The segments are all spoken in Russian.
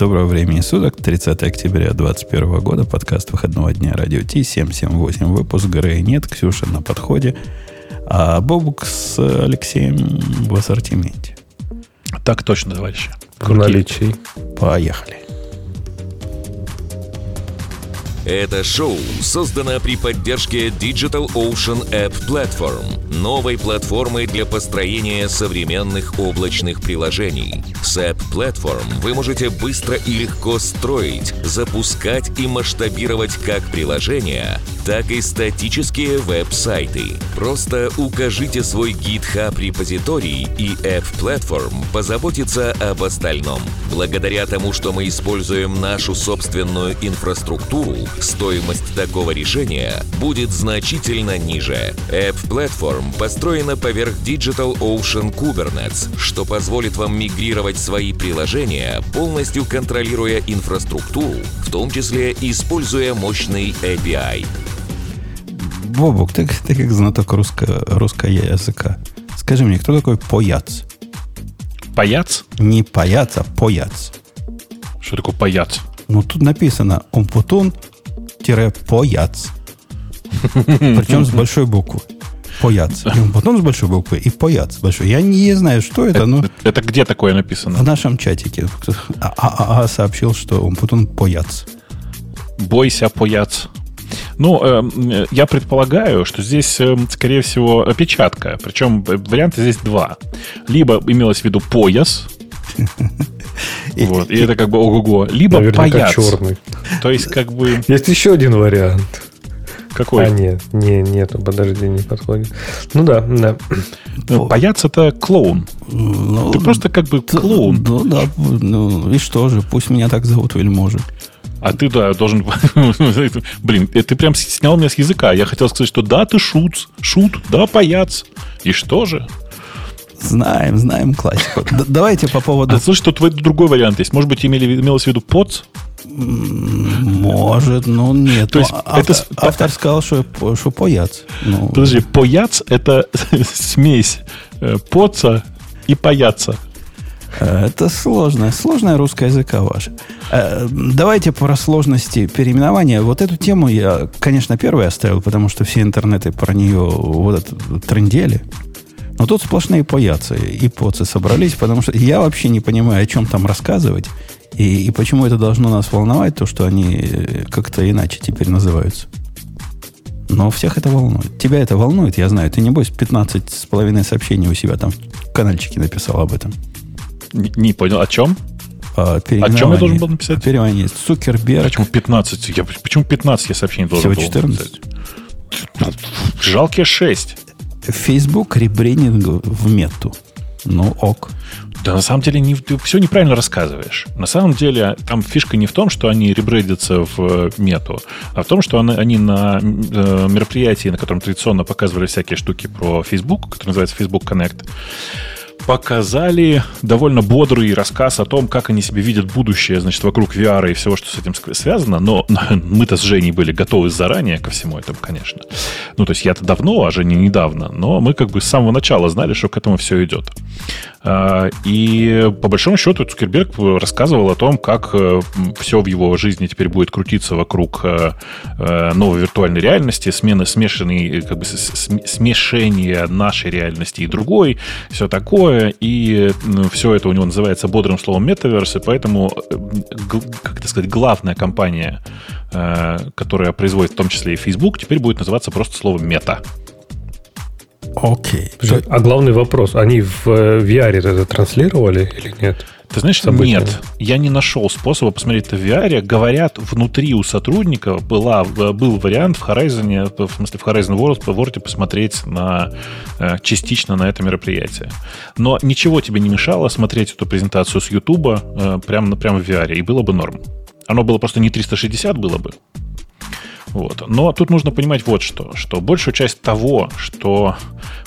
Доброго времени суток, 30 октября 2021 года, подкаст выходного дня Радио Ти, 778 выпуск, Грея нет, Ксюша на подходе, а Бобук с Алексеем в ассортименте. Так точно, товарищи. Наличий. Поехали. Это шоу создано при поддержке Digital Ocean App Platform, новой платформы для построения современных облачных приложений. С App Platform вы можете быстро и легко строить, запускать и масштабировать как приложения, так и статические веб-сайты. Просто укажите свой GitHub репозиторий, и App Platform позаботится об остальном. Благодаря тому, что мы используем нашу собственную инфраструктуру, стоимость такого решения будет значительно ниже. App Platform построена поверх Digital Ocean Kubernetes, что позволит вам мигрировать свои приложения, полностью контролируя инфраструктуру, в том числе используя мощный API. Бобок, ты, ты как знаток русско, русского языка. Скажи мне, кто такой пояц? Паяц? Не паяц, а пояц. Что такое паяц? Ну, тут написано умпутун-пояц. Причем с большой буквы. Пояц. Умпутун с большой буквы и пояц большой. Я не знаю, что это, но... Это где такое написано? В нашем чатике. А, а, а сообщил, что умпутун пояц. Бойся, пояц. Ну, э, я предполагаю, что здесь, э, скорее всего, опечатка. Причем варианты здесь два. Либо имелось в виду пояс, вот, и это как бы ого-го. Либо паяц. черный. То есть, как бы... Есть еще один вариант. Какой? А, нет, не, нету, подожди, не подходит. Ну да, да. Ну, паяц это клоун. Ну, Ты просто как бы клоун. Ну да, ну и что же, пусть меня так зовут вельможи. А ты, да, должен... Блин, ты прям снял меня с языка. Я хотел сказать, что да, ты шут, шут, да, паяц. И что же? Знаем, знаем классику. Давайте по поводу... А слушай, тут другой вариант есть. Может быть, имели, имелось в виду поц? Может, но нет. То есть автор, это... автор сказал, что, что пояц. Ну... Подожди, пояц – это смесь э, поца и паяца. Это сложная, сложная русская языка ваша. Э, давайте про сложности переименования. Вот эту тему я, конечно, первый оставил, потому что все интернеты про нее вот трендели. Но тут сплошные паяцы и поцы собрались, потому что я вообще не понимаю, о чем там рассказывать. И, и почему это должно нас волновать, то, что они как-то иначе теперь называются. Но всех это волнует. Тебя это волнует, я знаю. Ты, небось, 15 с половиной сообщений у себя там в каналчике написал об этом. Не, не понял, о чем? А, о чем я должен был написать? Переименование. Цукерберг. Почему 15? Я, почему 15 я сообщений должен Всего 14? был написать? Жалкие 6. Facebook ребрендинг в мету. Ну, ок. Да, на самом деле не, ты все неправильно рассказываешь. На самом деле там фишка не в том, что они ребрендятся в э, мету, а в том, что они, они на э, мероприятии, на котором традиционно показывали всякие штуки про Facebook, который называется Facebook Connect, показали довольно бодрый рассказ о том, как они себе видят будущее, значит, вокруг VR и всего, что с этим связано. Но мы-то с Женей были готовы заранее ко всему этому, конечно. Ну, то есть я-то давно, а Женя недавно. Но мы как бы с самого начала знали, что к этому все идет. А, и по большому счету Цукерберг рассказывал о том, как э, все в его жизни теперь будет крутиться вокруг э, э, новой виртуальной реальности, смены смешанной, как бы смешения нашей реальности и другой, все такое. И ну, все это у него называется бодрым словом метаверс, и поэтому, как это сказать, главная компания, которая производит в том числе и Facebook, теперь будет называться просто словом мета. Окей. Okay. А главный вопрос, они в э, VR это транслировали или нет? Ты знаешь, События. нет, я не нашел способа посмотреть это в VR. Говорят, внутри у сотрудников была, э, был вариант в Horizon, в смысле в Horizon World, по Word посмотреть на, э, частично на это мероприятие. Но ничего тебе не мешало смотреть эту презентацию с YouTube прямо, прямо в VR, и было бы норм. Оно было просто не 360 было бы, вот. Но тут нужно понимать вот что, что большую часть того, что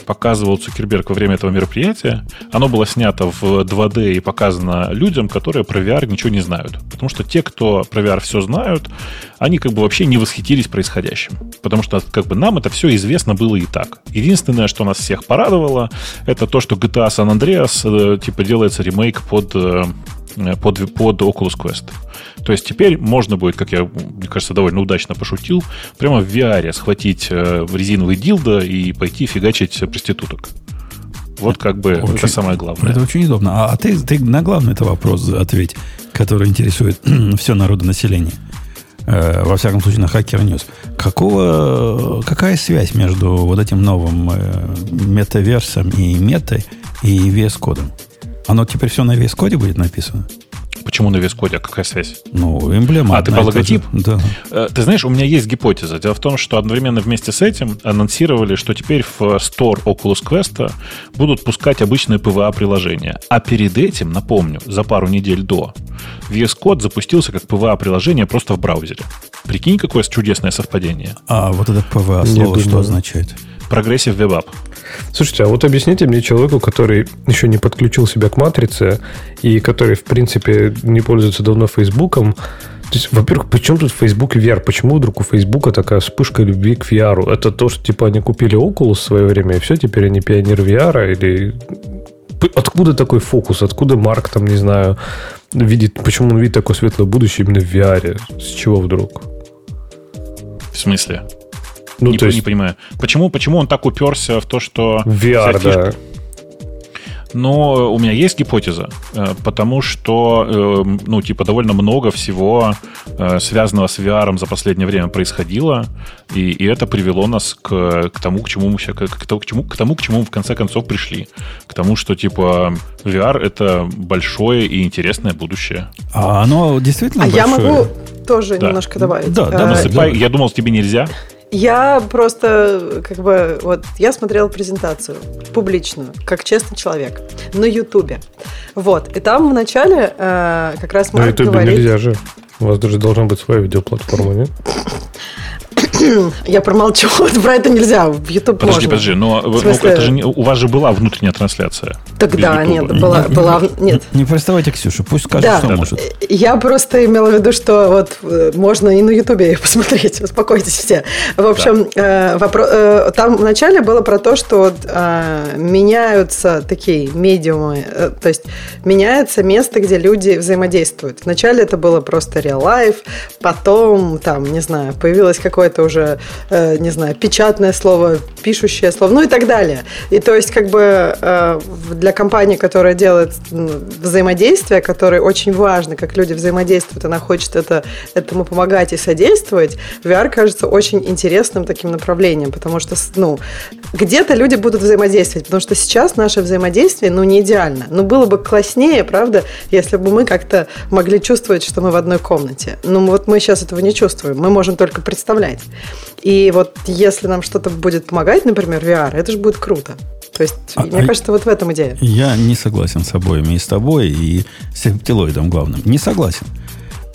показывал Цукерберг во время этого мероприятия, оно было снято в 2D и показано людям, которые про VR ничего не знают. Потому что те, кто про VR все знают, они как бы вообще не восхитились происходящим. Потому что как бы нам это все известно было и так. Единственное, что нас всех порадовало, это то, что GTA San Andreas э, типа делается ремейк под э, под, под Oculus Quest. То есть теперь можно будет, как я, мне кажется, довольно удачно пошутил, прямо в VR схватить э, резиновый дилдо и пойти фигачить проституток. Вот как бы очень, это самое главное. Это очень удобно. А, а ты, ты на главный это вопрос ответь, который интересует все народонаселение. Э, во всяком случае, на Hacker News. Какого, какая связь между вот этим новым э, метаверсом и метой и VS кодом? Оно теперь все на VS коде будет написано? Почему на вес коде? А какая связь? Ну, эмблема. А, ты по логотип? Да. Э, ты знаешь, у меня есть гипотеза. Дело в том, что одновременно вместе с этим анонсировали, что теперь в Store Oculus Quest будут пускать обычные PVA-приложения. А перед этим, напомню, за пару недель до, VS Code запустился как PVA-приложение просто в браузере. Прикинь, какое чудесное совпадение. А вот это PVA слово что означает? Progressive Web App. Слушайте, а вот объясните мне человеку, который еще не подключил себя к матрице и который, в принципе, не пользуется давно Фейсбуком, то есть, во-первых, почему тут Facebook и VR? Почему вдруг у Фейсбука такая вспышка любви к VR? Это то, что типа они купили Oculus в свое время, и все, теперь они пионер VR? Или откуда такой фокус? Откуда Марк там, не знаю, видит, почему он видит такое светлое будущее именно в VR? С чего вдруг? В смысле? Ну, не, то есть... не понимаю. Почему, почему он так уперся в то, что... VR, да. Но у меня есть гипотеза, э, потому что, э, ну, типа, довольно много всего э, связанного с VR за последнее время происходило, и, и это привело нас к, к тому, к чему мы сейчас, к, к, чему, к тому, к чему мы в конце концов пришли. К тому, что, типа, VR — это большое и интересное будущее. А оно действительно а большое? я могу тоже да. немножко добавить. Да, да, насыпай. Я думал, тебе нельзя. Я просто, как бы, вот, я смотрела презентацию публичную, как честный человек, на Ютубе. Вот, и там в начале э, как раз Марк На Ютубе говорит... нельзя же. У вас даже должна быть своя видеоплатформа, нет? Я промолчу. Про это нельзя. В YouTube Подожди, можно. подожди, но ну, это же не, у вас же была внутренняя трансляция. Тогда нет, была, не, была, нет. Не, не приставайте Ксюшу, пусть скажет, да. что да. может. Я просто имела в виду, что вот э, можно и на Ютубе посмотреть, успокойтесь все. В общем, да. э, вопрос, э, там вначале было про то, что э, меняются такие медиумы, э, то есть меняется место, где люди взаимодействуют. Вначале это было просто real life, потом там, не знаю, появилось какое-то уже, э, не знаю, печатное слово, пишущее слово, ну и так далее. И то есть как бы э, для компании, которая делает взаимодействие, которое очень важно, как люди взаимодействуют, она хочет это, этому помогать и содействовать, VR кажется очень интересным таким направлением, потому что, ну, где-то люди будут взаимодействовать, потому что сейчас наше взаимодействие, ну, не идеально. Но было бы класснее, правда, если бы мы как-то могли чувствовать, что мы в одной комнате. Но вот мы сейчас этого не чувствуем, мы можем только представлять. И вот если нам что-то будет помогать, например, VR, это же будет круто. То есть, а, мне а кажется, вот в этом идея. Я не согласен с обоими, и с тобой, и с рептилоидом главным. Не согласен.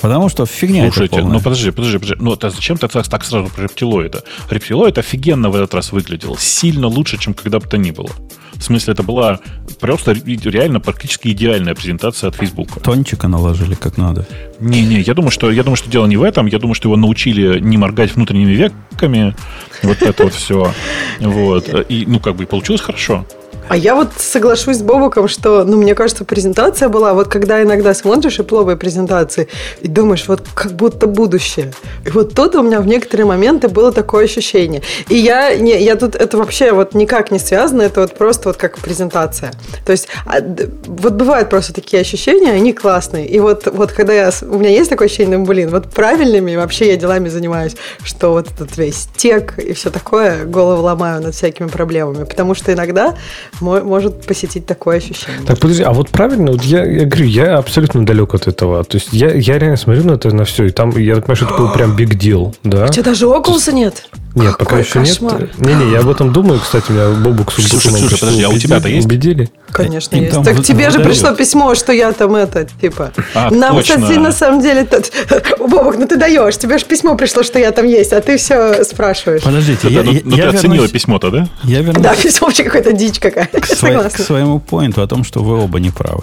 Потому что фигня Слушайте, это ну подожди, подожди, подожди. Ну, а зачем ты так, так сразу про рептилоида? Рептилоид офигенно в этот раз выглядел. Сильно лучше, чем когда бы то ни было. В смысле, это была просто реально практически идеальная презентация от Facebook. Тончика наложили как надо. Не-не, я думаю, что я думаю, что дело не в этом. Я думаю, что его научили не моргать внутренними веками. Вот это вот все. Вот. И, ну, как бы, получилось хорошо. А я вот соглашусь с Бобуком, что, ну, мне кажется, презентация была, вот когда иногда смотришь и пловые презентации, и думаешь, вот как будто будущее. И вот тут у меня в некоторые моменты было такое ощущение. И я, не, я тут, это вообще вот никак не связано, это вот просто вот как презентация. То есть, а, вот бывают просто такие ощущения, они классные. И вот, вот когда я, у меня есть такое ощущение, ну, блин, вот правильными вообще я делами занимаюсь, что вот этот весь тек и все такое, голову ломаю над всякими проблемами. Потому что иногда может посетить такое ощущение. Так, подожди, а вот правильно, вот я, я говорю, я абсолютно далек от этого. То есть я, я реально смотрю на это, на все, и там, я понимаю, что это был прям big deal, да? У тебя даже окулуса нет? Нет, Какой пока еще кошмар. нет. Не-не, я об этом думаю, кстати, меня Бобук с Слушай, слушай, подожди, а у тебя-то есть? Убедили? Конечно, есть. Там так тебе же пришло письмо, что я там это, типа. А, Нам, точно. кстати, на самом деле... Бобук, ну ты даешь, тебе же письмо пришло, что я там есть, а ты все спрашиваешь. Подождите, я, ну, ну ты оценила письмо-то, да? Я вернусь... Да, письмо вообще какая-то дичь какая. К, к своему поинту о том, что вы оба не правы.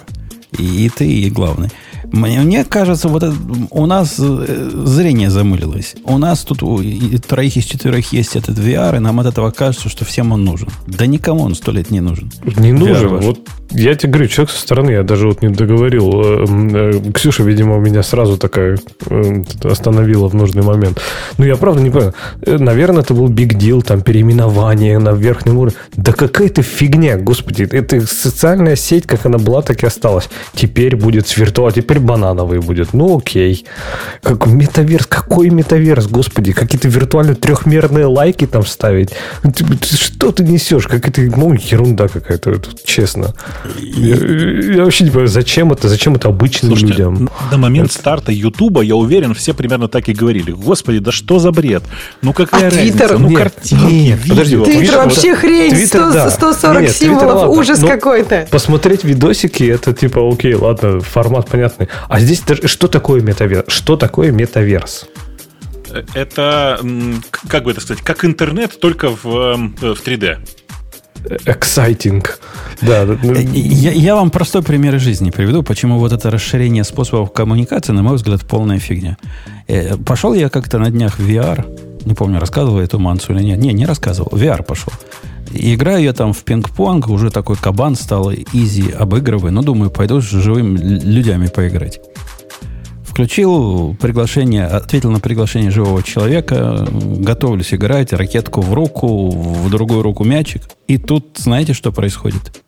И, и ты, и главный. Мне, мне кажется, вот это, у нас э, зрение замылилось. У нас тут у троих из четверых есть этот VR, и нам от этого кажется, что всем он нужен. Да никому он сто лет не нужен. Не нужен. Вот Я тебе говорю, человек со стороны, я даже вот не договорил. Э, э, Ксюша, видимо, меня сразу такая остановила в нужный момент. Ну, я правда не понял. Наверное, это был big deal, там, переименование на верхнем уровне. Да какая-то фигня, господи. Это социальная сеть, как она была, так и осталась. Теперь будет с виртуал, теперь банановый будет. Ну, окей. Как метаверс, какой метаверс, господи. Какие-то виртуальные трехмерные лайки там ставить. Что ты несешь? Как это, ну, ерунда какая-то, честно. Я, я вообще не понимаю, зачем это, зачем это обычным Слушайте, людям. На момент это... старта Ютуба, я уверен, все примерно так и говорили. Господи, да что за бред? Ну какая а разница? Твиттер? Ну нет, картинки, нет. Подожди, Твиттер, Твиттер вообще хрень, Твиттер, 100, да. 140 нет, символов, Твиттер, ужас ну, какой-то. Посмотреть видосики, это типа, окей, ладно, формат понятный. А здесь даже, что такое метаверс? Что такое метаверс? Это, как бы это сказать, как интернет, только в, в 3D exciting. Да, э, я, я вам простой пример из жизни приведу, почему вот это расширение способов коммуникации, на мой взгляд, полная фигня. Э, пошел я как-то на днях в VR, не помню, рассказывал эту мансу или нет. Не, не рассказывал, в VR пошел. И играю я там в пинг-понг, уже такой кабан стал, изи обыгрываю, но думаю, пойду с живыми людьми поиграть включил приглашение, ответил на приглашение живого человека, готовлюсь играть, ракетку в руку, в другую руку мячик. И тут знаете, что происходит?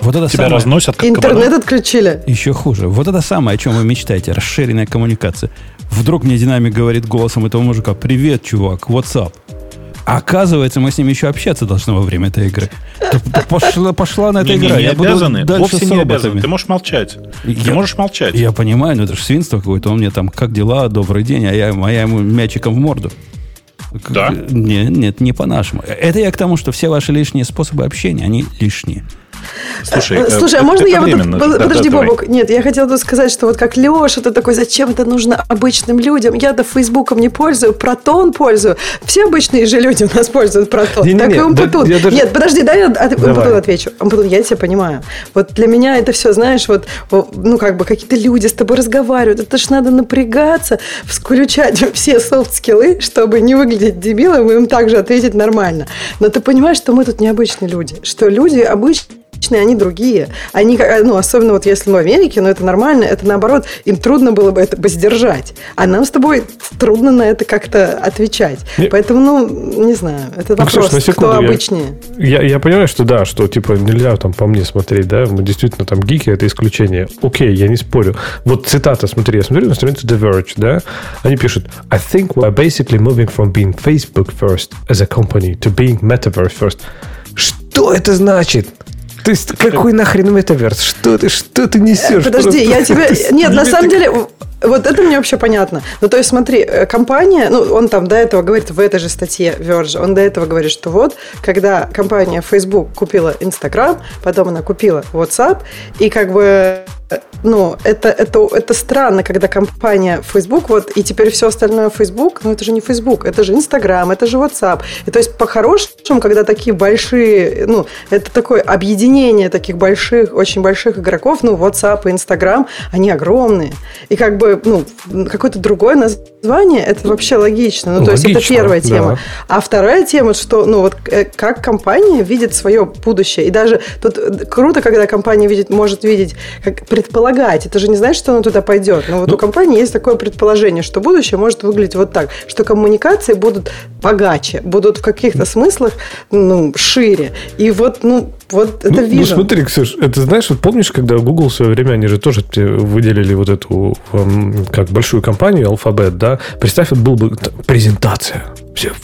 Вот это Тебя самое... разносят как Интернет кабана. отключили. Еще хуже. Вот это самое, о чем вы мечтаете. Расширенная коммуникация. Вдруг мне динамик говорит голосом этого мужика. Привет, чувак, WhatsApp. А оказывается, мы с ним еще общаться должны во время этой игры. Пошла, пошла на этой игре. Не, не, не обязаны. Вовсе не обязаны. Ты можешь молчать. Я, Ты можешь молчать. Я понимаю, но это же свинство какое-то. Он мне там, как дела, добрый день, а я, а я ему мячиком в морду. Да? Нет, нет, не по-нашему. Это я к тому, что все ваши лишние способы общения, они лишние. Слушай, э, Слушай а можно я вот да, подожди, да, Бобок, нет, я хотела сказать, что вот как Леша, ты такой, зачем это нужно обычным людям? Я-то Фейсбуком не пользую, Протон пользую. Все обычные же люди у нас пользуют Протон. Не, не, так и Умпутун. Да, даже... Нет, подожди, дай я Умпутун отвечу. Умпутун, я тебя понимаю. Вот для меня это все, знаешь, вот, ну, как бы какие-то люди с тобой разговаривают, это ж надо напрягаться, включать все софт-скиллы, чтобы не выглядеть дебилом, и им также ответить нормально. Но ты понимаешь, что мы тут необычные люди, что люди обычные они другие. Они, ну, особенно вот если мы в Америке, но это нормально, это наоборот, им трудно было бы это бы сдержать. А нам с тобой трудно на это как-то отвечать. Не... Поэтому, ну, не знаю, это ну, вопрос, Ксюш, секунду, кто обычнее. Я, я понимаю, что да, что типа нельзя там по мне смотреть, да, мы действительно там гики, это исключение. Окей, я не спорю. Вот цитата, смотри, я смотрю на страницу The Verge, да, они пишут, I think we're basically moving from being Facebook first as a company to being metaverse first. Что это значит? То есть какой нахрен метаверс? Что ты, что ты несешь? Подожди, я тебе... Нет, на самом деле, вот это мне вообще понятно. Ну, то есть, смотри, э, компания, ну, он там до этого говорит в этой же статье Verge, он до этого говорит, что вот, когда компания Facebook купила Instagram, потом она купила WhatsApp, и как бы ну, это, это, это странно, когда компания Facebook, вот, и теперь все остальное Facebook, ну, это же не Facebook, это же Instagram, это же WhatsApp. И то есть, по-хорошему, когда такие большие, ну, это такое объединение таких больших, очень больших игроков, ну, WhatsApp и Instagram, они огромные. И как бы, ну, какое-то другое название, это вообще логично. Ну, то есть, это первая тема. Да. А вторая тема, что, ну, вот, э, как компания видит свое будущее. И даже тут круто, когда компания видит, может видеть, как предполагать. Это же не значит, что оно туда пойдет. Но вот ну, у компании есть такое предположение, что будущее может выглядеть вот так, что коммуникации будут богаче, будут в каких-то смыслах ну, шире. И вот, ну, вот это ну, вижу. Ну, смотри, Ксюш, это знаешь, вот помнишь, когда Google в свое время, они же тоже выделили вот эту как большую компанию, алфабет, да? Представь, вот был бы презентация.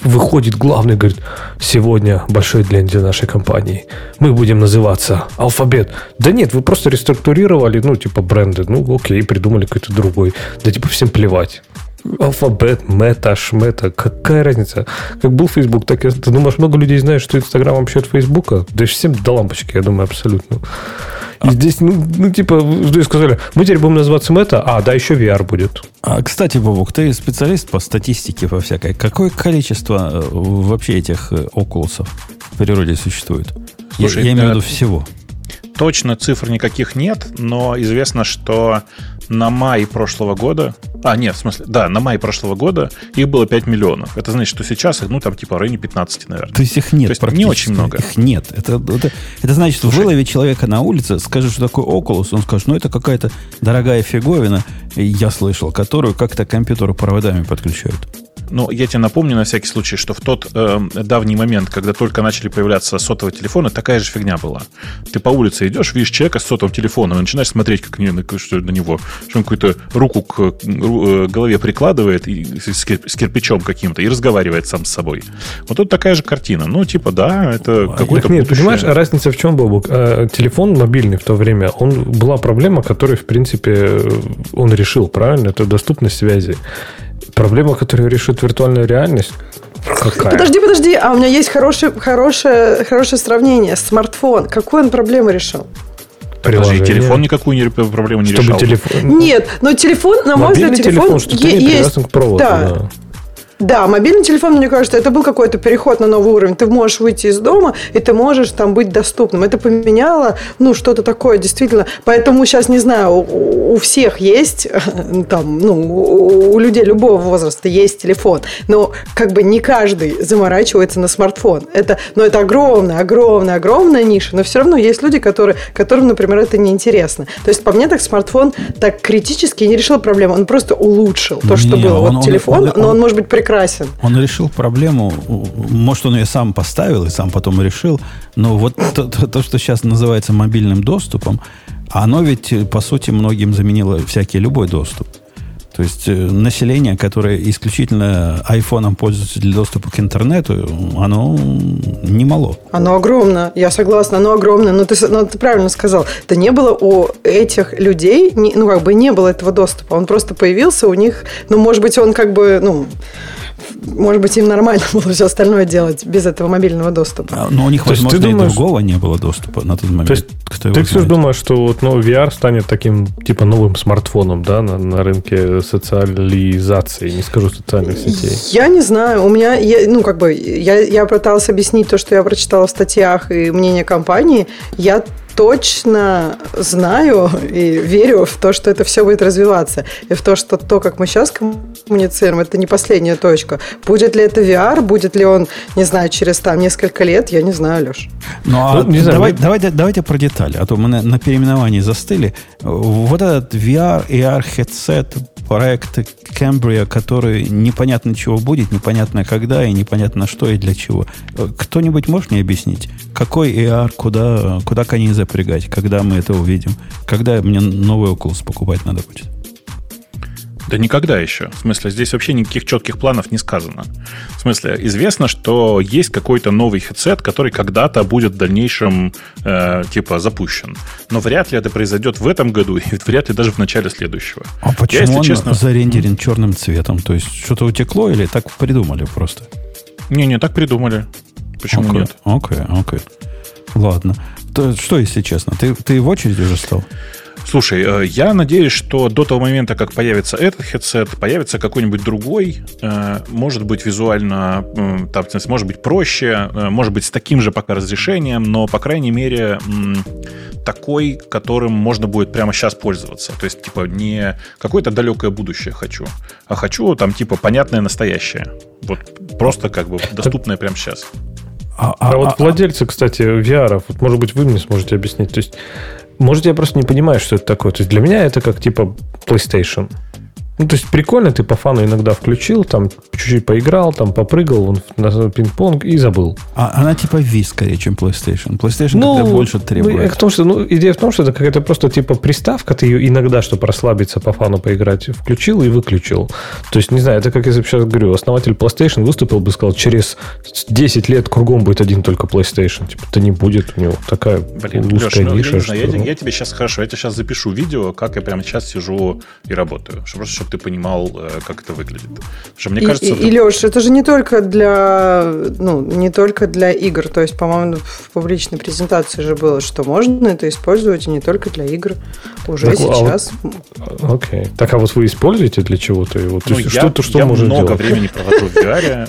Выходит главный, говорит, сегодня большой день для нашей компании. Мы будем называться Алфабет. Да нет, вы просто реструктурировали, ну, типа бренды. Ну, окей, придумали какой-то другой. Да типа всем плевать. Алфабет, мета, шмета, какая разница? Как был Facebook, так и... Ты думаешь, много людей знают, что Инстаграм вообще от Фейсбука? Да всем до лампочки, я думаю, абсолютно. И здесь, ну, ну типа, что сказали, мы теперь будем называться мета, а, да, еще VR будет. А, кстати, Бобок, ты специалист по статистике по всякой. Какое количество э, вообще этих э, окулусов в природе существует? Слушай, я, я имею в виду всего. Точно цифр никаких нет, но известно, что на май прошлого года А, нет, в смысле, да, на май прошлого года их было 5 миллионов. Это значит, что сейчас их, ну, там, типа, в районе 15, наверное. То есть их нет То есть не очень много. Их нет. Это, это, это значит, Слушай, вылови человека на улице, скажи, что такое Oculus, он скажет, ну, это какая-то дорогая фиговина, я слышал, которую как-то компьютеру проводами подключают. Но я тебе напомню на всякий случай, что в тот э, давний момент, когда только начали появляться сотовые телефоны, такая же фигня была. Ты по улице идешь, видишь человека с сотовым телефоном, и начинаешь смотреть как на, что на него, что он какую-то руку к э, голове прикладывает и, с, с кирпичом каким-то и разговаривает сам с собой. Вот тут такая же картина. Ну, типа, да, это какой-то Нет, будущее. понимаешь, разница в чем, Бобук? А, телефон мобильный в то время, он была проблема, которую, в принципе, он решил, правильно? Это доступность связи. Проблема, которую решит виртуальная реальность, Какая? Подожди, подожди, а у меня есть хорошее, хорошее, хорошее сравнение. Смартфон. Какую он проблему решил? Подожди, телефон никакую проблему не Чтобы решал. Телефон... Нет, но телефон, на мой взгляд, телефон, телефон что ты не есть. к проводу. Да. да. Да, мобильный телефон, мне кажется, это был какой-то переход на новый уровень. Ты можешь выйти из дома, и ты можешь там быть доступным. Это поменяло, ну, что-то такое, действительно. Поэтому сейчас, не знаю, у, у всех есть, там, ну, у людей любого возраста есть телефон. Но как бы не каждый заморачивается на смартфон. Это, но это огромная, огромная, огромная ниша. Но все равно есть люди, которые, которым, например, это неинтересно. То есть, по мне, так смартфон так критически не решил проблему. Он просто улучшил то, что не, было. Он, вот телефон, он, он, но он может быть прекрасным прекрасен. Он решил проблему, может, он ее сам поставил и сам потом решил, но вот то, то, то что сейчас называется мобильным доступом, оно ведь, по сути, многим заменило всякий любой доступ. То есть э, население, которое исключительно айфоном пользуется для доступа к интернету, оно немало. Оно огромно, я согласна, оно огромное. Но ты, но ты правильно сказал, да не было у этих людей, ну как бы не было этого доступа. Он просто появился у них, ну может быть он как бы, ну может быть, им нормально было все остальное делать без этого мобильного доступа. А, но у них, То возможно, ты думаешь, и другого не было доступа на тот момент. То есть, Кто ты все думаешь, что вот, ну, VR станет таким, типа, новым смартфоном, да, на, на рынке социализации, не скажу социальных сетей? Я не знаю. У меня, я, ну, как бы, я, я пыталась объяснить то, что я прочитала в статьях и мнение компании. Я точно знаю и верю в то, что это все будет развиваться. И в то, что то, как мы сейчас коммуницируем, это не последняя точка. Будет ли это VR, будет ли он, не знаю, через там несколько лет, я не знаю, Леш. Ну, а ну, не знаю, давай, давайте, давайте про детали, а то мы на, на переименовании застыли. Вот этот VR, AR headset, проект Cambria, который непонятно чего будет, непонятно когда и непонятно что и для чего. Кто-нибудь может мне объяснить, какой AR, куда, куда коней запрягать, когда мы это увидим? Когда мне новый Oculus покупать надо будет? Да никогда еще. В смысле, здесь вообще никаких четких планов не сказано. В смысле, известно, что есть какой-то новый хедсет, который когда-то будет в дальнейшем э, типа запущен. Но вряд ли это произойдет в этом году и вряд ли даже в начале следующего. А почему Я, если он честно... зарендерен черным цветом? То есть что-то утекло или так придумали просто? Не-не, так придумали. Почему okay, нет? Окей, okay, окей. Okay. Ладно. То, что, если честно, ты, ты в очереди уже стал? Слушай, э, я надеюсь, что до того момента, как появится этот headset, появится какой-нибудь другой, э, может быть визуально, там, может быть проще, э, может быть с таким же пока разрешением, но, по крайней мере, такой, которым можно будет прямо сейчас пользоваться. То есть, типа, не какое-то далекое будущее хочу, а хочу там, типа, понятное настоящее. Вот просто как бы доступное прямо сейчас. А, а, а вот а, владельцы, кстати, VR, вот, может быть, вы мне сможете объяснить. То есть может, я просто не понимаю, что это такое. То есть для меня это как типа PlayStation. Ну, то есть прикольно, ты по фану иногда включил, там чуть-чуть поиграл, там попрыгал он на пинг-понг и забыл. А она типа Ви скорее, чем PlayStation. PlayStation ну, больше требует. В том, что, ну, идея в том, что это какая-то просто типа приставка, ты ее иногда, чтобы расслабиться по фану поиграть, включил и выключил. То есть, не знаю, это как я сейчас говорю, основатель PlayStation выступил бы сказал, через 10 лет кругом будет один только PlayStation. Типа, это не будет у него такая Блин, узкая Леш, ниша. Ну, я, что... я, я тебе сейчас хорошо, я тебе сейчас запишу видео, как я прямо сейчас сижу и работаю. Чтобы, чтобы ты понимал, э, как это выглядит. что мне кажется, и, это... и, Леш, это же не только для, ну, не только для игр. То есть, по-моему, в публичной презентации же было, что можно это использовать и не только для игр. Уже так, сейчас. А окей. Okay. Так, а вот вы используете для чего-то его? Ну, я, что-то, что я может много делать? времени провожу в VR.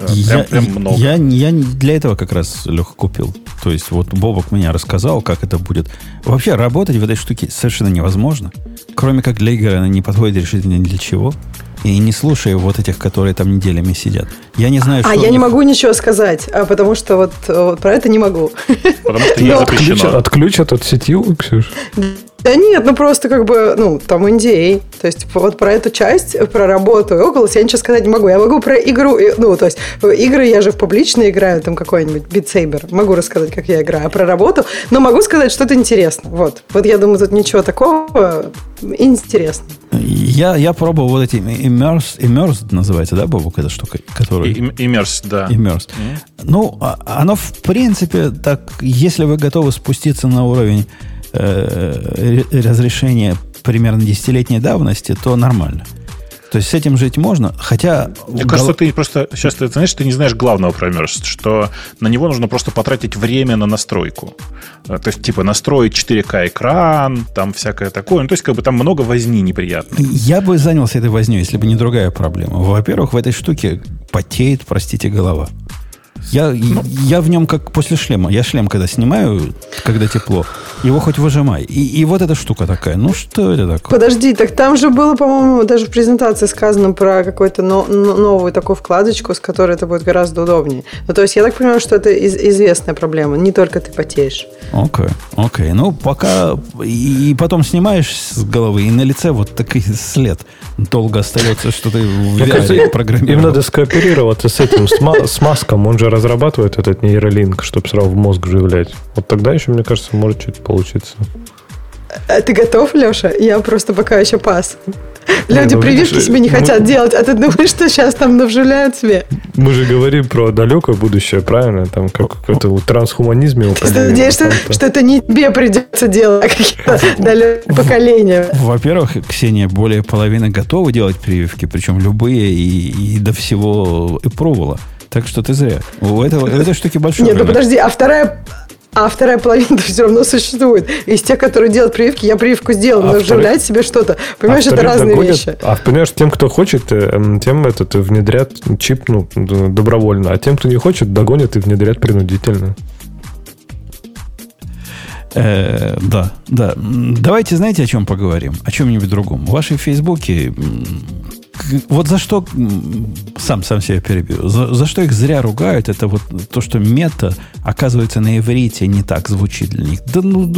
Э, Э, Я, Прям, прям много. я, я для этого как раз Леха купил. То есть вот Бобок меня рассказал, как это будет. Вообще работать в этой штуке совершенно невозможно. Кроме как для игры она не подходит решительно ни для чего. И не слушая вот этих, которые там неделями сидят. Я не знаю, что... А я не могу ничего сказать, а потому что вот, вот про это не могу. Потому что не Но- запрещено. Отключат, от сетью, Ксюш? Да нет, ну просто как бы, ну, там NDA. То есть вот про эту часть, про работу и Oculus я ничего сказать не могу. Я могу про игру, ну, то есть игры я же в публично играю, там какой-нибудь Beat Saber. Могу рассказать, как я играю. А про работу, но могу сказать что-то интересно. Вот. Вот я думаю, тут ничего такого интересно. Я, я пробовал вот эти immersed, immersed называется, да, Бобок, эта штука, которая... Иммерс, да. Immersed. Ну, а- оно, в принципе, так, если вы готовы спуститься на уровень э, ре- разрешения примерно десятилетней давности, то нормально. То есть с этим жить можно, хотя... Мне гол- кажется, ты просто сейчас ты знаешь, ты не знаешь главного про Immerse, что на него нужно просто потратить время на настройку. Э, То есть, типа, настроить 4К экран, там всякое такое. Ну, то есть, как бы там много возни неприятной. Я бы занялся этой возней, если бы не другая проблема. Во-первых, в этой штуке потеет, простите, голова. Я, я в нем как после шлема. Я шлем, когда снимаю, когда тепло, его хоть выжимай. И, и вот эта штука такая. Ну, что это такое? Подожди, так там же было, по-моему, даже в презентации сказано про какую-то но- но- новую такую вкладочку, с которой это будет гораздо удобнее. Ну, то есть я так понимаю, что это из- известная проблема. Не только ты потеешь. Окей, окей. Ну, пока... И, и потом снимаешь с головы, и на лице вот такой след. Долго остается, что ты в VR кажется, им надо скооперироваться с этим, с, ма- с Маском. Он же разрабатывает этот нейролинк, чтобы сразу в мозг вживлять. Вот тогда еще, мне кажется, может что-то получиться. А ты готов, Леша? Я просто пока еще пас. Люди ну, прививки видишь, себе не мы- хотят делать, а ты думаешь, что сейчас там навживляют себе? Мы же говорим про далекое будущее, правильно? Там как это в трансхуманизме. Ты надеешься, что это не тебе придется делать, а какие-то далекие поколения. Во-первых, Ксения, более половины готовы делать прививки, причем любые и, и до всего и пробовала. Так что ты зря. У, этого, у этой штуки большой Нет, ну подожди, а вторая... А вторая половина все равно существует. Из тех, которые делают прививки, я прививку сделал, А но вторых- вживлять себе что-то. Понимаешь, это вторых разные догонят. вещи. А понимаешь, тем, кто хочет, э, м, тем этот э, внедрят чип ну, добровольно. А тем, кто не хочет, догонят и внедрят принудительно. Э, да, да. Давайте, знаете, о чем поговорим? О чем-нибудь другом. В вашей Фейсбуке вот за что сам сам себя перебью. За, за что их зря ругают, это вот то, что мета, оказывается, на иврите не так звучит для них. Да ну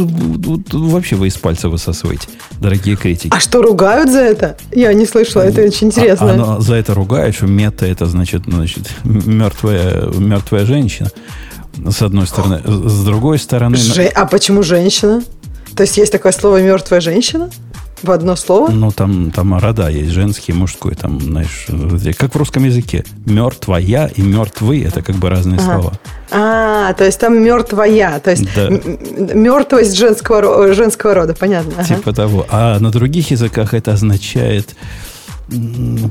вообще вы из пальца высасываете, дорогие критики. А что, ругают за это? Я не слышала, это очень интересно. А- Оно за это ругают, что мета это значит, значит мертвая, мертвая женщина. С одной стороны. С другой стороны... Же- А почему женщина? То есть есть такое слово мертвая женщина? В одно слово? Ну, там, там рода есть, женский, мужской, там, знаешь, как в русском языке. Мертвая и мертвый – это как бы разные Ага. слова. А, то есть там мертвая, то есть Да. мертвость женского, женского рода, понятно. ага. Типа того. А на других языках это означает,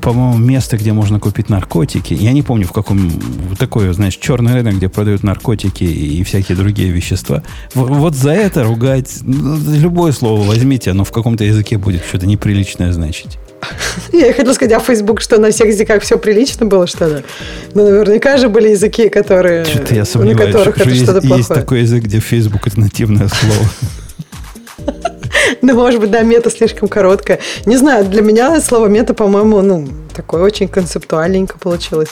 по-моему, место, где можно купить наркотики. Я не помню, в каком... Такое, знаешь, черный рынок, где продают наркотики и всякие другие вещества. В- Вот за это ругать... ну, Любое слово возьмите, оно в каком-то языке будет что-то неприличное значить. Я хотела сказать, а Facebook, что на всех языках все прилично было, что ли? Ну, наверняка же были языки, которые... Что-то я на сомневаюсь, которых что это есть, что-то есть плохое. такой язык, где Facebook это нативное слово. Ну, может быть, да, мета слишком короткая. Не знаю, для меня слово мета, по-моему, ну, такое очень концептуальненько получилось.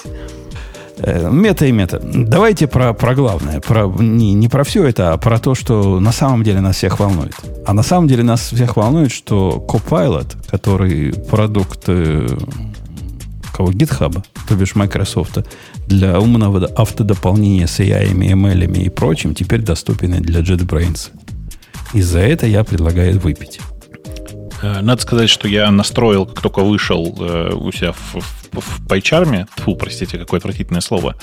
Э, Мета и мета. Давайте про, про главное. Про, не, не про все это, а про то, что на самом деле нас всех волнует. А на самом деле нас всех волнует, что Copilot, который продукт э, кого, GitHub, то бишь Microsoft, для умного автодополнения с AI, ML и прочим, теперь доступен для JetBrains. И за это я предлагаю выпить. Э, Надо сказать, что я настроил, как только вышел э, у себя в, в, в PyCharm, фу, простите, какое отвратительное слово,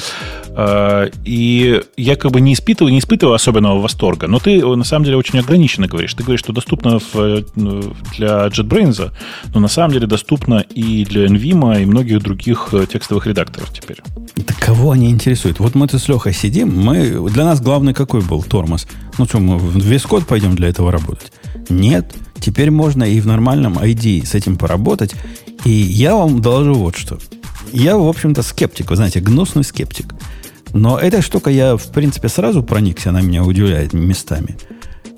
Э, и я как бы не испытываю, не испытываю особенного восторга, но ты на самом деле очень ограниченно говоришь. Ты говоришь, что доступно в, ну, для JetBrains, но на самом деле доступно и для NVIMA, и многих других текстовых редакторов теперь. Да кого они интересуют? Вот мы тут с Лехой сидим, мы, для нас главный какой был тормоз? Ну что, мы в- весь код пойдем для этого работать? Нет. Теперь можно и в нормальном ID с этим поработать. И я вам доложу вот что. я, в общем-то, скептик, вы знаете, гнусный скептик. Но эта штука, я, в принципе, сразу проникся, она меня удивляет местами.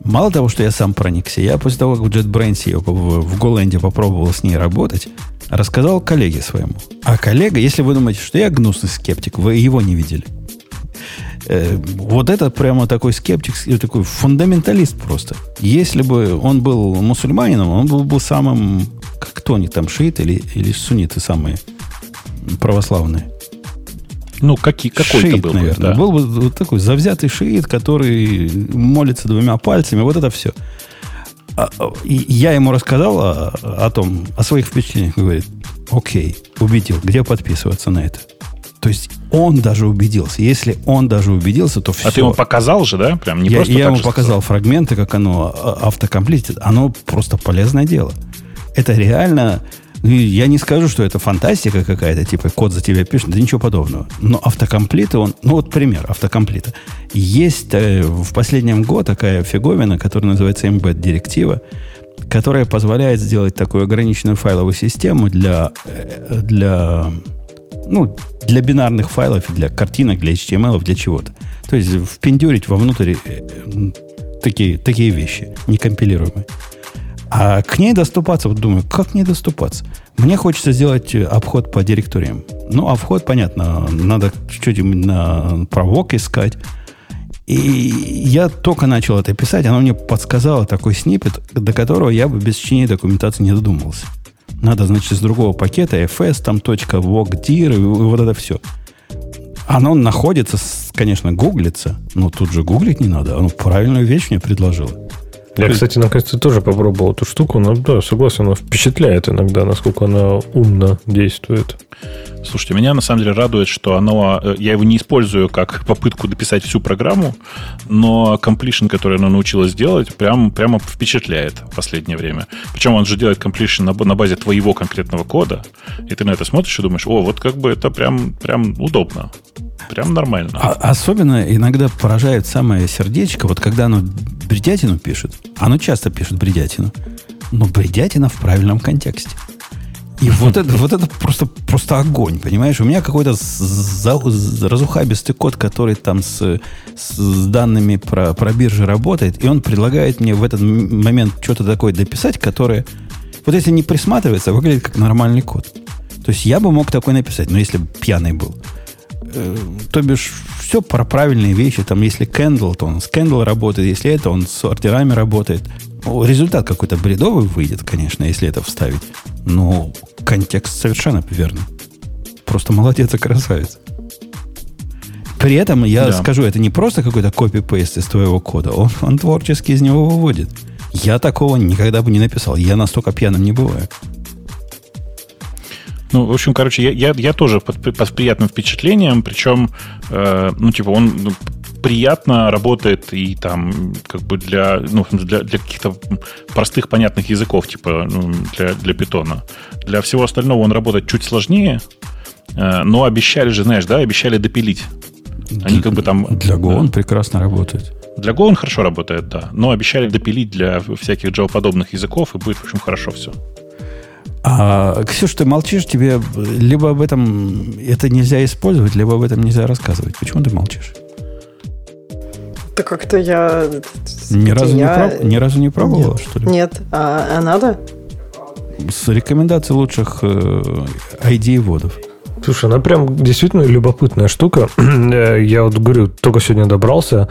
Мало того, что я сам проникся, я после того, как в JetBrains в, в Голенде попробовал с ней работать, рассказал коллеге своему. А коллега, если вы думаете, что я гнусный скептик, вы его не видели. Э, вот это прямо такой скептик, такой фундаменталист просто. Если бы он был мусульманином, он был бы самым, как кто они там, шииты или, или сунниты самые православные. Ну, какие, какой шиит, был наверное. да. Был бы вот такой завзятый шиит, который молится двумя пальцами. Вот это все. А, а, и я ему рассказал о, о том, о своих впечатлениях. Говорит, окей, убедил. Где подписываться на это? То есть он даже убедился. Если он даже убедился, то все. А ты ему показал же, да? Прям не я, просто я ему показал фрагменты, как оно а, автокомплитит. Оно просто полезное дело. Это реально ну, я не скажу, что это фантастика какая-то, типа код за тебя пишет, да ничего подобного. Но автокомплиты, он, ну вот пример автокомплита. Есть э, в последнем году такая фиговина, которая называется embed директива, которая позволяет сделать такую ограниченную файловую систему для, э, для, ну, для бинарных файлов, для картинок, для HTML, для чего-то. То есть впендюрить вовнутрь э, такие, такие вещи, некомпилируемые. А к ней доступаться, вот думаю, как к ней доступаться? Мне хочется сделать обход по директориям. Ну, а вход, понятно, надо чуть-чуть на провок искать. И я только начал это писать, она мне подсказала такой снипет, до которого я бы без чтения документации не додумался. Надо, значит, из другого пакета fs, там точка .vocdir, и вот это все. Оно находится, конечно, гуглится, но тут же гуглить не надо. Оно правильную вещь мне предложило. Я, кстати, наконец-то тоже попробовал эту штуку, но да, согласен, она впечатляет иногда, насколько она умно действует. Слушайте, меня на самом деле радует, что оно, э, я его не использую как попытку дописать всю программу, но completion, который оно научилось делать, прям, прямо впечатляет в последнее время. Причем он же делает completion на, на базе твоего конкретного кода, и ты на это смотришь и думаешь, о, вот как бы это прям, прям удобно. Прям нормально. А, особенно иногда поражает самое сердечко, вот когда оно бредятину пишет. Оно часто пишет бредятину. Но бредятина в правильном контексте. И вот это, вот это просто, просто огонь, понимаешь? У меня какой-то разухабистый код, который там с, с данными про, про биржи работает, и он предлагает мне в этот момент что-то такое дописать, которое, вот если не присматривается, выглядит как нормальный код. То есть я бы мог такой написать, но если бы пьяный был. Э, то бишь, все про правильные вещи. Там, если Candle, то он с Candle работает. Если это, он с ордерами работает. Результат какой-то бредовый выйдет, конечно, если это вставить. Но контекст совершенно верный. Просто молодец и красавец. При этом я да. скажу, это не просто какой-то копи-пейст из твоего кода. Он, он творчески из него выводит. Я такого никогда бы не написал. Я настолько пьяным не бываю. Ну, в общем, короче, я, я, я тоже под, под приятным впечатлением, причем, э, ну, типа, он ну, приятно работает и там как бы для, ну, для, для каких-то простых понятных языков, типа ну, для, для питона. Для всего остального он работает чуть сложнее, э, но обещали же, знаешь, да, обещали допилить. Они как бы там... Для Go он прекрасно работает. Для Go он хорошо работает, да. Но обещали допилить для всяких Java-подобных языков, и будет, в общем, хорошо все. А, Ксюш, ты молчишь, тебе либо об этом это нельзя использовать, либо об этом нельзя рассказывать. Почему ты молчишь? Да как-то я... Ни разу, я... не, проб... Ни разу не пробовала, нет, что ли? Нет. А, а надо? С рекомендацией лучших э, ID-водов. Слушай, она прям действительно любопытная штука. Я вот говорю, только сегодня добрался,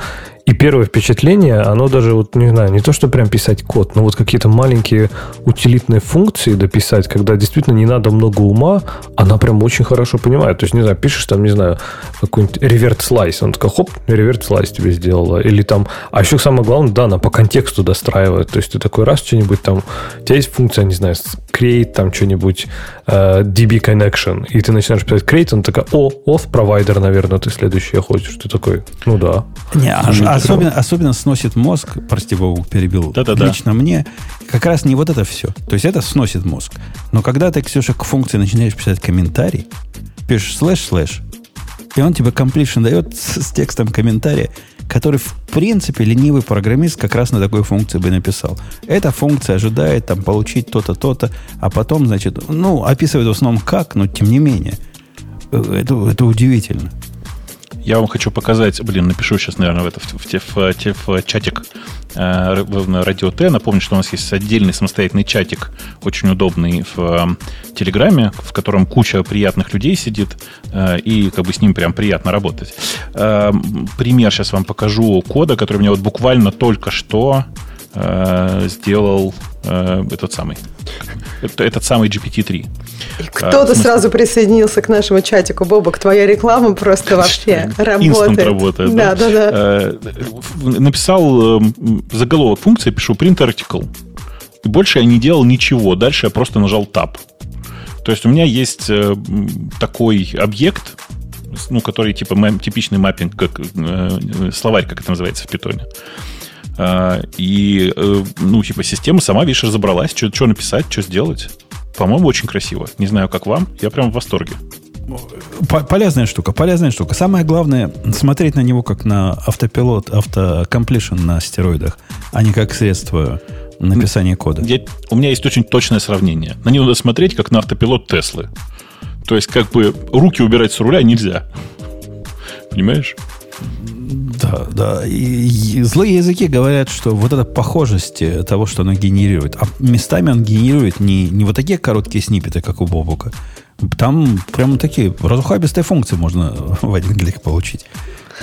и первое впечатление, оно даже, вот не знаю, не то, что прям писать код, но вот какие-то маленькие утилитные функции дописать, когда действительно не надо много ума, она прям очень хорошо понимает. То есть, не знаю, пишешь там, не знаю, какой-нибудь реверт слайс, он такой, хоп, реверт слайс тебе сделала. Или там, а еще самое главное, да, она по контексту достраивает. То есть, ты такой раз что-нибудь там, у тебя есть функция, не знаю, create там что-нибудь, uh, DB connection, и ты начинаешь писать create, он такой, о, auth провайдер, наверное, ты следующий хочешь. Ты такой, ну да. Не, а, особенно, особенно сносит мозг, прости богу, перебил, Да-да-да. лично мне, как раз не вот это все. То есть это сносит мозг. Но когда ты, Ксюша, к функции начинаешь писать комментарий, пишешь slash-slash, и он тебе completion дает с, с текстом комментария, который, в принципе, ленивый программист как раз на такой функции бы написал. Эта функция ожидает там получить то-то, то-то, а потом, значит, ну, описывает в основном как, но тем не менее. Это, это удивительно. Я вам хочу показать, блин, напишу сейчас, наверное, в, это, в, в, в, в чатик э, в Радио Т. Напомню, что у нас есть отдельный самостоятельный чатик, очень удобный в э, Телеграме, в котором куча приятных людей сидит, э, и как бы с ним прям приятно работать. Э, пример сейчас вам покажу кода, который мне вот буквально только что э, сделал э, этот самый, этот самый GPT-3. Кто-то а, сразу присоединился к нашему чатику. Бобок, твоя реклама просто вообще работает. работает. Да, да, да. Э, написал э, заголовок функции, пишу print article. И больше я не делал ничего. Дальше я просто нажал Tab. То есть у меня есть э, такой объект, ну, который типа типичный маппинг, как словарь, как это называется в питоне. И, ну, типа, система сама, видишь, разобралась, что написать, что сделать. По-моему, очень красиво. Не знаю, как вам. Я прям в восторге. Полезная штука, полезная штука. Самое главное, смотреть на него как на автопилот, автокомплишн на стероидах, а не как средство написания кода. Я, у меня есть очень точное сравнение. На него надо смотреть как на автопилот Теслы. То есть, как бы руки убирать с руля нельзя. Понимаешь? Да, да. И, и злые языки говорят, что вот эта похожесть того, что оно генерирует, а местами он генерирует не, не вот такие короткие снипеты, как у Бобука. Там прямо такие разухабистые функции можно в один клик получить.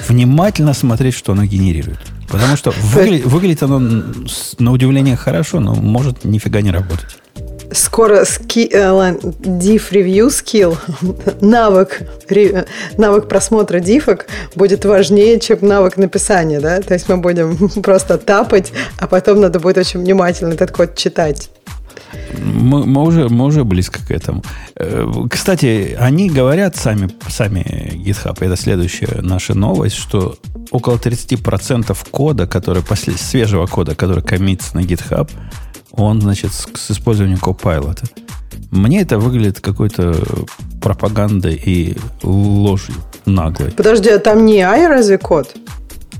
Внимательно смотреть, что оно генерирует. Потому что выглядит, выглядит оно на удивление хорошо, но может нифига не работать. Скоро ски, э, diff review skill, навык, ре, навык просмотра дифок будет важнее, чем навык написания, да? То есть мы будем просто тапать, а потом надо будет очень внимательно этот код читать. Мы, мы, уже, мы уже близко к этому. Э, кстати, они говорят сами, сами GitHub, это следующая наша новость, что около 30% кода, который после, свежего кода, который коммитится на GitHub, он, значит, с, с использованием Copilot. Мне это выглядит какой-то пропагандой и ложью наглой. Подожди, а там не AI разве код?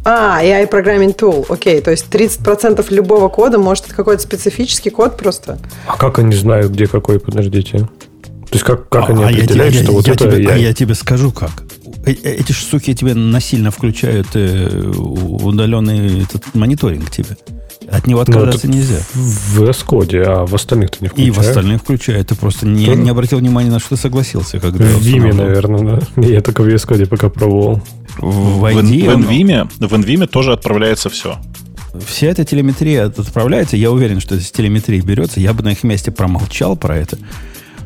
А, AI Programming Tool, окей, то есть 30% любого кода, может, это какой-то специфический код просто? А как они знают, где какой, подождите? То есть как, как а, они определяют, я, что я, вот я это тебе, AI? А я тебе скажу как. Э, э, эти штуки тебе насильно включают э, удаленный этот мониторинг тебе. От него ну, отказаться нельзя. В S-коде, а в остальных-то не включает. И в остальных включает. Ты просто не, не обратил внимания, на что ты согласился. Когда в Vime, наверное, да. Я только в S-коде пока пробовал. В, в, ID, в, NVIME, в NVIME тоже отправляется все. Вся эта телеметрия отправляется. Я уверен, что из телеметрии берется. Я бы на их месте промолчал про это.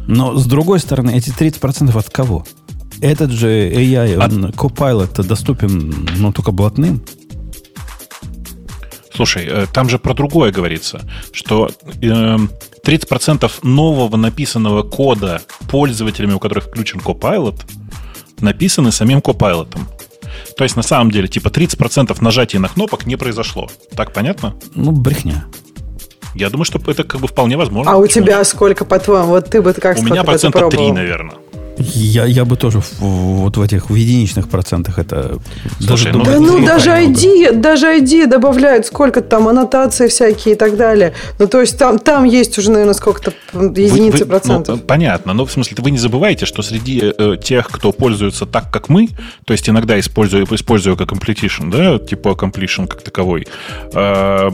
Но, с другой стороны, эти 30% от кого? Этот же AI, он, Copilot, доступен, ну, только блатным. Слушай, э, там же про другое говорится, что 30% эм, нового написанного кода пользователями, у которых включен Copilot, написаны самим Copilot. То есть, на самом деле, типа 30% нажатия на кнопок не произошло. Так понятно? Ну, брехня. Я думаю, что это как бы вполне возможно. А у тебя сколько, по-твоему? Вот ты бы как У меня процента 3, наверное. Я, я бы тоже в, вот в этих в единичных процентах это Слушай, даже ну, да, ну даже ID, даже ID добавляют сколько там аннотации всякие и так далее. Ну то есть там там есть уже наверное сколько-то единицы вы, вы, процентов. Ну, понятно, но в смысле вы не забывайте, что среди э, тех, кто пользуется так, как мы, то есть иногда используя используя как completion, да, типа completion как таковой. Э,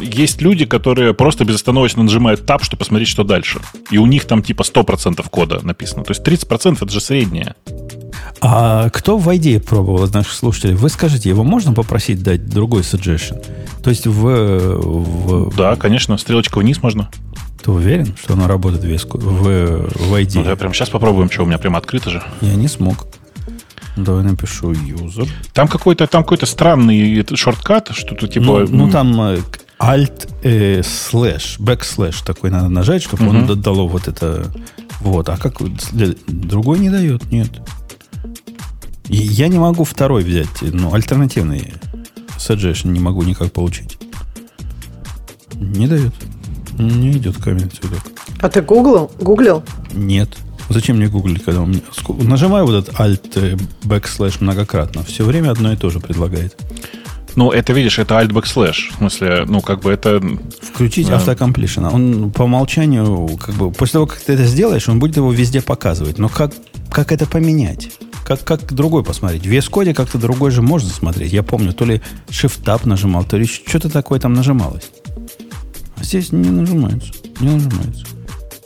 есть люди, которые просто безостановочно нажимают Tab, чтобы посмотреть, что дальше. И у них там типа 100% кода написано. То есть 30% это же среднее. А кто в ID пробовал из наших слушателей? Вы скажите, его можно попросить дать другой suggestion? То есть в... в... Да, конечно, стрелочка вниз можно. Ты уверен, что оно работает в, в, в ID? Ну, я прям сейчас попробуем, что у меня прямо открыто же. Я не смог. Давай напишу user. Там какой-то там какой-то странный шорткат, что-то типа. Ну, ну там э, Alt э, слэш, backslash такой надо нажать, чтобы угу. он дало вот это. Вот. А как другой не дает? Нет. И я не могу второй взять, ну, альтернативный suggestion не могу никак получить. Не дает. Не идет камень сюда. А ты гуглил? Гуглил? Нет. Зачем мне гуглить, когда у меня... Нажимаю вот этот alt э, backslash многократно. Все время одно и то же предлагает. Ну, это, видишь, это alt backslash. В смысле, ну, как бы это... Включить да. автокомплишн. Он по умолчанию, как бы, после того, как ты это сделаешь, он будет его везде показывать. Но как, как это поменять? Как, как другой посмотреть? В VS как-то другой же можно смотреть. Я помню, то ли Shift-Tab нажимал, то ли что-то такое там нажималось. А здесь не нажимается. Не нажимается.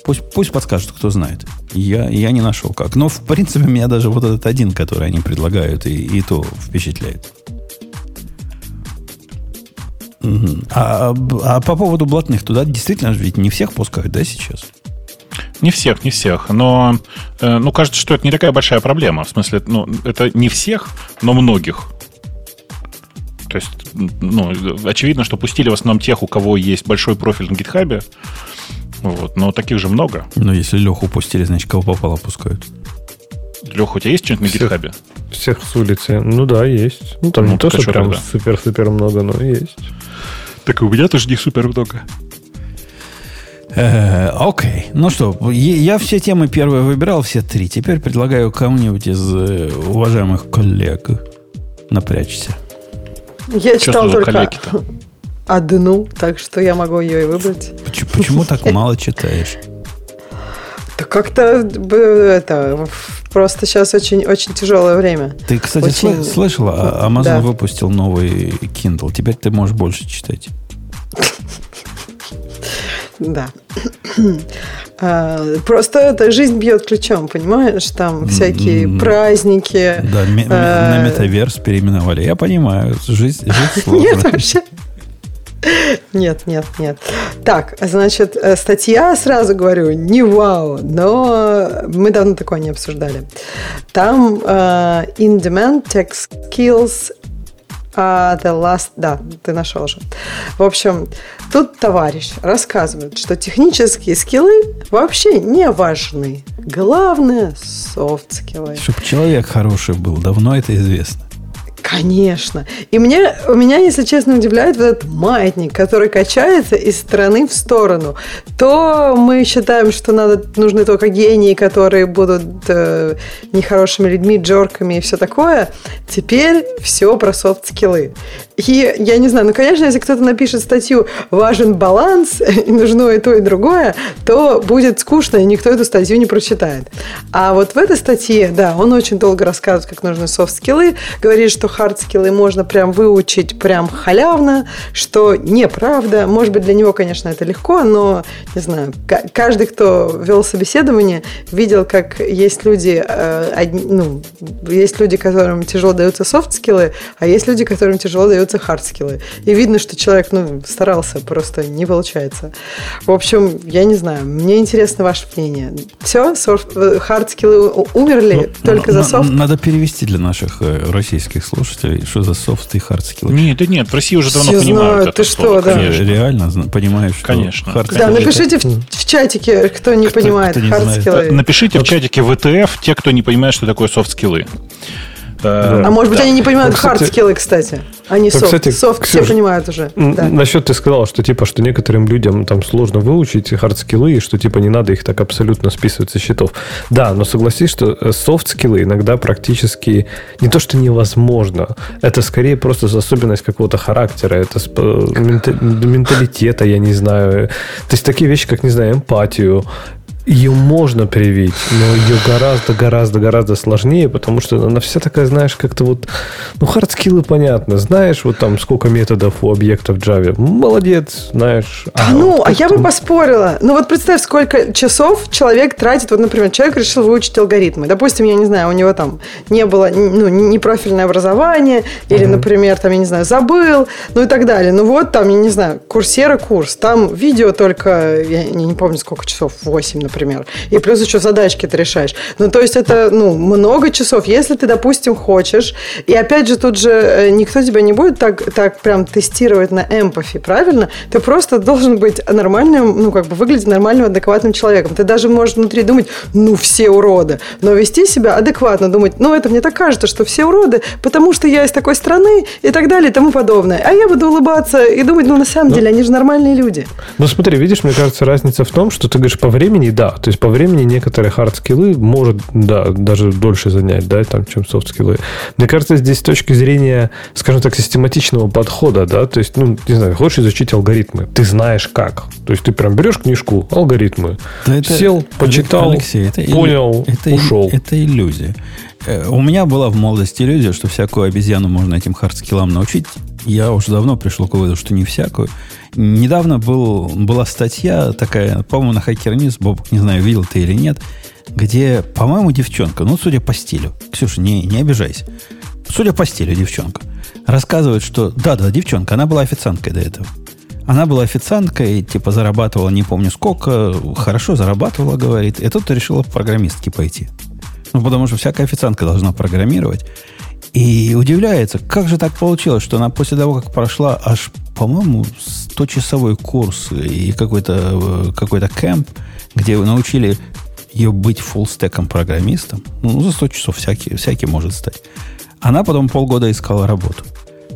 Пусть, пусть подскажет, кто знает. Я, я не нашел как. Но, в принципе, меня даже вот этот один, который они предлагают, и, и то впечатляет. А, а по поводу блатных, туда действительно ведь не всех пускают, да, сейчас? Не всех, не всех. Но, э, ну, кажется, что это не такая большая проблема. В смысле, ну, это не всех, но многих. То есть, ну, очевидно, что пустили в основном тех, у кого есть большой профиль на гитхабе. Вот, но таких же много. Но если Леху пустили, значит, кого попало пускают. Леха, у тебя есть что-нибудь на гитхабе? Всех с улицы. Ну да, есть. Ну, там ну, не то, что прям супер-супер много, но есть. Так и у меня тоже не супер много. Э, окей. Ну что, я все темы первые выбирал, все три. Теперь предлагаю кому-нибудь из э, уважаемых коллег напрячься. Я читал только одну, так что я могу ее и выбрать. Почему, почему так мало читаешь? Да как-то это просто сейчас очень очень тяжелое время. Ты, кстати, очень... слышала, а Amazon да. выпустил новый Kindle. Теперь ты можешь больше читать. Да. А, просто эта жизнь бьет ключом, понимаешь? Там всякие праздники. Да, на метаверс переименовали. Я понимаю, жизнь, жизнь сложная. Нет, вообще. Нет, нет, нет. Так, значит, э, статья, сразу говорю, не вау, но мы давно такое не обсуждали. Там uh, In Demand Tech Skills uh, The Last... Да, ты нашел же. В общем, тут товарищ рассказывает, что технические скиллы вообще не важны. Главное – софт-скиллы. Чтобы человек хороший был, давно это известно. Конечно. И мне, у меня, если честно, удивляет вот этот маятник, который качается из стороны в сторону. То мы считаем, что надо, нужны только гении, которые будут э, нехорошими людьми, джерками и все такое. Теперь все про soft skill'ы. И я не знаю, ну, конечно, если кто-то напишет статью «Важен баланс, и нужно и то, и другое», то будет скучно, и никто эту статью не прочитает. А вот в этой статье, да, он очень долго рассказывает, как нужны soft skill'ы, говорит, что hard skill'ы можно прям выучить прям халявно, что неправда. Может быть, для него, конечно, это легко, но, не знаю, каждый, кто вел собеседование, видел, как есть люди, э, ну, есть люди, которым тяжело даются soft skill'ы, а есть люди, которым тяжело даются hard skill'ы. И видно, что человек, ну, старался, просто не получается. В общем, я не знаю, мне интересно ваше мнение. Все, hard skill'ы умерли ну, только за софт? Надо перевести для наших э, российских слушателей слушателей, что за софт и hard skill'ы. Нет, нет, в России уже давно Все понимают знают, это ты слово, что, да. Конечно. Реально понимаешь, что Конечно. Hard да, напишите в, в чатике, кто не кто, понимает hard skill'ы. Напишите в чатике WTF те, кто не понимает, что такое soft skill'ы. Да. А может быть, да. они не понимают ну, hard skill'ы, кстати. Они софт. Кстати, софт Ксюша, все понимают уже. Да. Насчет ты сказал, что типа, что некоторым людям там сложно выучить hard skill'ы, и что типа не надо их так абсолютно списывать со счетов. Да, но согласись, что э, soft skill'ы иногда практически не то, что невозможно. Это скорее просто особенность какого-то характера, это менталитета, я не знаю. То есть такие вещи, как, не знаю, эмпатию, ее можно привить, но ее гораздо, гораздо, гораздо сложнее, потому что она вся такая, знаешь, как-то вот, ну, hard skill'ы понятно, знаешь, вот там сколько методов у объекта в Java, молодец, знаешь. А, ну, вот а я бы поспорила. Ну, вот представь, сколько часов человек тратит, вот, например, человек решил выучить алгоритмы. Допустим, я не знаю, у него там не было, ну, не профильное образование, или, угу. например, там, я не знаю, забыл, ну и так далее. Ну, вот там, я не знаю, курсера курс, там видео только, я не помню, сколько часов, 8, например, например. И плюс еще задачки ты решаешь. Ну, то есть это, ну, много часов. Если ты, допустим, хочешь, и опять же тут же э, никто тебя не будет так, так прям тестировать на эмпафи, правильно? Ты просто должен быть нормальным, ну, как бы выглядеть нормальным, адекватным человеком. Ты даже можешь внутри думать, ну, все уроды. Но вести себя адекватно, думать, ну, это мне так кажется, что все уроды, потому что я из такой страны и так далее и тому подобное. А я буду улыбаться и думать, ну, на самом ну, деле, они же нормальные люди. Ну, смотри, видишь, мне кажется, разница в том, что ты говоришь по времени, да, да. То есть по времени некоторые хард-скиллы может, да, даже дольше занять, да, там, чем софт-скиллы. Мне кажется, здесь с точки зрения, скажем так, систематичного подхода, да, то есть, ну, не знаю, хочешь изучить алгоритмы, ты знаешь как. То есть ты прям берешь книжку, алгоритмы, да это, сел, почитал, Алексей, это понял, это, ушел. Это иллюзия. Э, у меня была в молодости иллюзия, что всякую обезьяну можно этим hard skill'ам научить. Я уже давно пришел к выводу, что не всякую. Недавно был, была статья такая, по-моему, на Hacker News, Боб, не знаю, видел ты или нет, где, по-моему, девчонка, ну, судя по стилю, Ксюша, не, не обижайся, судя по стилю девчонка, рассказывает, что, да-да, девчонка, она была официанткой до этого. Она была официанткой, типа зарабатывала не помню сколько, хорошо зарабатывала, говорит, и тут решила в программистки пойти. Ну, потому что всякая официантка должна программировать. И удивляется, как же так получилось, что она после того, как прошла аж, по-моему, 100-часовой курс и какой-то какой кемп, где научили ее быть фуллстеком программистом, ну, за 100 часов всякий, всякий может стать. Она потом полгода искала работу.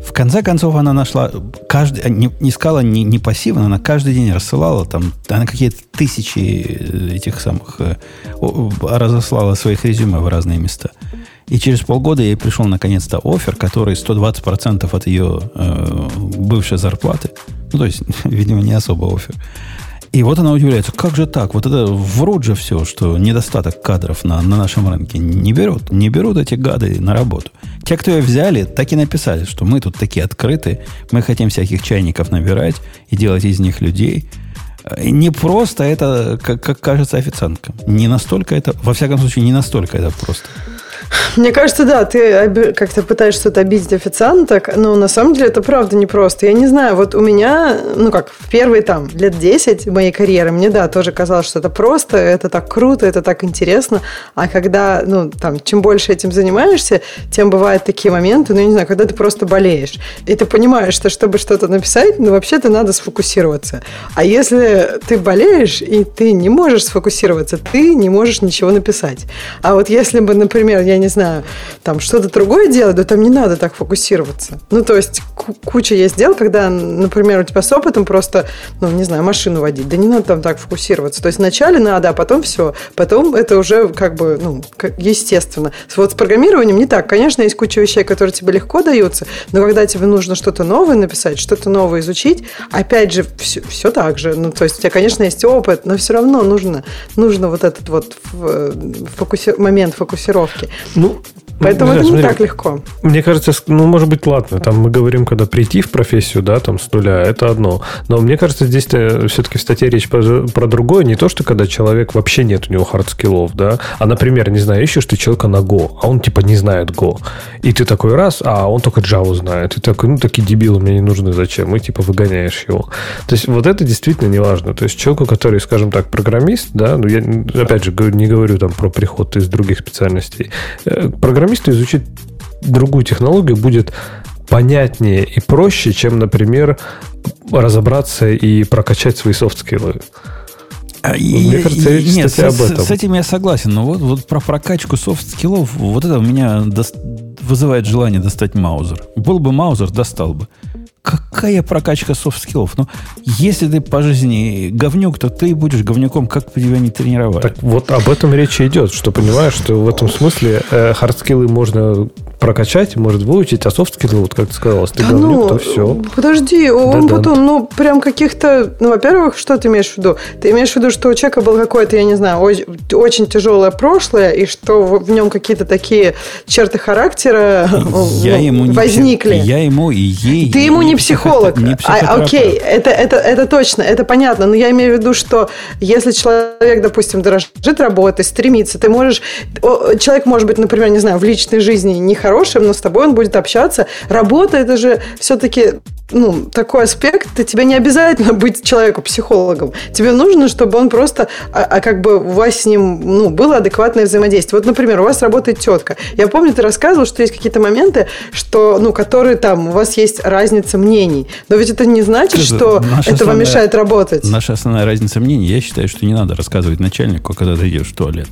В конце концов, она нашла, каждый, не, не искала не, не пассивно, она каждый день рассылала, там, она какие-то тысячи этих самых, э, разослала своих резюме в разные места. И через полгода ей пришел наконец-то офер, который 120% от ее э, бывшей зарплаты. Ну, то есть, видимо, не особо офер. И вот она удивляется, как же так? Вот это врут же все, что недостаток кадров на, на нашем рынке. Не берут, не берут эти гады на работу. Те, кто ее взяли, так и написали, что мы тут такие открытые, мы хотим всяких чайников набирать и делать из них людей. Не просто это, как, как кажется официанткам. Не настолько это, во всяком случае, не настолько это просто. Мне кажется, да, ты как-то пытаешься что-то обидеть официанток, но на самом деле это правда непросто. Я не знаю, вот у меня, ну как, в первые там лет 10 моей карьеры, мне, да, тоже казалось, что это просто, это так круто, это так интересно. А когда, ну, там, чем больше этим занимаешься, тем бывают такие моменты, ну, я не знаю, когда ты просто болеешь. И ты понимаешь, что чтобы что-то написать, ну, вообще-то надо сфокусироваться. А если ты болеешь, и ты не можешь сфокусироваться, ты не можешь ничего написать. А вот если бы, например, я не знаю, там что-то другое делать, то там не надо так фокусироваться. Ну, то есть куча есть дел, когда, например, у тебя с опытом просто, ну, не знаю, машину водить, да не надо там так фокусироваться. То есть вначале надо, а потом все. Потом это уже как бы, ну, естественно. Вот с программированием не так. Конечно, есть куча вещей, которые тебе легко даются, но когда тебе нужно что-то новое написать, что-то новое изучить, опять же, все, все так же. Ну, то есть у тебя, конечно, есть опыт, но все равно нужно, нужно вот этот вот фокуси... момент фокусировки. Ну, Поэтому ну, это не смотри, так легко. Мне кажется, ну, может быть, ладно, там мы говорим, когда прийти в профессию, да, там с нуля, это одно. Но мне кажется, здесь все-таки в статье речь про, про другое, не то, что когда человек вообще нет у него хардскиллов, да, а, например, не знаю, ищешь ты человека на Go, а он типа не знает Go. И ты такой раз, а он только Java знает. И такой, ну, такие дебилы мне не нужны, зачем? И типа выгоняешь его. То есть вот это действительно не важно. То есть человеку, который, скажем так, программист, да, ну, я опять же не говорю там про приход из других специальностей, э, программисту изучить другую технологию будет понятнее и проще, чем, например, разобраться и прокачать свои софт-скиллы. А, Мне кажется, речь нет, с, об этом. С этим я согласен, но вот, вот про прокачку софт-скиллов, вот это у меня до, вызывает желание достать маузер. Был бы маузер, достал бы. Какая прокачка софт-скиллов? Ну, если ты по жизни говнюк, то ты будешь говнюком, как бы тебя не тренировали. Так вот об этом речь идет, что понимаешь, что в этом смысле э, хардскиллы можно прокачать, может выучить, а софт-скиллы, вот как ты сказала, если ты да говнюк, ну, то все. Подожди, он да, потом, ну, прям каких-то, ну, во-первых, что ты имеешь в виду? Ты имеешь в виду, что у человека было какое-то, я не знаю, очень тяжелое прошлое, и что в нем какие-то такие черты характера я ну, ему возникли. Не, я ему и ей. Ты ему не психолог. Не а, окей, это, это, это точно, это понятно. Но я имею в виду, что если человек, допустим, дорожит работой, стремится, ты можешь... Человек может быть, например, не знаю, в личной жизни нехорошим, но с тобой он будет общаться. Работа – это же все-таки ну, такой аспект, тебе не обязательно быть человеку-психологом. Тебе нужно, чтобы он просто, а, а как бы у вас с ним ну, было адекватное взаимодействие. Вот, например, у вас работает тетка. Я помню, ты рассказывал, что есть какие-то моменты, что, ну, которые там, у вас есть разница мнений. Но ведь это не значит, это что это основная, вам мешает работать. Наша основная разница мнений, я считаю, что не надо рассказывать начальнику, когда ты идешь в туалет.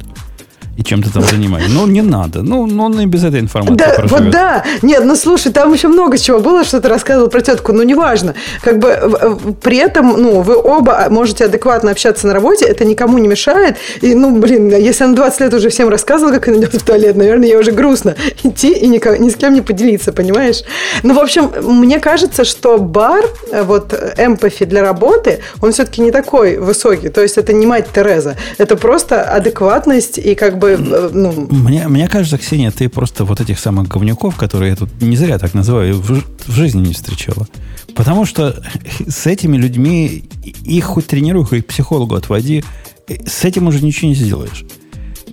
И чем ты там занимаешься. Ну, не надо. Ну, ну он и без этой информации Да, проживет. вот да. Нет, ну слушай, там еще много чего было, что ты рассказывал про тетку, но неважно. Как бы при этом, ну, вы оба можете адекватно общаться на работе, это никому не мешает. И, ну, блин, если она 20 лет уже всем рассказывала, как она идет в туалет, наверное, ей уже грустно идти и нико- ни с кем не поделиться, понимаешь? Ну, в общем, мне кажется, что бар, э, вот эмпафи для работы, он все-таки не такой высокий. То есть это не мать Тереза. Это просто адекватность и как бы, э, ну, Мне, мне кажется, Ксения, ты просто вот этих самых говнюков, которые я тут не зря так называю, в, в жизни не встречала. Потому что с этими людьми их хоть тренируй, хоть психологу отводи, с этим уже ничего не сделаешь.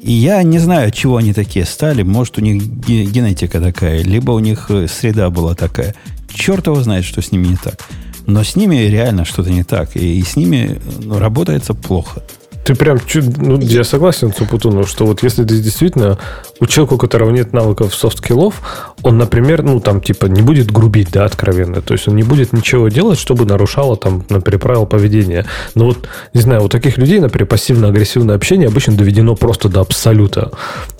И я не знаю, чего они такие стали. Может, у них ге- генетика такая, либо у них э, среда была такая. Черт его знает, что с ними не так. Но с ними реально что-то не так. И, и с ними ну, работается плохо. Ты прям чуть, ну, я согласен с Путуном, что вот если ты действительно у человека, у которого нет навыков софт-скиллов, он, например, ну, там, типа, не будет грубить, да, откровенно. То есть он не будет ничего делать, чтобы нарушало, там, например, правила поведения. Но вот, не знаю, у таких людей, например, пассивно-агрессивное общение обычно доведено просто до абсолюта.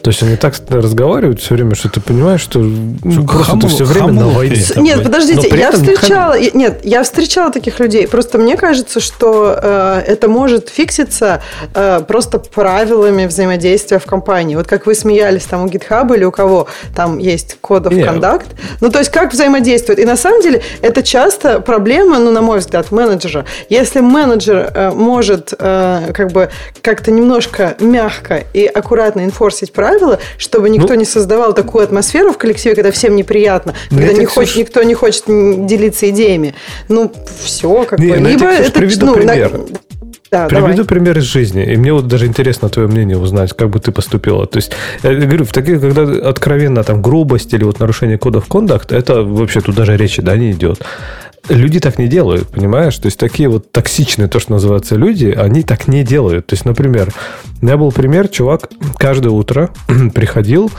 То есть они так разговаривают все время, что ты понимаешь, что ну, Что просто ты хамло- все время на хамло войне. Нет, подождите, я этом встречала, я- нет, я встречала таких людей. Просто мне кажется, что э, это может фикситься э, просто правилами взаимодействия в компании. Вот как вы смеялись там у GitHub или у кого там есть Не. контакт. Ну, то есть как взаимодействуют. И на самом деле это часто проблема, ну, на мой взгляд, менеджера. Если менеджер э, может э, как бы как-то немножко мягко и аккуратно инфорсить правила, чтобы никто Ну, не создавал такую атмосферу в коллективе, когда всем неприятно, когда не хочет, Ксюш- никто не хочет делиться идеями. Ну, все, как Не, бы. Либо это приведу ну, на- пример. Да, Приведу давай. пример из жизни. И мне вот даже интересно твое мнение узнать, как бы ты поступила. То есть, я говорю, в таких, когда откровенно там грубость или вот нарушение кодов контакт, это вообще тут даже речи да, не идет. Люди так не делают, понимаешь? То есть, такие вот токсичные, то, что называется, люди, они так не делают. То есть, например, у меня был пример, чувак каждое утро приходил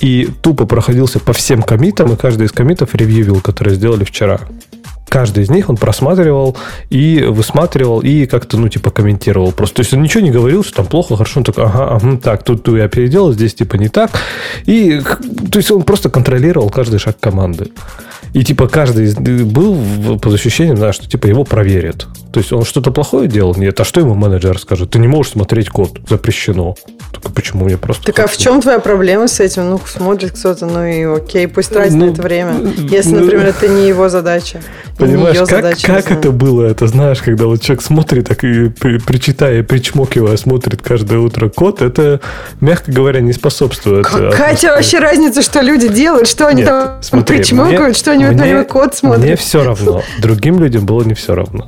и тупо проходился по всем комитам, и каждый из комитов ревьювил, которые сделали вчера. Каждый из них он просматривал и высматривал, и как-то, ну, типа, комментировал. Просто, то есть, он ничего не говорил, что там плохо, хорошо. Он такой, ага, ага, так, тут, тут я переделал, здесь, типа, не так. И, то есть, он просто контролировал каждый шаг команды. И, типа, каждый был под ощущением, да, что, типа, его проверят. То есть, он что-то плохое делал? Нет. А что ему менеджер скажет? Ты не можешь смотреть код, запрещено. Так, а почему мне просто... Так а в чем твоя проблема с этим? Ну, смотрит кто-то, ну и окей, пусть тратит на Ну, это время. ну, Если, ну, например, это не его задача. Понимаешь, как, задача, как это было, это знаешь, когда вот человек смотрит, так и при- причитая, причмокивая, смотрит каждое утро код, это, мягко говоря, не способствует. э, Какая тебе вообще разница, что люди делают, что они Нет, там смотри, причмокают, мне- что они вот на мне- код смотрят? Мне все равно. Другим людям было не все равно.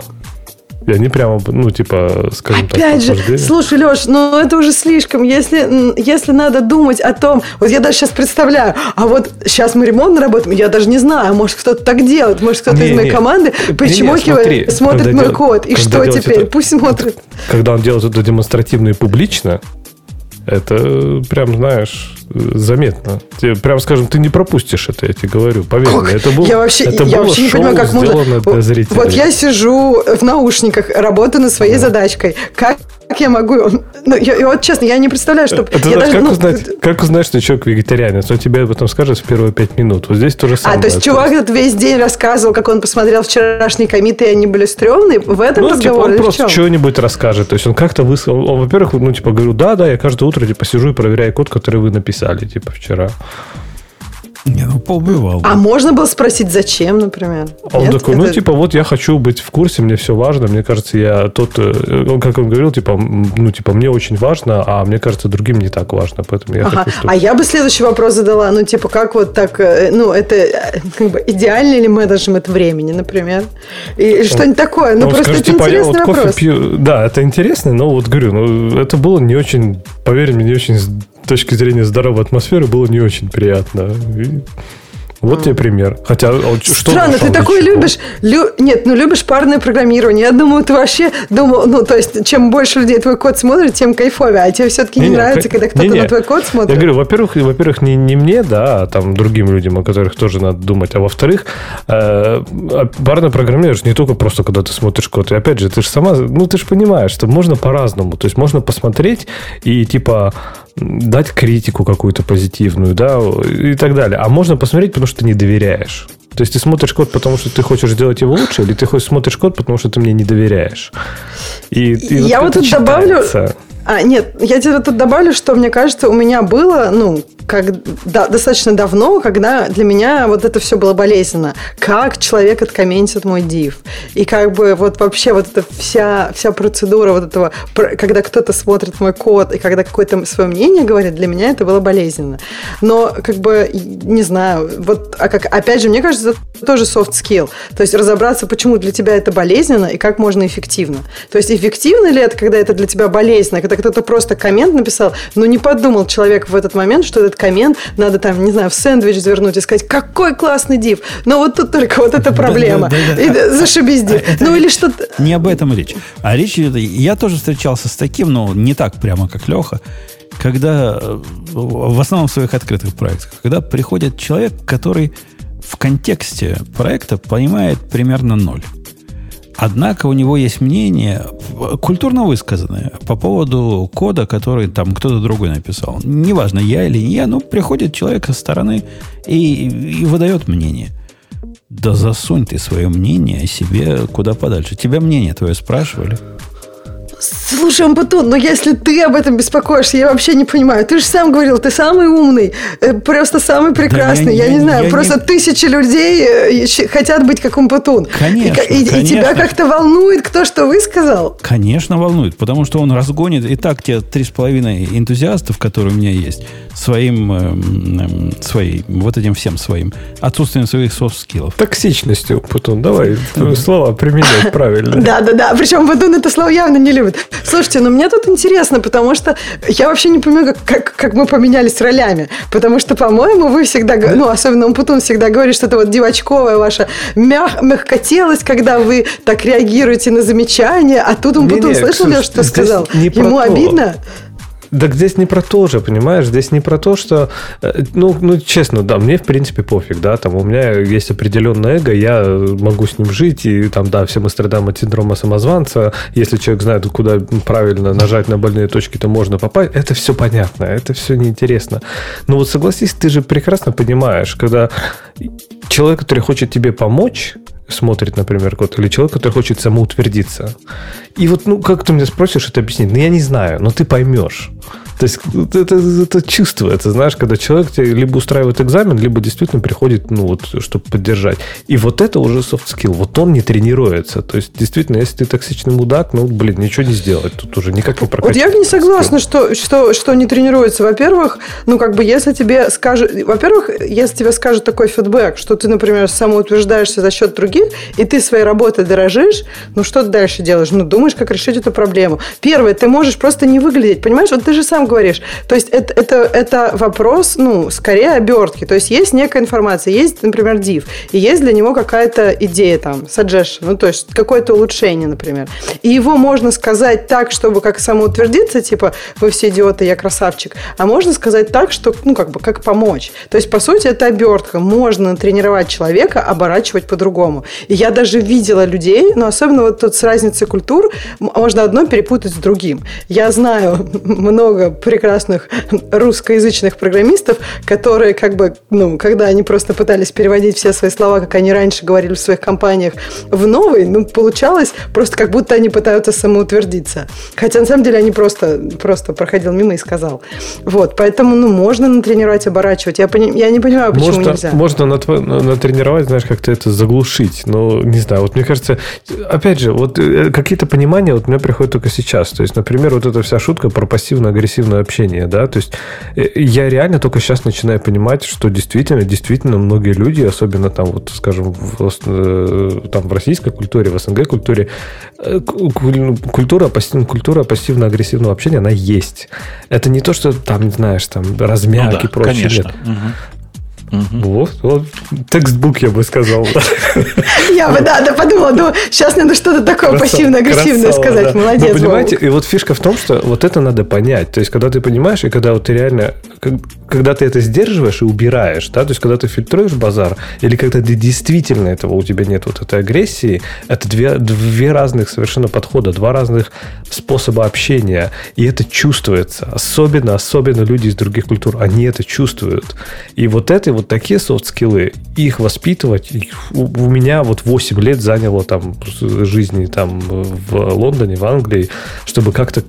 И они прямо, ну, типа, скажем так, Опять же, похождение. слушай, Леш, ну это уже слишком. Если, если надо думать о том, вот я даже сейчас представляю, а вот сейчас мы ремонтно работаем, я даже не знаю, может кто-то так делает, может кто-то из Не, моей не. команды Не, не, причмокивает, смотри, смотрит мой дел- код. И что теперь? это- Пусть смотрит. Когда он делает это демонстративно и публично, это прям, знаешь, заметно. Тебе, прям, скажем, ты не пропустишь это, я тебе говорю. Поверь мне, это было, я вообще, это я было вообще не шоу, понимаю, как можно. для зрителей. Вот я сижу в наушниках, работаю над своей задачкой. Как как я могу? Ну, я, я вот честно, я не представляю, что. Я знаешь, даже, как, ну, узнать, как узнать, что человек вегетарианец? Он тебе об этом скажет в первые пять минут. Вот здесь то же А, самое. то есть чувак этот весь день рассказывал, как он посмотрел вчерашние комиты, и они были стрёмные. В этом Ну, типа, разговор он просто что-нибудь расскажет. То есть он как-то высказал. Он, во-первых, ну, типа, говорю, да, да, я каждое утро типа сижу и проверяю код, который вы написали, типа, вчера. Не, ну, поубивал. бы. А можно было спросить, зачем, например? А он Нет? такой, ну, Это- типа, вот я хочу быть в курсе, мне все важно, мне кажется, я тот, э, он, как он говорил, типа, ну, типа, мне очень важно, а мне кажется, другим не так важно, поэтому я Ага. хочу, чтобы... А я бы следующий вопрос задала, ну, типа, как вот так, э, ну, это э, как бы идеальный ли менеджмент времени, например? И что-нибудь такое. Ну, Он просто скажет, это типа, я интересный вот кофе вопрос. пью. Да, это интересно, но вот говорю, ну, это было не очень, поверь мне, не очень с точки зрения здоровой атмосферы было не очень приятно. И вот тебе пример. Хотя, а что Странно, ты такой ничего? любишь, лю- нет, ну любишь парное программирование. Я думаю, ты вообще думал, ну то есть, чем больше людей твой код смотрит, тем кайфовее. А тебе все-таки не, Не-не, нравится, ка- когда кто-то не-не. на твой код смотрит. Я говорю, во-первых, во-первых, не, не мне, да, а там другим людям, о которых тоже надо думать. А во-вторых, э, а парное программирование не только просто, когда ты смотришь код. И опять же, ты же сама, ну, ты же понимаешь, что можно по-разному. То есть можно посмотреть и типа дать критику какую-то позитивную, да, и так далее. А можно посмотреть, потому что ты не доверяешь. То есть ты смотришь код, потому что ты хочешь сделать его лучше, или ты хочешь смотришь код, потому что ты мне не доверяешь. И, и я вот, вот тут добавлю, а, нет, я тебе тут добавлю, что мне кажется, у меня было, ну, как да, достаточно давно, когда для меня вот это все было болезненно. Как человек откомментит мой div. И как бы вот вообще вот эта вся, вся процедура вот этого, когда кто-то смотрит мой код и когда какое-то свое мнение говорит, для меня это было болезненно. Но как бы, не знаю, вот, а как, опять же, мне кажется, это тоже soft skill. То есть разобраться, почему для тебя это болезненно и как можно эффективно. То есть эффективно ли это, когда это для тебя болезненно, когда кто-то просто коммент написал, но не подумал человек в этот момент, что этот коммент надо там, не знаю, в сэндвич завернуть и сказать, какой классный див. Но вот тут только вот эта проблема. Да, да, да, да. Зашибись див. А, ну или что-то... Не об этом речь. А речь идет... Я тоже встречался с таким, но не так прямо, как Леха когда э, в основном в своих открытых проектах, когда приходит человек, который в контексте проекта понимает примерно ноль. Однако у него есть мнение, культурно высказанное, по поводу кода, который там кто-то другой написал. Неважно, я или не я, но приходит человек со стороны и, и выдает мнение. Да засунь ты свое мнение себе куда подальше. Тебя мнение твое спрашивали. Слушай, Амбатон, но если ты об этом беспокоишься, я вообще не понимаю. Ты же сам говорил, ты самый умный, э, просто самый прекрасный. Да я, я, я не знаю, я просто не... тысячи людей э, хотят быть как Амбатон. Конечно, и, конечно. и тебя как-то волнует, кто что высказал? Конечно, волнует, потому что он разгонит и так те три с половиной энтузиастов, которые у меня есть, своим, э, э, своей, вот этим всем своим, отсутствием своих софт-скиллов. Токсичностью, Путун, давай слова применять правильно. Да, да, да. Причем Путун это слово явно не любит. Слушайте, ну мне тут интересно, потому что я вообще не понимаю, как, как, как мы поменялись ролями. Потому что, по-моему, вы всегда, ну, особенно Умпутун всегда говорит, что это вот девочковая ваша мяг, мягкотелость, когда вы так реагируете на замечания, а тут Умпутун слышал, ли, что сказал? Ему обидно? Так здесь не про то же, понимаешь? Здесь не про то, что... Э, ну, ну, честно, да, мне, в принципе, пофиг, да, там у меня есть определенное эго, я могу с ним жить, и там, да, все мы страдаем от синдрома самозванца, если человек знает, куда правильно нажать на больные точки, то можно попасть, это все понятно, это все неинтересно. Но вот согласись, ты же прекрасно понимаешь, когда человек, который хочет тебе помочь, смотрит, например, код, или человек, который хочет самоутвердиться. И вот, ну, как ты меня спросишь это объяснить? Ну, я не знаю, но ты поймешь. То есть это, это чувствуется, знаешь, когда человек тебе либо устраивает экзамен, либо действительно приходит, ну вот, чтобы поддержать. И вот это уже soft skill. Вот он не тренируется. То есть, действительно, если ты токсичный мудак, ну, блин, ничего не сделать. Тут уже никак не прокатить. Вот я не согласна, что, что, что не тренируется. Во-первых, ну, как бы, если тебе скажут... Во-первых, если тебе скажут такой фидбэк, что ты, например, самоутверждаешься за счет других, и ты своей работой дорожишь, ну, что ты дальше делаешь? Ну, думаешь, как решить эту проблему. Первое, ты можешь просто не выглядеть. Понимаешь, вот ты же сам говоришь. То есть это, это, это вопрос, ну, скорее обертки. То есть есть некая информация, есть, например, div, и есть для него какая-то идея там, suggestion, ну, то есть какое-то улучшение, например. И его можно сказать так, чтобы как самоутвердиться, типа, вы все идиоты, я красавчик. А можно сказать так, что, ну, как бы, как помочь. То есть, по сути, это обертка. Можно тренировать человека, оборачивать по-другому. И я даже видела людей, но особенно вот тут с разницей культур, можно одно перепутать с другим. Я знаю много прекрасных русскоязычных программистов, которые как бы, ну, когда они просто пытались переводить все свои слова, как они раньше говорили в своих компаниях, в новый, ну, получалось просто как будто они пытаются самоутвердиться. Хотя на самом деле они просто, просто проходил мимо и сказал. Вот, поэтому, ну, можно натренировать, оборачивать. Я, пони, я не понимаю, почему можно, нельзя. Можно натренировать, знаешь, как-то это заглушить. Но, не знаю, вот мне кажется, опять же, вот э, какие-то понимания вот у меня приходят только сейчас. То есть, например, вот эта вся шутка про пассивно-агрессивное общение, да, то есть э, я реально только сейчас начинаю понимать, что действительно, действительно многие люди, особенно там вот, скажем, в, э, там в российской культуре, в СНГ культуре, э, культура, пассив, культура пассивно-агрессивного общения, она есть. Это не то, что там, знаешь, там размяк ну да, и прочее. Конечно. Нет. Угу. Угу. Вот, вот, текстбук, я бы сказал. Я бы, да, да, подумала, ну, сейчас надо что-то такое пассивно-агрессивное сказать. Молодец, понимаете, и вот фишка в том, что вот это надо понять. То есть, когда ты понимаешь, и когда вот ты реально когда ты это сдерживаешь и убираешь, да, то есть когда ты фильтруешь базар, или когда ты действительно этого у тебя нет вот этой агрессии, это две, две разных совершенно подхода, два разных способа общения, и это чувствуется. Особенно, особенно люди из других культур, они это чувствуют. И вот это вот такие софт-скиллы, их воспитывать, у, у меня вот 8 лет заняло там жизни там в Лондоне, в Англии, чтобы как-то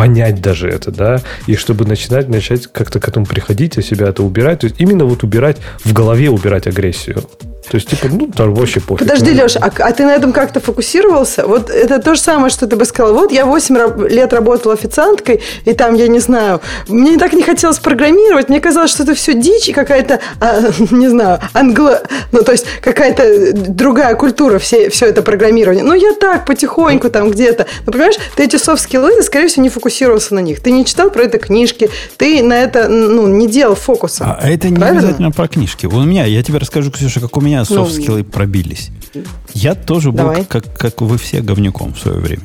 понять даже это, да, и чтобы начинать, начать как-то к этому приходить, а себя это убирать, то есть именно вот убирать, в голове убирать агрессию. То есть, типа, ну, там вообще пофиг. Подожди, Леша, а, а ты на этом как-то фокусировался? Вот это то же самое, что ты бы сказал. Вот я 8 лет работала официанткой, и там, я не знаю, мне так не хотелось программировать, мне казалось, что это все дичь и какая-то, а, не знаю, англо... Ну, то есть, какая-то другая культура, все, все это программирование. Ну, я так, потихоньку там где-то. Ну, понимаешь, ты эти софт-скиллы, ты, скорее всего, не фокусировался на них. Ты не читал про это книжки, ты на это, ну, не делал фокуса. А это не Правильно? обязательно про книжки. У меня, я тебе расскажу, Ксюша, как у меня меня софт-скиллы ну, пробились. Я тоже был, как, как вы все, говнюком в свое время.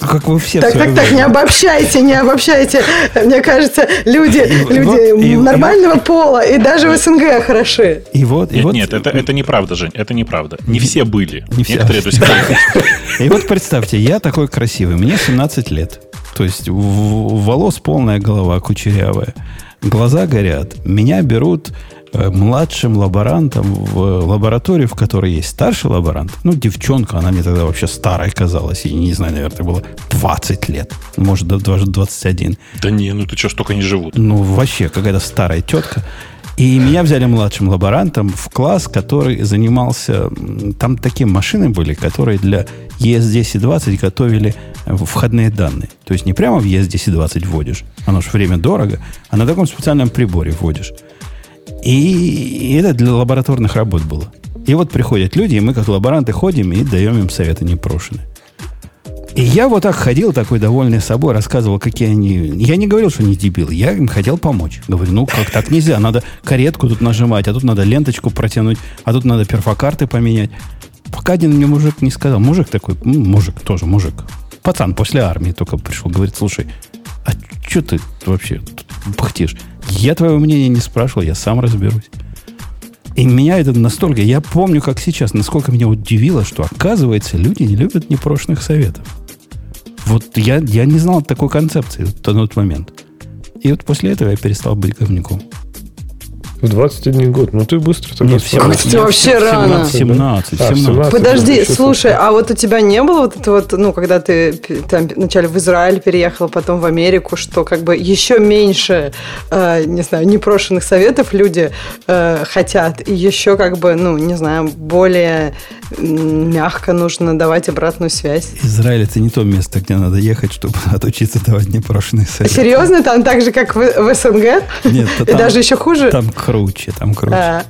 Как вы все Так, так, время. так, не обобщайте, не обобщайте. Мне кажется, люди, и, люди вот, и, нормального и, пола и даже в СНГ хороши. И вот, и нет, вот, нет, это, это неправда, Жень, это неправда. Не все были. Не все. Некоторые до сих пор. И вот представьте, я такой красивый, мне 17 лет. То есть волос полная голова кучерявая, глаза горят. Меня берут младшим лаборантом в лаборатории, в которой есть старший лаборант. Ну, девчонка, она мне тогда вообще старой казалась. И не знаю, наверное, было 20 лет. Может, даже 21. Да не, ну ты что, столько не живут. Ну, вообще, какая-то старая тетка. И меня взяли младшим лаборантом в класс, который занимался... Там такие машины были, которые для ES1020 готовили входные данные. То есть не прямо в ES1020 вводишь, оно же время дорого, а на таком специальном приборе вводишь. И это для лабораторных работ было. И вот приходят люди, и мы как лаборанты ходим и даем им советы непрошенные. И я вот так ходил, такой довольный собой, рассказывал, какие они... Я не говорил, что они дебилы, я им хотел помочь. Говорю, ну как так нельзя, надо каретку тут нажимать, а тут надо ленточку протянуть, а тут надо перфокарты поменять. Пока один мне мужик не сказал. Мужик такой, мужик тоже, мужик. Пацан после армии только пришел, говорит, слушай, а что ты вообще пыхтишь? Я твоего мнения не спрашивал, я сам разберусь. И меня это настолько... Я помню, как сейчас, насколько меня удивило, что, оказывается, люди не любят непрошенных советов. Вот я, я не знал такой концепции в тот момент. И вот после этого я перестал быть говнюком. В 21 год. Ну, ты быстро тогда Нет, 17, вообще 17, рано. 17, 17. 17. Подожди, да, слушай, а вот у тебя не было вот это вот, ну, когда ты там вначале в Израиль переехала, потом в Америку, что как бы еще меньше, э, не знаю, непрошенных советов люди э, хотят, и еще как бы, ну, не знаю, более мягко нужно давать обратную связь. Израиль это не то место, где надо ехать, чтобы отучиться давать непрошенные советы. Серьезно? Там так же, как в, в СНГ? Нет, и даже еще хуже? Там круче, там круче. А,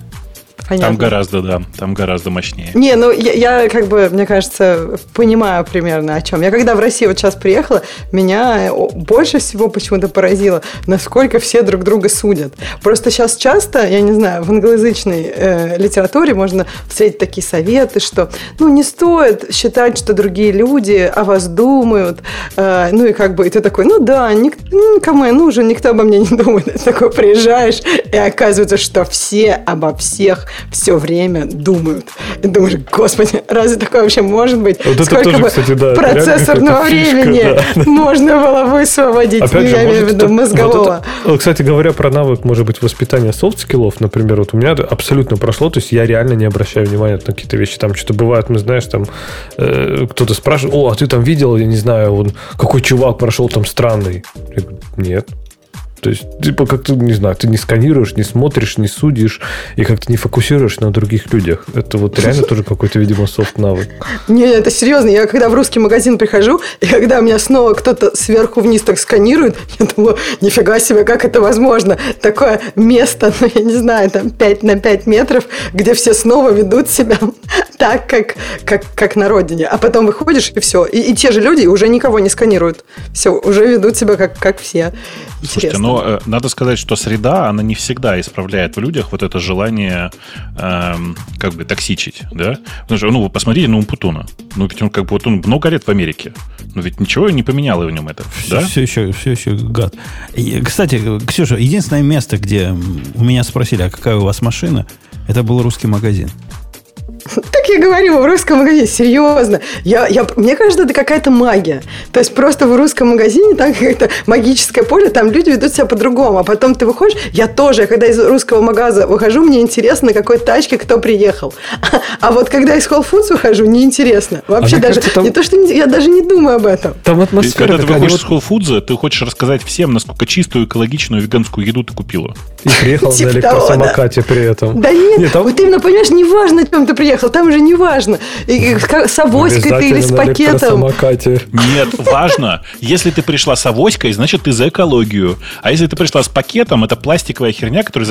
Понятно. Там гораздо, да, там гораздо мощнее. Не, ну я, я как бы, мне кажется, понимаю примерно о чем. Я когда в Россию вот сейчас приехала, меня больше всего почему-то поразило, насколько все друг друга судят. Просто сейчас часто, я не знаю, в англоязычной э, литературе можно встретить такие советы, что, ну, не стоит считать, что другие люди о вас думают. Э, ну и как бы, и ты такой, ну да, ник, никому я нужен, никто обо мне не думает. Ты такой приезжаешь, и оказывается, что все обо всех все время думают. И думаешь, господи, разве такое вообще может быть? Вот Сколько тоже, бы кстати, да, процессорного времени фишка, да. можно было высвободить, Опять же, я имею в виду мозгового. Вот это, кстати говоря, про навык, может быть, воспитания софт-скиллов, например, вот у меня абсолютно прошло, то есть я реально не обращаю внимания на какие-то вещи. Там что-то бывает, мы знаешь, там э, кто-то спрашивает, о, а ты там видел, я не знаю, он, какой чувак прошел там странный? Я говорю, нет. То есть, типа, как-то, не знаю, ты не сканируешь, не смотришь, не судишь и как-то не фокусируешь на других людях. Это вот реально тоже какой-то, видимо, софт-навык. Не, это серьезно. Я когда в русский магазин прихожу, и когда меня снова кто-то сверху вниз так сканирует, я думаю, нифига себе, как это возможно? Такое место, ну, я не знаю, там 5 на 5 метров, где все снова ведут себя так, как, как, как на родине. А потом выходишь, и все. И, и те же люди уже никого не сканируют. Все, уже ведут себя как, как все. Слушайте, но э, надо сказать, что среда, она не всегда исправляет в людях вот это желание э, как бы токсичить, да? Потому что, ну, вы посмотрите на Умпутуна. Ну, ведь он как бы вот он много лет в Америке. Но ведь ничего не поменяло в нем это, все, да? Все еще, все еще гад. И, кстати, Ксюша, единственное место, где у меня спросили, а какая у вас машина, это был русский магазин. Так я говорю, в русском магазине, серьезно. Я, я, мне кажется, это какая-то магия. То есть просто в русском магазине там какое-то магическое поле, там люди ведут себя по-другому. А потом ты выходишь, я тоже, когда из русского магаза выхожу, мне интересно, на какой тачке кто приехал. А, а вот когда из Whole Foods выхожу, неинтересно. Вообще а даже, кажется, там... не то, что не, я даже не думаю об этом. Там атмосфера. Когда ты выходишь вот... из Whole Foods, ты хочешь рассказать всем, насколько чистую, экологичную веганскую еду ты купила. И приехал на типа электросамокате при этом. Да нет, вот именно, понимаешь, неважно, чем ты приехал, там уже не важно. И, с авоськой ты или с пакетом. Нет, важно. Если ты пришла с авоськой, значит, ты за экологию. А если ты пришла с пакетом, это пластиковая херня, которая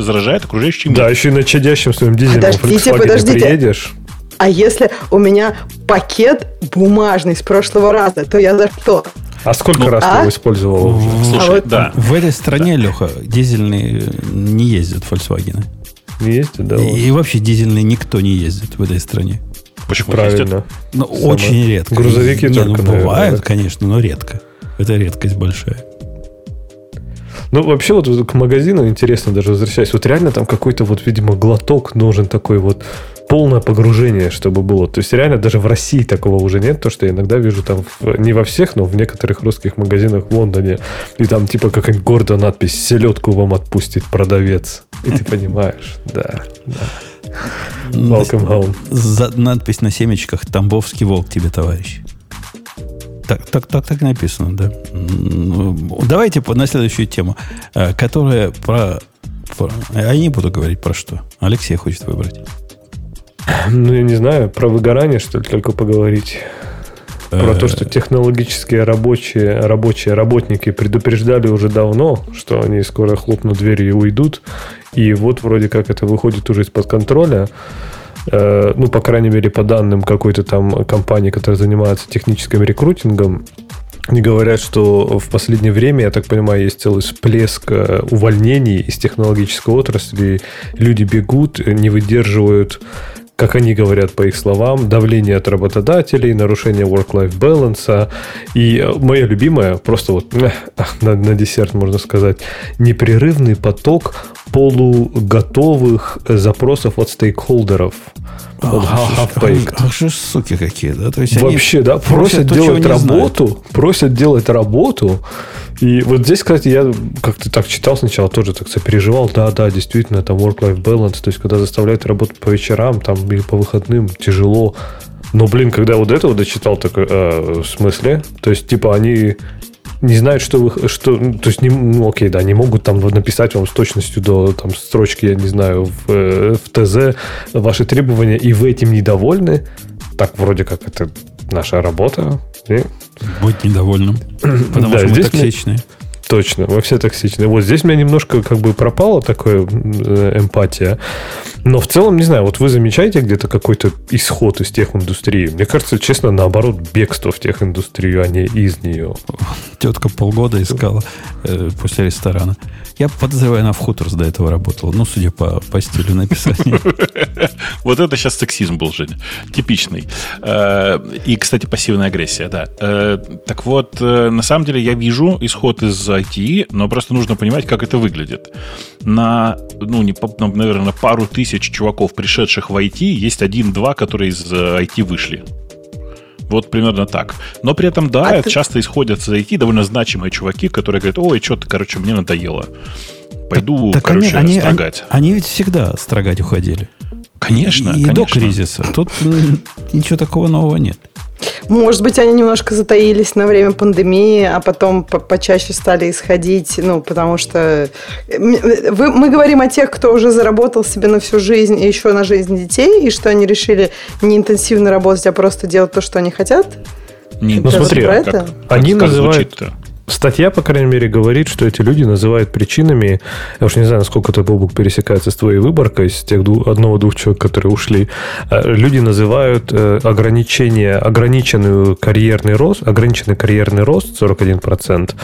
заражает окружающий мир. Да, еще и на чадящем своем дизеле подождите, подождите. приедешь. А если у меня пакет бумажный с прошлого раза, то я за что? А сколько ну, раз а? ты его использовал? Слушай, а вот да. В этой стране, да. Леха, дизельные не ездят Volkswagen. Ездит, да? И, и вообще дизельный никто не ездит в этой стране. Почему Правильно. Ездят? Ну, Самое... очень редко. Грузовики не, только, ну, бывают, да. конечно, но редко. Это редкость большая. Ну, вообще, вот к магазину интересно даже возвращаясь. Вот реально там какой-то вот, видимо, глоток нужен такой вот полное погружение, чтобы было. То есть реально даже в России такого уже нет, то что я иногда вижу там в, не во всех, но в некоторых русских магазинах в Лондоне, и там типа какая-нибудь гордая надпись «Селедку вам отпустит продавец». И ты понимаешь, да, да. Welcome home. За надпись на семечках «Тамбовский волк тебе, товарищ». Так, так, так, так написано, да. Давайте на следующую тему, э, которая про, про... Я не буду говорить про что. Алексей хочет выбрать. Ну, я не знаю, про выгорание, что ли, только поговорить. Про то, что технологические рабочие, рабочие работники предупреждали уже давно, что они скоро хлопнут дверью и уйдут. И вот вроде как это выходит уже из-под контроля. Э, ну, по крайней мере, по данным какой-то там компании, которая занимается техническим рекрутингом, они говорят, что в последнее время, я так понимаю, есть целый всплеск э, увольнений из технологической отрасли. Люди бегут, не выдерживают как они говорят по их словам, давление от работодателей, нарушение work-life balance. И э, моя любимая, просто вот на, на десерт можно сказать, непрерывный поток полуготовых запросов от стейкхолдеров. Ах, ах, же суки какие, да? То есть Вообще, да, просят, просят делать работу, просят делать работу, и вот здесь, кстати, я как-то так читал сначала, тоже так сопереживал. Да, да, действительно, там work-life balance, то есть, когда заставляют работать по вечерам там, или по выходным, тяжело. Но, блин, когда вот это вот дочитал, такой, э, в смысле? То есть, типа, они не знают, что вы, что, ну, то есть, не, ну, окей, да, не могут там написать вам с точностью до там строчки, я не знаю, в, э, в ТЗ ваши требования, и вы этим недовольны. Так, вроде как это наша работа. И... Будь недовольным. Потому да, что мы токсичные. Точно, мы все токсичные. Вот здесь у меня немножко как бы пропала такая э, эмпатия. Но в целом, не знаю, вот вы замечаете где-то какой-то исход из тех индустрии? Мне кажется, честно, наоборот, бегство в тех индустрию, а не из нее. Тетка полгода искала э, после ресторана. Я подозреваю, она в Хуторс до этого работала. Ну, судя по, по стилю написания. Вот это сейчас сексизм был, Женя. Типичный. Э, и, кстати, пассивная агрессия, да. Э, так вот, на самом деле я вижу исход из IT, но просто нужно понимать, как это выглядит. На, ну, не, наверное, на пару тысяч чуваков, пришедших в IT, есть один-два, которые из IT вышли. Вот примерно так. Но при этом, да, а ты... часто исходят из IT довольно значимые чуваки, которые говорят, ой, что-то, короче, мне надоело. Пойду, так, короче, они, строгать. Они, они ведь всегда строгать уходили. Конечно, и, и до кризиса. Тут ничего такого нового нет. Может быть, они немножко затаились на время пандемии, а потом по почаще стали исходить, ну, потому что вы, мы говорим о тех, кто уже заработал себе на всю жизнь и еще на жизнь детей, и что они решили не интенсивно работать, а просто делать то, что они хотят. Не, ну, смотри, про это? Как, они как называют... Статья, по крайней мере, говорит, что эти люди называют причинами, я уж не знаю, насколько это Бобук пересекается с твоей выборкой, из тех двух, одного-двух человек, которые ушли, э, люди называют э, ограничение, ограниченную карьерный рост, ограниченный карьерный рост 41%,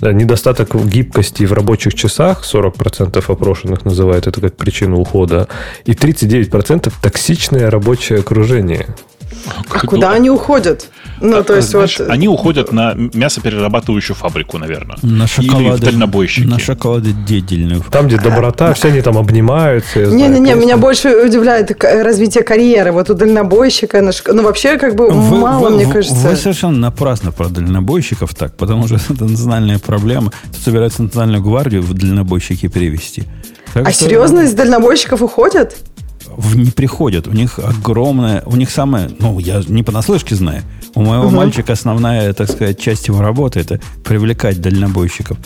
э, недостаток гибкости в рабочих часах, 40% опрошенных называют это как причину ухода, и 39% токсичное рабочее окружение. А куда они уходят? Ну, то есть Знаешь, вот... Они уходят на мясоперерабатывающую фабрику, наверное. На шоколады, Или в дальнобойщики. На шоколады дедельную. Там, где доброта, все они там обнимаются. Не-не-не, просто. меня больше удивляет к- развитие карьеры. Вот у дальнобойщика, на шк- ну вообще как бы мало, мне кажется. Вы совершенно напрасно про дальнобойщиков так, потому что это национальная проблема. Тут собираются национальную гвардию в дальнобойщики перевести. Так А что серьезно из дальнобойщиков уходят? в- Не приходят. У них огромная, у них самое, ну, я не понаслышке знаю. У моего мальчика основная, так сказать, часть его работы это привлекать дальнобойщиков.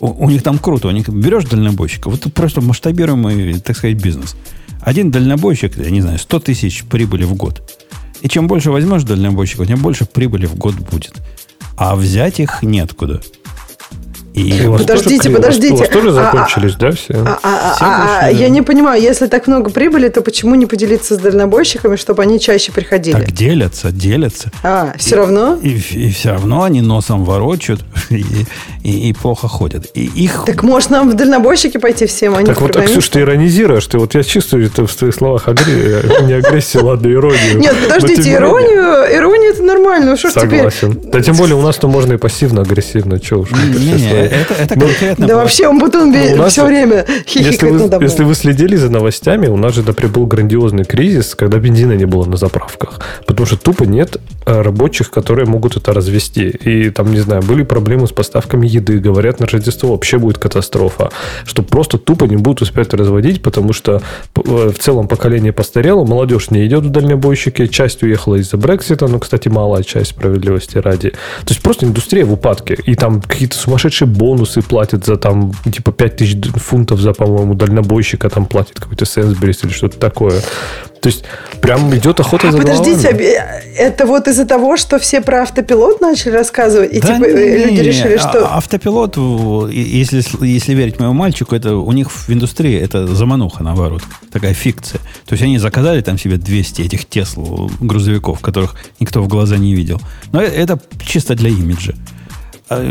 У, у них там круто. У них берешь дальнобойщика, вот просто масштабируемый, так сказать, бизнес. Один дальнобойщик, я не знаю, 100 тысяч прибыли в год. И чем больше возьмешь дальнобойщиков, тем больше прибыли в год будет. А взять их неоткуда. И И у вас Подождите, тоже- у вас- подождите. У вас тоже А, а, закончились, да, все? А, а- Все а- а- да. я не понимаю, если так много прибыли, то почему не поделиться с дальнобойщиками, чтобы они чаще приходили? так делятся, делятся. А, все равно? И, все равно они носом ворочают и, и- и плохо ходят. И их Так может нам в дальнобойщики пойти всем, а не Так вот, так? Ксюш, ты иронизируешь, ты вот я чувствую это в твоих словах агре- не агрессию, ладно, иронию. Нет, подождите, иронию, иронию это нормально. Ну что ж теперь? Согласен. Да тем более у нас-то можно и пассивно-агрессивно. Че уж. Не, не. Это, это конкретно. Да вообще он будто Ну, все время Если хихикает вы, надо если вы следили за новостями, у нас же да, прибыл грандиозный кризис, когда бензина не было на заправках. Потому что тупо нет э, рабочих, которые могут это развести. И там, не знаю, были проблемы с поставками еды. Говорят, на Рождество вообще будет катастрофа. Что просто тупо не будут успеть разводить, потому что э, в целом поколение постарело, молодежь не идет в дальнобойщики, часть уехала из-за Брексита, но, кстати, малая часть справедливости ради. То есть просто индустрия в упадке. И там какие-то сумасшедшие бонусы платят за там типа 5000 д- фунтов за, по-моему, дальнобойщика там платит какой-то Сенсберис или что-то такое. То есть прям идет охота А за подождите, головами. обе- это вот из-за того, что все про автопилот начали рассказывать, и Да типа э, не, люди решили, а- что... Автопилот, если, если верить моему мальчику, это у них в индустрии это замануха, наоборот. Такая фикция. То есть они заказали там себе 200 этих Тесл грузовиков, которых никто в глаза не видел. Но э- это чисто для имиджа. А,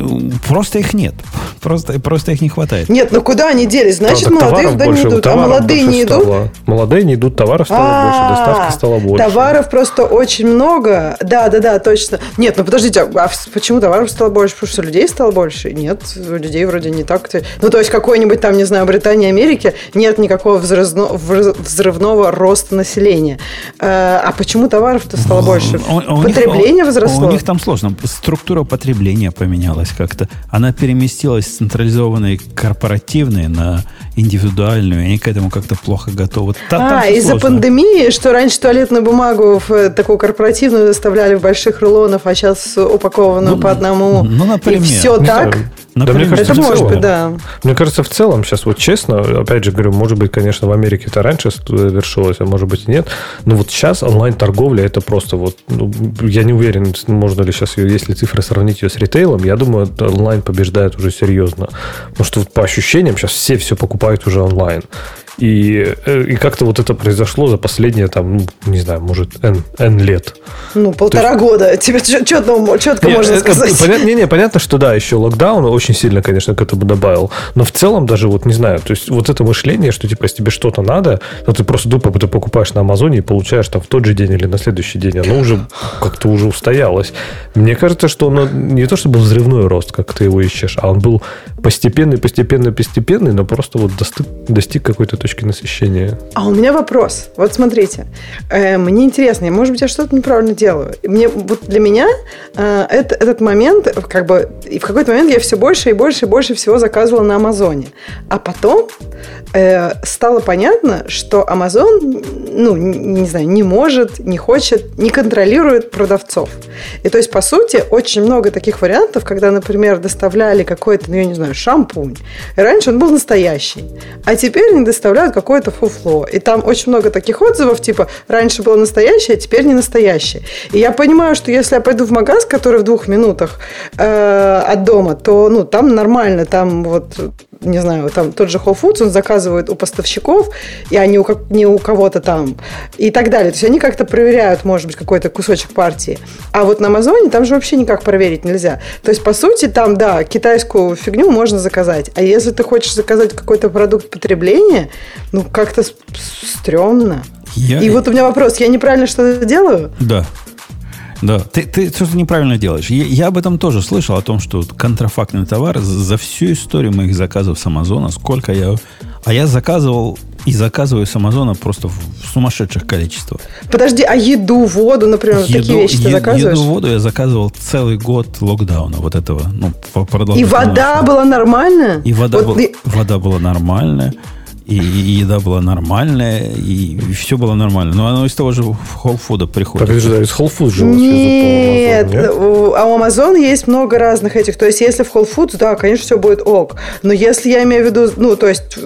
Просто их нет. Просто, просто их не хватает. Нет, ну куда они делись? Значит, молодые туда не больше, идут, а молодые больше не идут. стало. Молодые не идут, товаров стало больше, А, доставки стало больше. Товаров просто очень много. Да, да, да, точно. Нет, ну подождите, а почему товаров стало больше? Потому что людей стало больше? Нет, людей вроде не так. Ну, то есть, какой-нибудь там, не знаю, Британии, Америке нет никакого взрывно- вз- взрывного роста населения. Э, А почему товаров-то стало больше? Потребление возросло? У них там сложно. Структура потребления поменялась как-то. Она переместилась с централизованной корпоративной на индивидуальную. и Они к этому как-то плохо готовы. Та- А, из-за пандемии, что раньше туалетную бумагу в э, такую корпоративную доставляли в больших рулонов, а сейчас упакованную Ну, по одному. ну, например. И все Не так. Да, Например, мне кажется, Это может целом- быть, да. Мне кажется, в целом сейчас вот честно, опять же говорю, может быть, конечно, в Америке это раньше завершилось, а может быть и нет, но вот сейчас онлайн-торговля это просто вот, ну, я не уверен, можно ли сейчас ее, если цифры сравнить ее с ритейлом, я думаю, онлайн побеждает уже серьезно. Потому что вот по ощущениям сейчас все все покупают уже онлайн. И, э, и как-то вот это произошло за последние, там, ну, не знаю, может, N, N лет. Ну, полтора года. Тебе четко, четко Не, можно э, э, сказать. понят- не, не, понятно, что да, еще локдаун очень сильно, конечно, к этому добавил. Но в целом даже вот не знаю, то есть вот это мышление, что типа, если тебе что-то надо, то ты просто тупо ты покупаешь на Амазоне и получаешь там в тот же день или на следующий день, оно уже как-то уже устоялось. Мне кажется, что оно не то, что был взрывной рост, как ты его ищешь, а он был постепенный, постепенно, постепенный, но просто вот достиг, достиг какой-то точки насыщения. А у меня вопрос. Вот смотрите, э, мне интересно, может быть, я что-то неправильно делаю. Мне вот для меня э, это, этот момент, как бы, и в какой-то момент я все больше и больше и больше всего заказывала на Амазоне. А потом э, стало понятно, что Amazon, ну, не знаю, не может, не хочет, не контролирует продавцов. И то есть, по сути, очень много таких вариантов, когда, например, доставляли какой-то, ну, я не знаю, шампунь. И раньше он был настоящий, а теперь они доставляют какое-то фуфло. И там очень много таких отзывов, типа, раньше было настоящее, а теперь не настоящее. И я понимаю, что если я пойду в магаз, который в двух минутах э, от дома, то, ну, там нормально, там вот не знаю, там тот же Whole Foods, он заказывает у поставщиков, и они у, не у кого-то там, и так далее. То есть они как-то проверяют, может быть, какой-то кусочек партии. А вот на Амазоне там же вообще никак проверить нельзя. То есть, по сути, там, да, китайскую фигню можно заказать. А если ты хочешь заказать какой-то продукт потребления, ну, как-то стрёмно. Я... И вот у меня вопрос, я неправильно что-то делаю? Да. Да, ты, ты что-то неправильно делаешь. Я, я об этом тоже слышал, о том, что контрафактный товар за всю историю моих заказов с Амазона, сколько я... А я заказывал и заказываю с Амазона просто в сумасшедших количествах. Подожди, а еду, воду, например, еду, такие вещи ты заказываешь? Еду, воду я заказывал целый год локдауна вот этого. Ну, И вода была нормальная? И вода, вот был, и... вода была нормальная и, и еда была нормальная, и, и все было нормально. Но оно из того же Food приходит. Подожди, из Whole Food же нет, нет, а у Amazon есть много разных этих. То есть, если в Whole Foods, да, конечно, все будет ок. Но если я имею в виду, ну, то есть,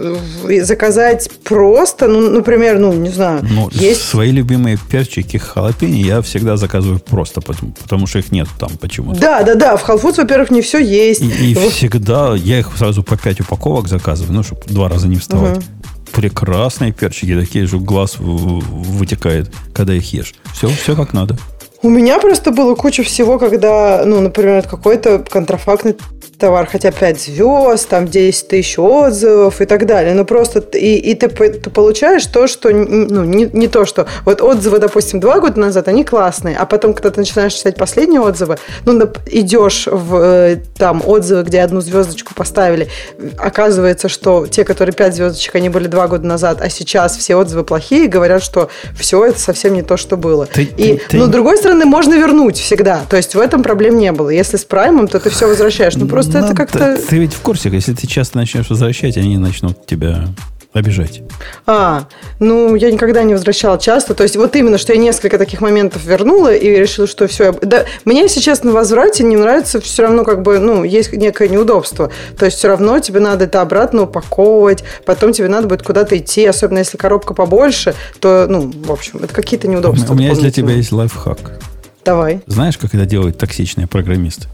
заказать просто, ну, например, ну, не знаю. Ну, есть... Свои любимые перчики халапени я всегда заказываю просто, потому, потому что их нет там почему-то. Да, да, да. В Whole Foods, во-первых, не все есть. И, и вот. всегда я их сразу по 5 упаковок заказываю, ну, чтобы два раза не вставать. Угу прекрасные перчики, такие же глаз вытекает, когда их ешь. Все, все как надо. У меня просто было куча всего, когда, ну, например, какой-то контрафактный товар, хотя 5 звезд, там 10 тысяч отзывов и так далее. Ну, просто и, и ты, ты получаешь то, что, ну, не, не то, что... Вот отзывы, допустим, два года назад, они классные, а потом, когда ты начинаешь читать последние отзывы, ну, идешь в э, там отзывы, где одну звездочку поставили, оказывается, что те, которые 5 звездочек, они были два года назад, а сейчас все отзывы плохие, говорят, что все это совсем не то, что было. Ты, и, ты, ну, с другой стороны, можно вернуть всегда. То есть в этом проблем не было. Если с праймом, то ты все возвращаешь. Ну, просто просто это как-то... Ты, ты ведь в курсе, если ты часто начнешь возвращать, они начнут тебя обижать. А, ну, я никогда не возвращала часто. То есть, вот именно, что я несколько таких моментов вернула и решила, что все. Да, мне, если честно, в возврате не нравится все равно, как бы, ну, есть некое неудобство. То есть, все равно тебе надо это обратно упаковывать, потом тебе надо будет куда-то идти, особенно если коробка побольше, то, ну, в общем, это какие-то неудобства. У меня для тебя есть лайфхак. Давай. Знаешь, как это делают токсичные программисты?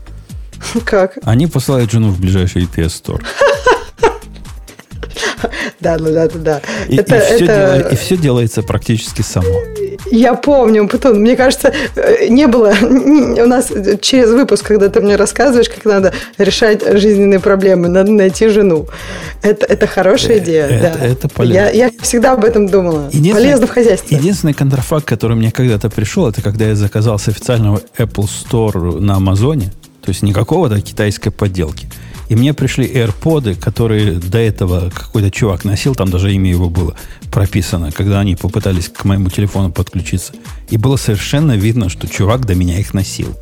Как? Они посылают жену в ближайший EPS Store. Да, ну да, да, да. И, это, и, все это... Делает, и все делается практически само. Я помню, потом, мне кажется, э, не было у нас через выпуск, когда ты мне рассказываешь, как надо решать жизненные проблемы, надо найти жену. Это, это хорошая э, идея. Это, да. это полезно. Я, я всегда об этом думала. Полезно в хозяйстве. Единственный контрафакт, который мне когда-то пришел, это когда я заказал с официального Apple Store на Амазоне. То есть никакого то китайской подделки. И мне пришли AirPods, которые до этого какой-то чувак носил, там даже имя его было прописано, когда они попытались к моему телефону подключиться. И было совершенно видно, что чувак до меня их носил.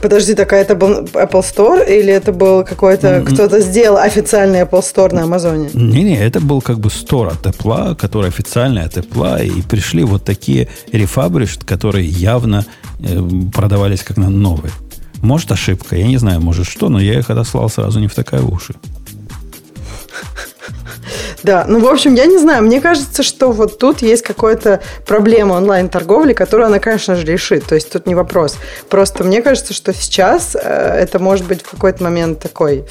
Подожди, такая это был Apple Store или это был какой-то, mm-hmm. кто-то сделал официальный Apple Store на Амазоне? Не-не, это был как бы Store от Apple, который официальный от Apple, и пришли вот такие рефабришт, которые явно э, продавались как на новые. Может, ошибка. Я не знаю, может, что, но я их отослал сразу не в такая уши. Да, ну, в общем, я не знаю, мне кажется, что вот тут есть какая-то проблема онлайн-торговли, которую она, конечно же, решит. То есть тут не вопрос. Просто мне кажется, что сейчас э, это может быть в какой-то момент такой,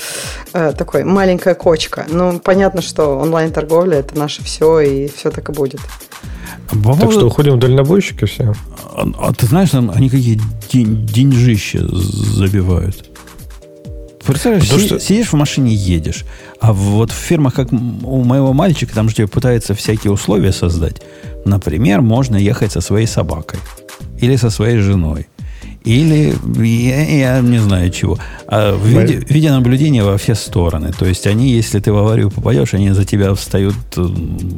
э, такой маленькая кочка. Ну, понятно, что онлайн-торговля это наше все, и все так и будет. По так что уходим в дальнобойщики все. А, а ты знаешь, там они какие день, деньжища забивают. Представляешь, си, что... сидишь в машине едешь, а вот в фирмах, как у моего мальчика, там же тебе пытаются всякие условия создать. Например, можно ехать со своей собакой или со своей женой или я, я не знаю чего. А в виде, видеонаблюдения во все стороны. То есть они, если ты в аварию попадешь, они за тебя встают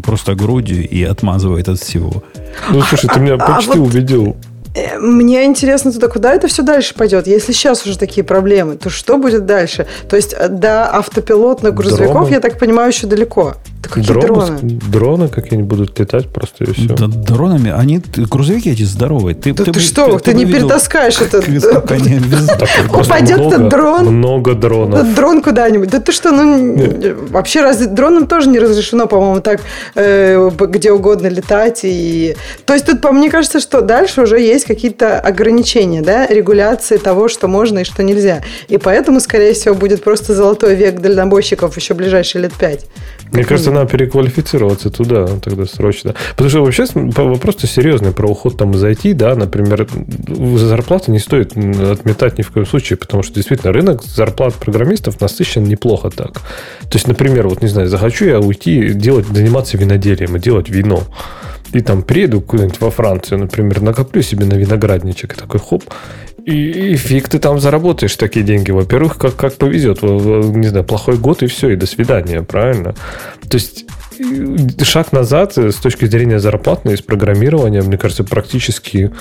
просто грудью и отмазывают от всего. Ну, слушай, ты меня а, а почти а вот... убедил. Э, мне интересно туда, куда это все дальше пойдет. Если сейчас уже такие проблемы, то что будет дальше? То есть э, до автопилотных грузовиков, Дроны. я так понимаю, еще далеко. Да какие Дроны, дроны? дроны какие-нибудь будут летать просто и все. Да, дронами, они, ты- грузовики эти здоровые. Ты, Да ты, бы- что, ты, бы не видел, перетаскаешь это. Упадет этот дрон. Много дронов. Дрон куда-нибудь. Да ты что, ну вообще разве дроном тоже не разрешено, по-моему, так э, где угодно летать и. То есть тут, по мне кажется, что дальше уже есть какие-то ограничения, да, регуляции того, что можно и что нельзя. И поэтому, скорее всего, будет просто золотой век дальнобойщиков еще ближайшие лет пять. Мне кажется, надо переквалифицироваться туда тогда срочно. Потому что вообще вопрос-то серьезный про уход там из IT, да, например, зарплаты не стоит отметать ни в коем случае, потому что действительно рынок зарплат программистов насыщен неплохо так. То есть, например, вот не знаю, захочу я уйти делать, заниматься виноделием и делать вино. И там приеду куда-нибудь во Францию, например, накоплю себе на виноградничек и такой хоп, и, и фиг ты там заработаешь такие деньги. Во-первых, как, как повезет. Не знаю, плохой год и все, и до свидания, правильно? То есть шаг назад э, с точки зрения зарплатной из программирования, мне кажется, практически,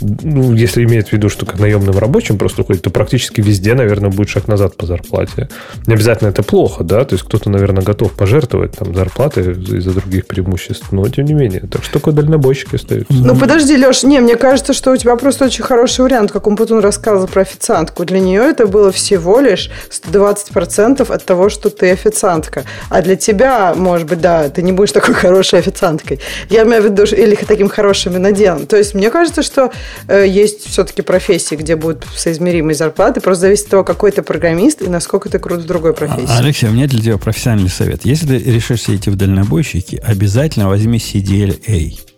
ну, если имеет в виду, что как наемным рабочим просто уходит, то практически везде, наверное, будет шаг назад по зарплате. Не обязательно это плохо, да, то есть кто-то, наверное, готов пожертвовать там зарплаты из-за других преимуществ, но тем не менее. Так что только дальнобойщики остаются. Ну, подожди, Леш, не, мне кажется, что у тебя просто очень хороший вариант, как Умпутун рассказывал про официантку. Для нее это было всего лишь 120% от того, что ты официантка. А для тебя, может быть, да, ты не будешь такой хорошей официанткой. Я имею в виду, или таким хорошим виноделом. То есть, мне кажется, что э, есть все-таки профессии, где будут соизмеримые зарплаты. Просто зависит от того, какой ты программист и насколько ты крут в другой профессии. А, Алексей, у меня для тебя профессиональный совет. Если ты решишься идти в дальнобойщики, обязательно возьми CDL-A.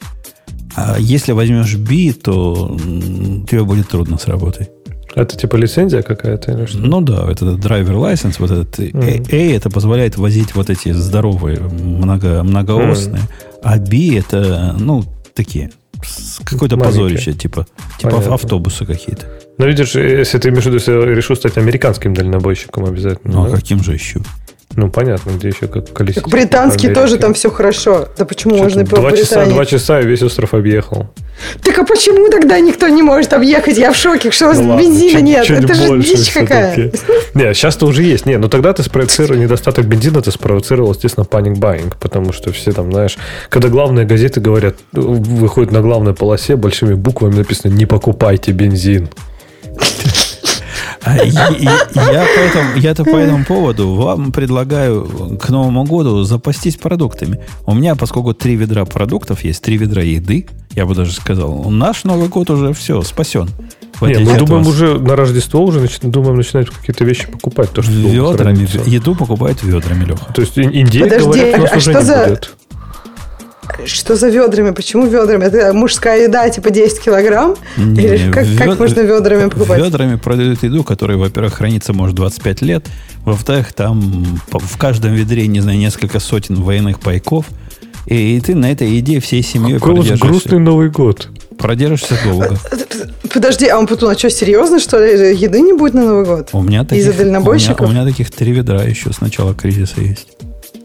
А если возьмешь B, то тебе будет трудно с работой. Это типа лицензия какая-то или что? Ну да, этот драйвер license, вот этот A, A, это позволяет возить вот эти здоровые, много, многоосные, а B это, ну, такие, какое-то позорище, типа, типа Понятно. автобусы какие-то. Ну, видишь, если ты имеешь в виду, если я решу стать американским дальнобойщиком обязательно. Ну, а да? каким же еще? Ну, понятно, где еще как колесить. Так британский тоже там все хорошо. Да почему Что можно два часа, два часа и весь остров объехал. Так а почему тогда никто не может объехать? Я в шоке. Что у вас Ну ладно, бензина чуть- нет? чуть Это же дичь какая. Не, сейчас-то уже есть. Не, ну тогда ты спровоцировал недостаток бензина, ты спровоцировал, естественно, паник байинг, потому что все там, знаешь, когда главные газеты говорят, выходят на главной полосе, большими буквами написано «Не покупайте бензин». А я, по этому, я-то по этому поводу вам предлагаю к Новому году запастись продуктами. У меня, поскольку три ведра продуктов есть, три ведра еды, я бы даже сказал, наш Новый год уже все, спасен. Не, мы от думаем вас. уже на Рождество уже нач- думаем начинать какие-то вещи покупать. То, что ведрами. Еду покупают ведрами, Леха. То есть ин- индейк, Подожди, говорят, а уже что не за- будет. Что за ведрами? Почему ведрами? Это мужская еда типа 10 килограмм? Не, Или как, как вед- можно ведрами покупать? Ведрами продают еду, которая, во-первых, хранится, может, 25 лет. Во-вторых, там в каждом ведре, не знаю, несколько сотен военных пайков. И, и ты на этой еде всей семьей продержишься, грустный Новый год. продержишься долго. Подожди, а он потом, а что, серьезно, что ли? Еды не будет на Новый год? У меня таких, Из-за у меня, дальнобойщиков? у меня таких три ведра еще с начала кризиса есть.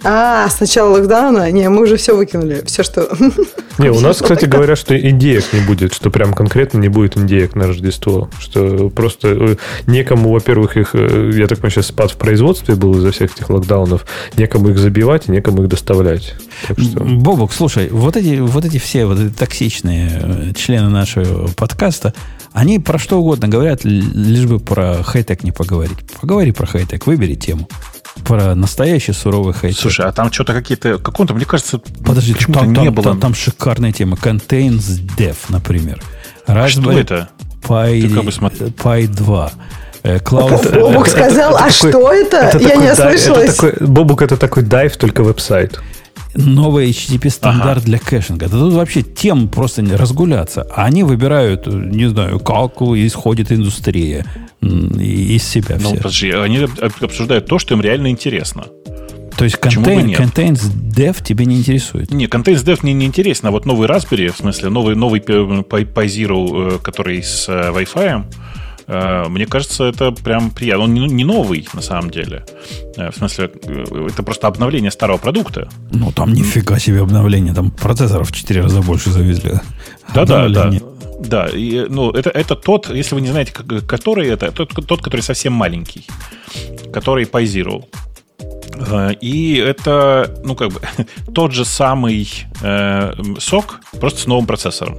А, с начала локдауна? Не, мы уже все выкинули. Все, что... Не, у нас, кстати, говорят, что индеек не будет, что прям конкретно не будет индеек на Рождество. Что просто э, некому, во-первых, их, э, я так понимаю, сейчас спад в производстве был из-за всех этих локдаунов, некому их забивать и некому их доставлять. Так что... Бобок, слушай, вот эти, вот эти все вот эти токсичные э, члены нашего подкаста, они про что угодно говорят, лишь бы про хай-тек не поговорить. Поговори про хай-тек, выбери тему. Про настоящий суровый хай-тек. Слушай, а там что-то какие-то... Каком-то, мне кажется, Подожди, почему-то там, не там, было. там, там шикарная тема. Contains Dev, например. А что Raspberry это? Pi, как бы смотри. Pi 2. э, Cloud... Бобук сказал, а что это? Я такой не ослышалась. это такой- Бобук это такой дайв, только веб-сайт. Новый HTTP стандарт для кэшинга. Да тут вообще тем просто не разгуляться. А они выбирают, э, не знаю, как исходит индустрия из себя Ну, подожди, они об- обсуждают то, что им реально интересно. То есть нет? contains dev тебе не интересует. Не, Contains Dev мне не интересно, а вот новый Raspberry, в смысле, новый, новый Pi Pi Zero, э, который с э, Wi-Fi, э, мне кажется, это прям приятно. Он не, новый, на самом деле. Э, В смысле, э, это просто обновление старого продукта. Ну, там нифига себе обновление. Там процессоров в 4 раза больше завезли. Да-да, да. Да, и, ну, это, это тот, если вы не знаете, который это, тот, тот, который совсем маленький, который. Э, и это, ну, как бы, тот же самый э, сок, просто с новым процессором.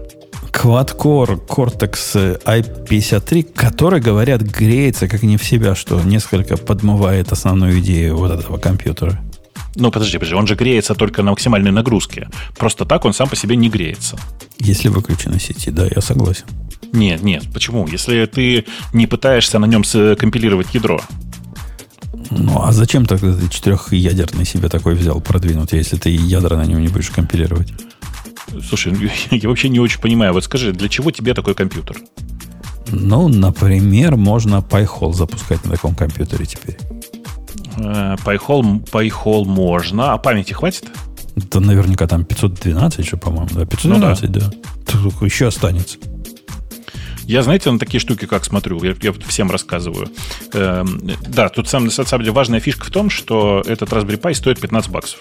Quad-Core Cortex i53, который, говорят, греется как не в себя, что несколько подмывает основную идею вот этого компьютера. Ну, подожди, подожди, он же греется только на максимальной нагрузке. Просто так он сам по себе не греется. Если выключено сети, да, я согласен. Нет, нет, почему? Если ты не пытаешься на нем компилировать ядро. Ну, а зачем тогда ты четырехъядерный себе такой взял продвинуть, если ты ядра на нем не будешь компилировать? Слушай, я вообще не очень понимаю. Вот скажи, для чего тебе такой компьютер? Ну, например, можно PyHole запускать на таком компьютере теперь. PyHole, PyHole можно, а памяти хватит? Да наверняка там 512 же, по-моему, да? 512, ну, да. да. Тут еще останется. Я, знаете, на такие штуки как смотрю, я, я всем рассказываю. Эм, да, тут сам, на самом деле важная фишка в том, что этот Raspberry Pi стоит 15 баксов.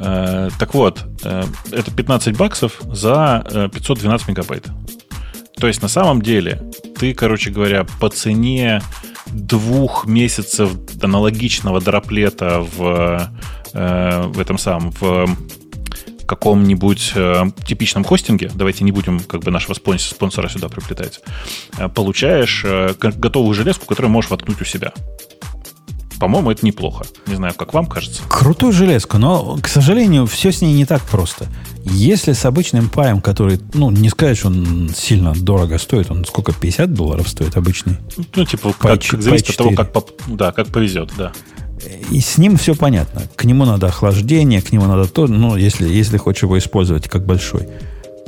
Э, так вот, э, это 15 баксов за э, 512 мегабайт. То есть на самом деле ты, короче говоря, по цене двух месяцев аналогичного дроплета в, э, в этом самом в каком-нибудь э, типичном хостинге, давайте не будем как бы нашего спонсора, спонсора сюда приплетать, э, получаешь э, готовую железку, которую можешь воткнуть у себя. По-моему, это неплохо. Не знаю, как вам кажется. Крутую железку, но, к сожалению, все с ней не так просто. Если с обычным паем, который, ну, не сказать, что он сильно дорого стоит, он сколько, 50 долларов стоит обычный? Ну, типа, как, как зависит от того, как, да, как повезет, да. И с ним все понятно. К нему надо охлаждение, к нему надо то, ну, если, если хочешь его использовать как большой.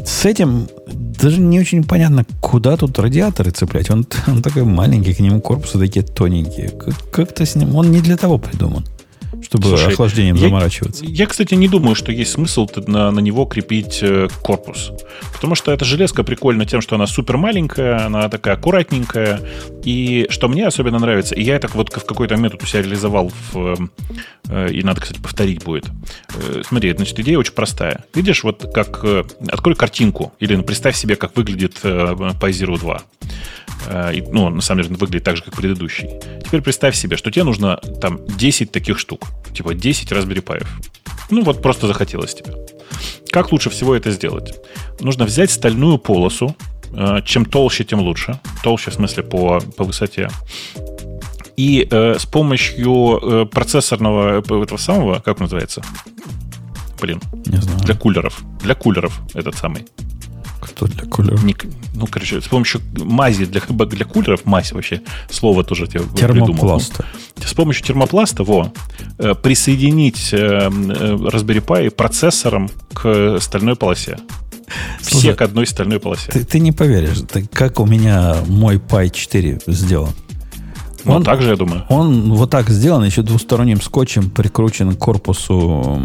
С этим даже не очень понятно, куда тут радиаторы цеплять. Он, он такой маленький, к нему корпусы такие тоненькие. Как, как-то с ним... Он не для того придуман чтобы Слушай, охлаждением я, заморачиваться. Я, кстати, не думаю, что есть смысл на, на него крепить э, корпус. Потому что эта железка прикольна тем, что она супер маленькая, она такая аккуратненькая. И что мне особенно нравится, и я так вот в какой-то момент у себя реализовал, в, э, и надо, кстати, повторить будет. Э, смотри, значит, идея очень простая. Видишь, вот как... Открой картинку, или представь себе, как выглядит PyZero 2. Э, и, ну, на самом деле он выглядит так же, как предыдущий. Теперь представь себе, что тебе нужно там 10 таких штук. Типа 10 Raspberry Pi. Ну, вот просто захотелось тебе. Как лучше всего это сделать? Нужно взять стальную полосу. Э, чем толще, тем лучше. Толще, в смысле, по, по высоте. И э, с помощью э, процессорного э, этого самого, как называется? Блин. Не знаю. Для кулеров. Для кулеров этот самый. Кто для кулеров? Не, ну, короче, с помощью мази для, для кулеров, мазь вообще, слово тоже я Термопласта. Придумал. С помощью термопласта, во, э, присоединить э, э, Raspberry Pi процессором к стальной полосе. Слушай, Все к одной стальной полосе. Ты, ты не поверишь, ты, как у меня мой Pi 4 сделан. Ну, он, так же, я думаю. Он вот так сделан, еще двусторонним скотчем прикручен к корпусу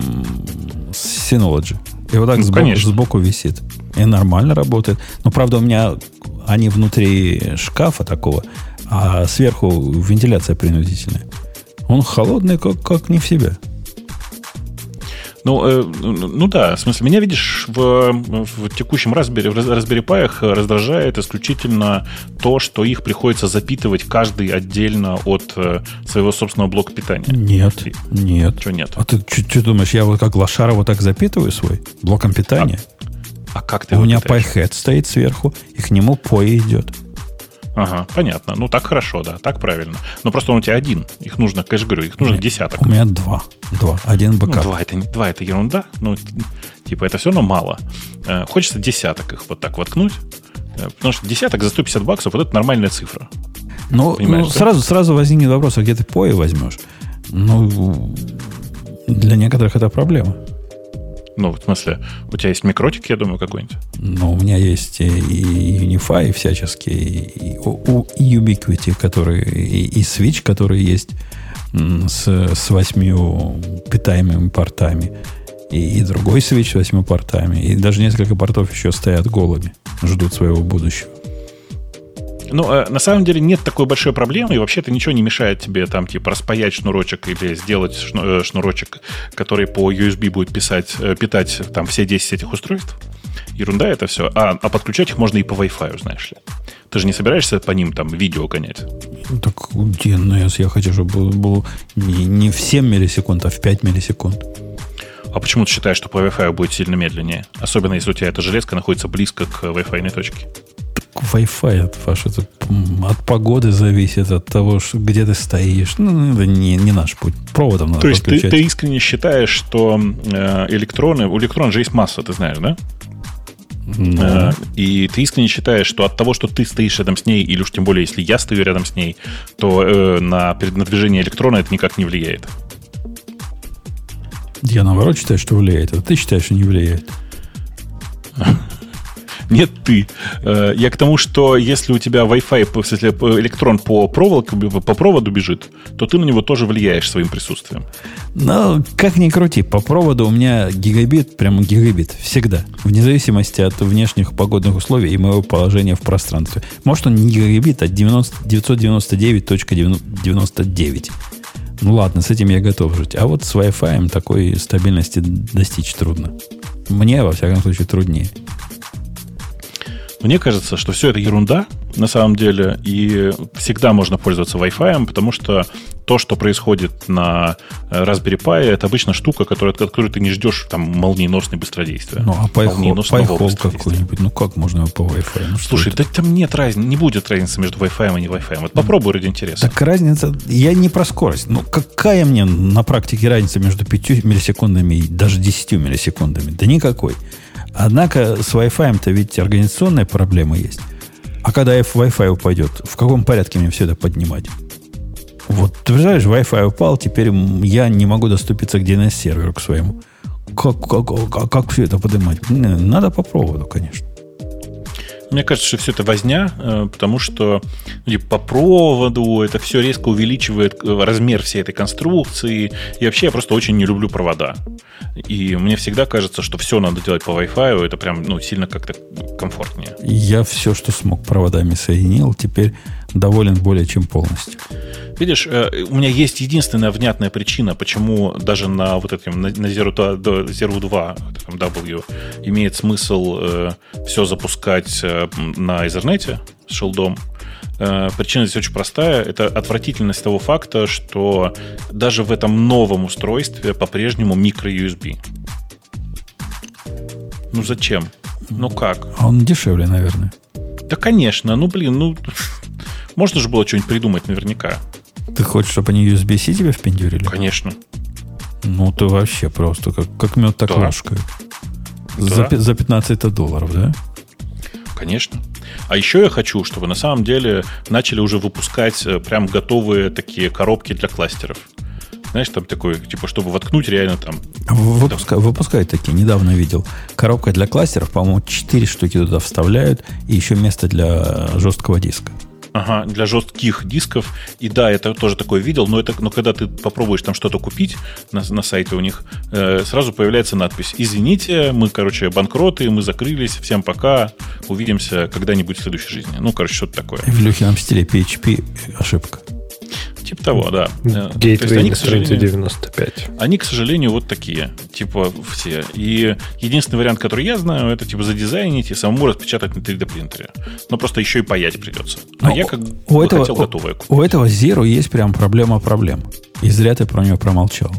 Synology. И вот так ну, сбоку, сбоку висит. И нормально работает. Но, правда, у меня они внутри шкафа такого, а сверху вентиляция принудительная. Он холодный, как, как не в себя. Ну, э, ну да, в смысле, меня, видишь, в, в текущем Raspberry, в Raspberry Pi раздражает исключительно то, что их приходится запитывать каждый отдельно от э, своего собственного блока питания. Нет, И, нет. Что нет? А ты что думаешь, я вот как лошара вот так запитываю свой блоком питания? А, а как ты У меня Pi-Head стоит сверху, и к нему POE идет. Ага, понятно. Ну, так хорошо, да, так правильно. Но просто он у тебя один. Их нужно, конечно, говорю, их нужно Нет, десяток. У меня два. Два. Один бэкап. Ну, два, это, два это ерунда. Ну, типа, это все равно мало. Э, хочется десяток их вот так воткнуть. Э, потому что десяток за 150 баксов, вот это нормальная цифра. Ну, ну сразу, сразу возникнет вопрос, а где ты PoE возьмешь? Ну, для некоторых это проблема. Ну, в смысле, у тебя есть MikroTik, я думаю, какой-нибудь? Ну, у меня есть и Unify всяческие, и, и Ubiquiti, который, и, и Switch, который есть с, с восьмью питаемыми портами. И, и другой Switch с восьми портами. И даже несколько портов еще стоят голыми. Ждут своего будущего. Ну, э, на самом деле нет такой большой проблемы, и вообще-то ничего не мешает тебе там, типа, распаять шнурочек или сделать шну, э, шнурочек, который по USB будет писать, э, питать там все 10 этих устройств. Ерунда это все. А, а подключать их можно и по Wi-Fi, знаешь ли. Ты же не собираешься по ним там видео гонять? Так DNS я хочу, чтобы был не, не в 7 миллисекунд, а в 5 миллисекунд. А почему ты считаешь, что по Wi-Fi будет сильно медленнее? Особенно если у тебя эта железка находится близко к Wi-Fi точке. Wi-Fi, от, Паш, это от погоды зависит, от того, что, где ты стоишь. Ну, это не, не наш путь. Проводом надо То есть ты, ты искренне считаешь, что э, электроны... У электронов же есть масса, ты знаешь, да? Ну. Э, и ты искренне считаешь, что от того, что ты стоишь рядом с ней, или уж тем более, если я стою рядом с ней, то э, на, на движение электрона это никак не влияет? Я наоборот считаю, что влияет, а ты считаешь, что не влияет. Нет, ты. Э, я к тому, что если у тебя Wi-Fi, если электрон по, проволоке, по проводу бежит, то ты на него тоже влияешь своим присутствием. Ну, как ни крути, по проводу у меня гигабит, прямо гигабит, всегда. Вне зависимости от внешних погодных условий и моего положения в пространстве. Может, он не гигабит, а 999.99. Ну ладно, с этим я готов жить. А вот с Wi-Fi такой стабильности достичь трудно. Мне, во всяком случае, труднее. Мне кажется, что все это ерунда на самом деле, и всегда можно пользоваться Wi-Fi, потому что то, что происходит на Raspberry Pi, это обычно штука, которая, от которой ты не ждешь там молниеносной быстродействия. Ну, а Pi-Hole какой-нибудь, ну как можно его по Wi-Fi? Ну, Слушай, да там нет разницы, не будет разницы между Wi-Fi и не Wi-Fi. Вот попробуй ради интереса. Так разница, я не про скорость. Ну, какая мне на практике разница между 5 миллисекундами и даже 10 миллисекундами? Да никакой. Однако с Wi-Fi-то ведь организационная проблема есть. А когда Wi-Fi упадет, в каком порядке мне все это поднимать? Вот, ты знаешь, Wi-Fi упал, теперь я не могу доступиться к DNS-серверу к своему. Как, как, как, как все это поднимать? Надо по проводу, конечно. Мне кажется, что все это возня, э, потому что ну, типа, по проводу это все резко увеличивает э, размер всей этой конструкции. И вообще я просто очень не люблю провода. И мне всегда кажется, что все надо делать по Wi-Fi, это прям ну, сильно как-то комфортнее. Я все, что смог проводами соединил, теперь доволен более чем полностью. Видишь, э, у меня есть единственная внятная причина, почему даже на вот этом, на Zero, 2, Zero 2 W имеет смысл э, все запускать э, на Ethernet с шелдом. Причина здесь очень простая. Это отвратительность того факта, что даже в этом новом устройстве по-прежнему микро-USB. Ну зачем? Ну как? Он дешевле, наверное. Да, конечно. Ну, блин, ну... Можно же было что-нибудь придумать наверняка. Ты хочешь, чтобы они USB-C тебе впендюрили? Конечно. Ну, ты вообще просто как, как мед так да. ложкой. Да. За, за 15 долларов, да? Конечно. А еще я хочу, чтобы на самом деле начали уже выпускать э, прям готовые такие коробки для кластеров. Знаешь, там такой, типа, чтобы воткнуть реально там... Выпуска, выпускают такие, недавно видел. Коробка для кластеров, по-моему, 4 штуки туда вставляют, и еще место для жесткого диска. Ага, для жестких дисков. И да, это тоже такое видел, но, это, но когда ты попробуешь там что-то купить на, на сайте у них, э, сразу появляется надпись «Извините, мы, короче, банкроты, мы закрылись, всем пока, увидимся когда-нибудь в следующей жизни». Ну, короче, что-то такое. В Лехином стиле PHP ошибка. Типа того, да. Гейтвей они, на странице 95. Они, к сожалению, вот такие. Типа все. И единственный вариант, который я знаю, это типа задизайнить и самому распечатать на 3D принтере. Но просто еще и паять придется. А Но я как у этого, хотел готовое купить. У этого Zero есть прям проблема проблем. И зря ты про нее промолчал.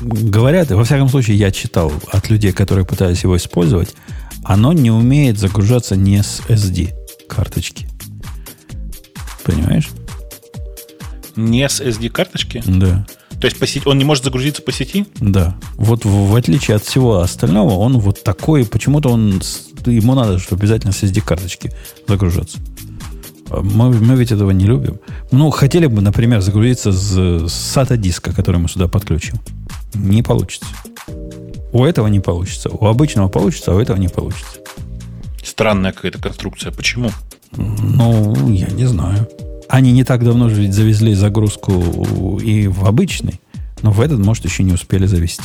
Говорят, во всяком случае, я читал от людей, которые пытались его использовать, оно не умеет загружаться не с SD карточки. Понимаешь? Не с SD-карточки? Да. То есть по сети, он не может загрузиться по сети? Да. Вот в, в отличие от всего остального, он вот такой, почему-то он, ему надо, что обязательно с SD-карточки загружаться. А мы, мы ведь этого не любим. Ну, хотели бы, например, загрузиться с, с SATA диска, который мы сюда подключим. Не получится. У этого не получится. У обычного получится, а у этого не получится. Странная какая-то конструкция. Почему? Ну, я не знаю. Они не так давно же ведь завезли загрузку и в обычный, но в этот, может, еще не успели завести.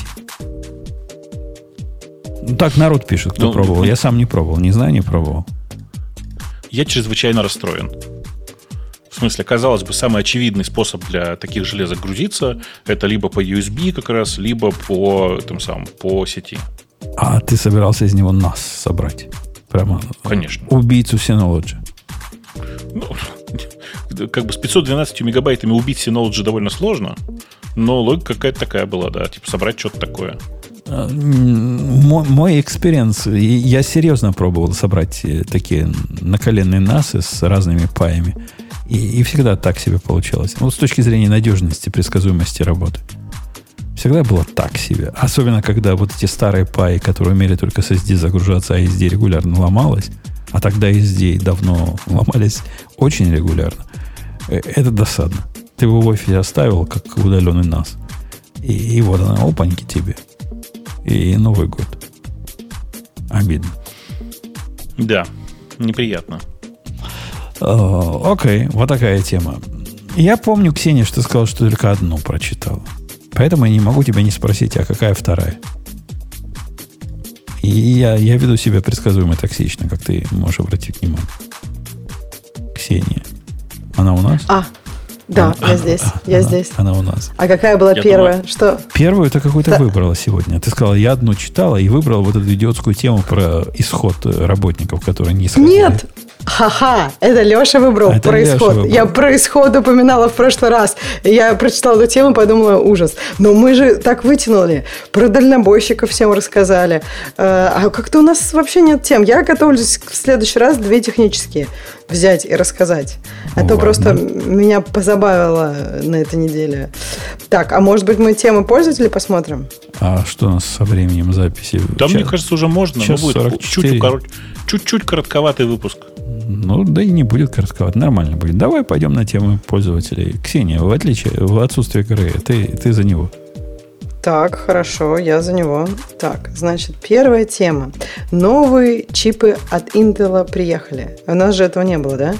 Ну, так народ пишет, кто ну, пробовал. Я сам не пробовал, не знаю, не пробовал. Я чрезвычайно расстроен. В смысле, казалось бы, самый очевидный способ для таких железок грузиться это либо по USB как раз, либо по, там самым, по сети. А ты собирался из него нас собрать? Прямо Конечно. Убийцу Synology. ну, как бы с 512 мегабайтами убить Synology довольно сложно, но логика какая-то такая была, да, типа собрать что-то такое. А, мой experience, я серьезно пробовал собрать э, такие наколенные NAS ы с разными Pi ями. И, и всегда так себе получалось. Вот с точки зрения надежности, предсказуемости работы. Всегда было так себе. Особенно, когда вот эти старые паи, которые умели только с SD загружаться, а SD регулярно ломалось, а тогда SD давно ломались очень регулярно, это досадно. Ты его в офисе оставил, как удаленный NAS. И, и вот она, опаньки тебе и Новый год. Обидно. Да, неприятно. Окей, вот такая тема. Я помню, Ксения, что ты сказал, что только одну прочитал. Поэтому я не могу тебя не спросить, а какая вторая? И я, я веду себя предсказуемо токсично, как ты можешь обратить внимание. Ксения. Она у нас? А, да, а, я здесь. А, я она, здесь. Она у нас. А какая была я первая? Думаю, Что? Первую ты какую-то да. выбрала сегодня. Ты сказала, я одну читала и выбрала вот эту идиотскую тему про исход работников, которые не исходили. Нет, Ха-ха, это Леша выбрал это про Леша. Выбрал. Я про исход упоминала в прошлый раз. Я прочитала эту тему, подумала, ужас. Но мы же так вытянули. Про дальнобойщиков всем рассказали. Э, а как-то у нас вообще нет тем. Я готовлюсь в следующий раз две технические взять и рассказать. А Ладно. то просто меня позабавило на этой неделе. Так, а может быть мы темы пользователей посмотрим? А что у нас со временем записи? Да, мне кажется, уже можно. Час но будет чуть-чуть, чуть-чуть коротковатый выпуск. Ну, да и не будет коротковато, нормально будет. Давай пойдем на тему пользователей. Ксения, в отличие, в отсутствие игры, ты, ты за него. Так, хорошо, я за него. Так, значит, первая тема. Новые чипы от Intel приехали. У нас же этого не было, да?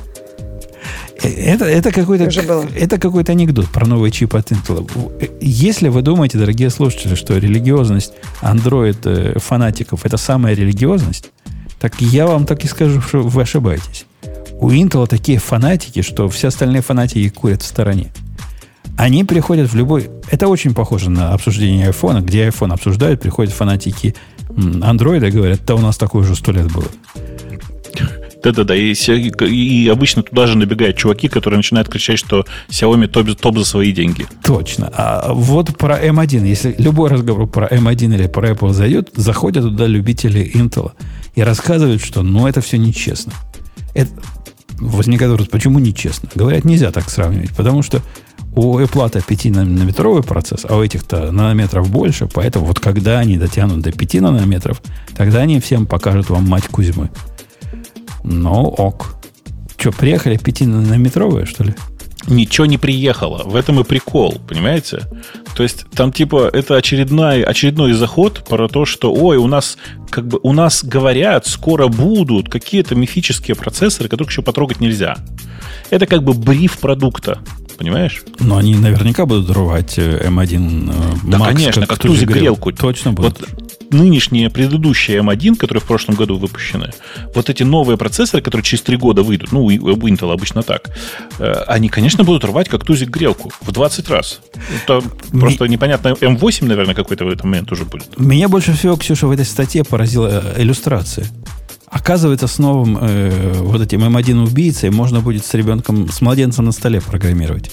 Э, это, это, какой-то, это какой-то анекдот про новый чип от Intel. Если вы думаете, дорогие слушатели, что религиозность Android э, фанатиков это самая религиозность, так я вам так и скажу, что вы ошибаетесь. У Intel такие фанатики, что все остальные фанатики курят в стороне. Они приходят в любой... Это очень похоже на обсуждение iPhone, где iPhone обсуждают, приходят фанатики Android и говорят, да у нас такое уже сто лет было. Да-да-да, и, и обычно туда же набегают чуваки, которые начинают кричать, что Xiaomi топ, топ за свои деньги. Точно. А вот про M1, если любой разговор про M1 или про Apple зайдет, заходят туда любители Intel и рассказывают, что ну это все нечестно. Это, возникает вопрос, почему нечестно? Говорят, нельзя так сравнивать, потому что у Apple 5-нанометровый процесс, а у этих-то нанометров больше, поэтому вот когда они дотянут до 5 нанометров, тогда они всем покажут вам мать Кузьмы. Ну, ок. Что, приехали 5-нанометровые, что ли? Ничего не приехало. В этом и прикол, понимаете? То есть там типа это очередной, очередной заход про то, что ой, у нас как бы у нас говорят, скоро будут какие-то мифические процессоры, которых еще потрогать нельзя. Это как бы бриф продукта. Понимаешь? Но они наверняка будут рвать M1 э, э, Да, Max, конечно, как, как тузик грелку. Точно будут. Вот нынешние предыдущие M1, которые в прошлом году выпущены, вот эти новые процессоры, которые через три года выйдут, ну, у Intel обычно так, э, они, конечно, будут рвать как тузик грелку в 20 раз. Это Ми... просто непонятно. M8, наверное, какой-то в этот момент уже будет. Меня больше всего, Ксюша, в этой статье поразила иллюстрация. Оказывается, с новым э, вот этим M1 убийцей можно будет с ребенком, с младенцем на столе программировать.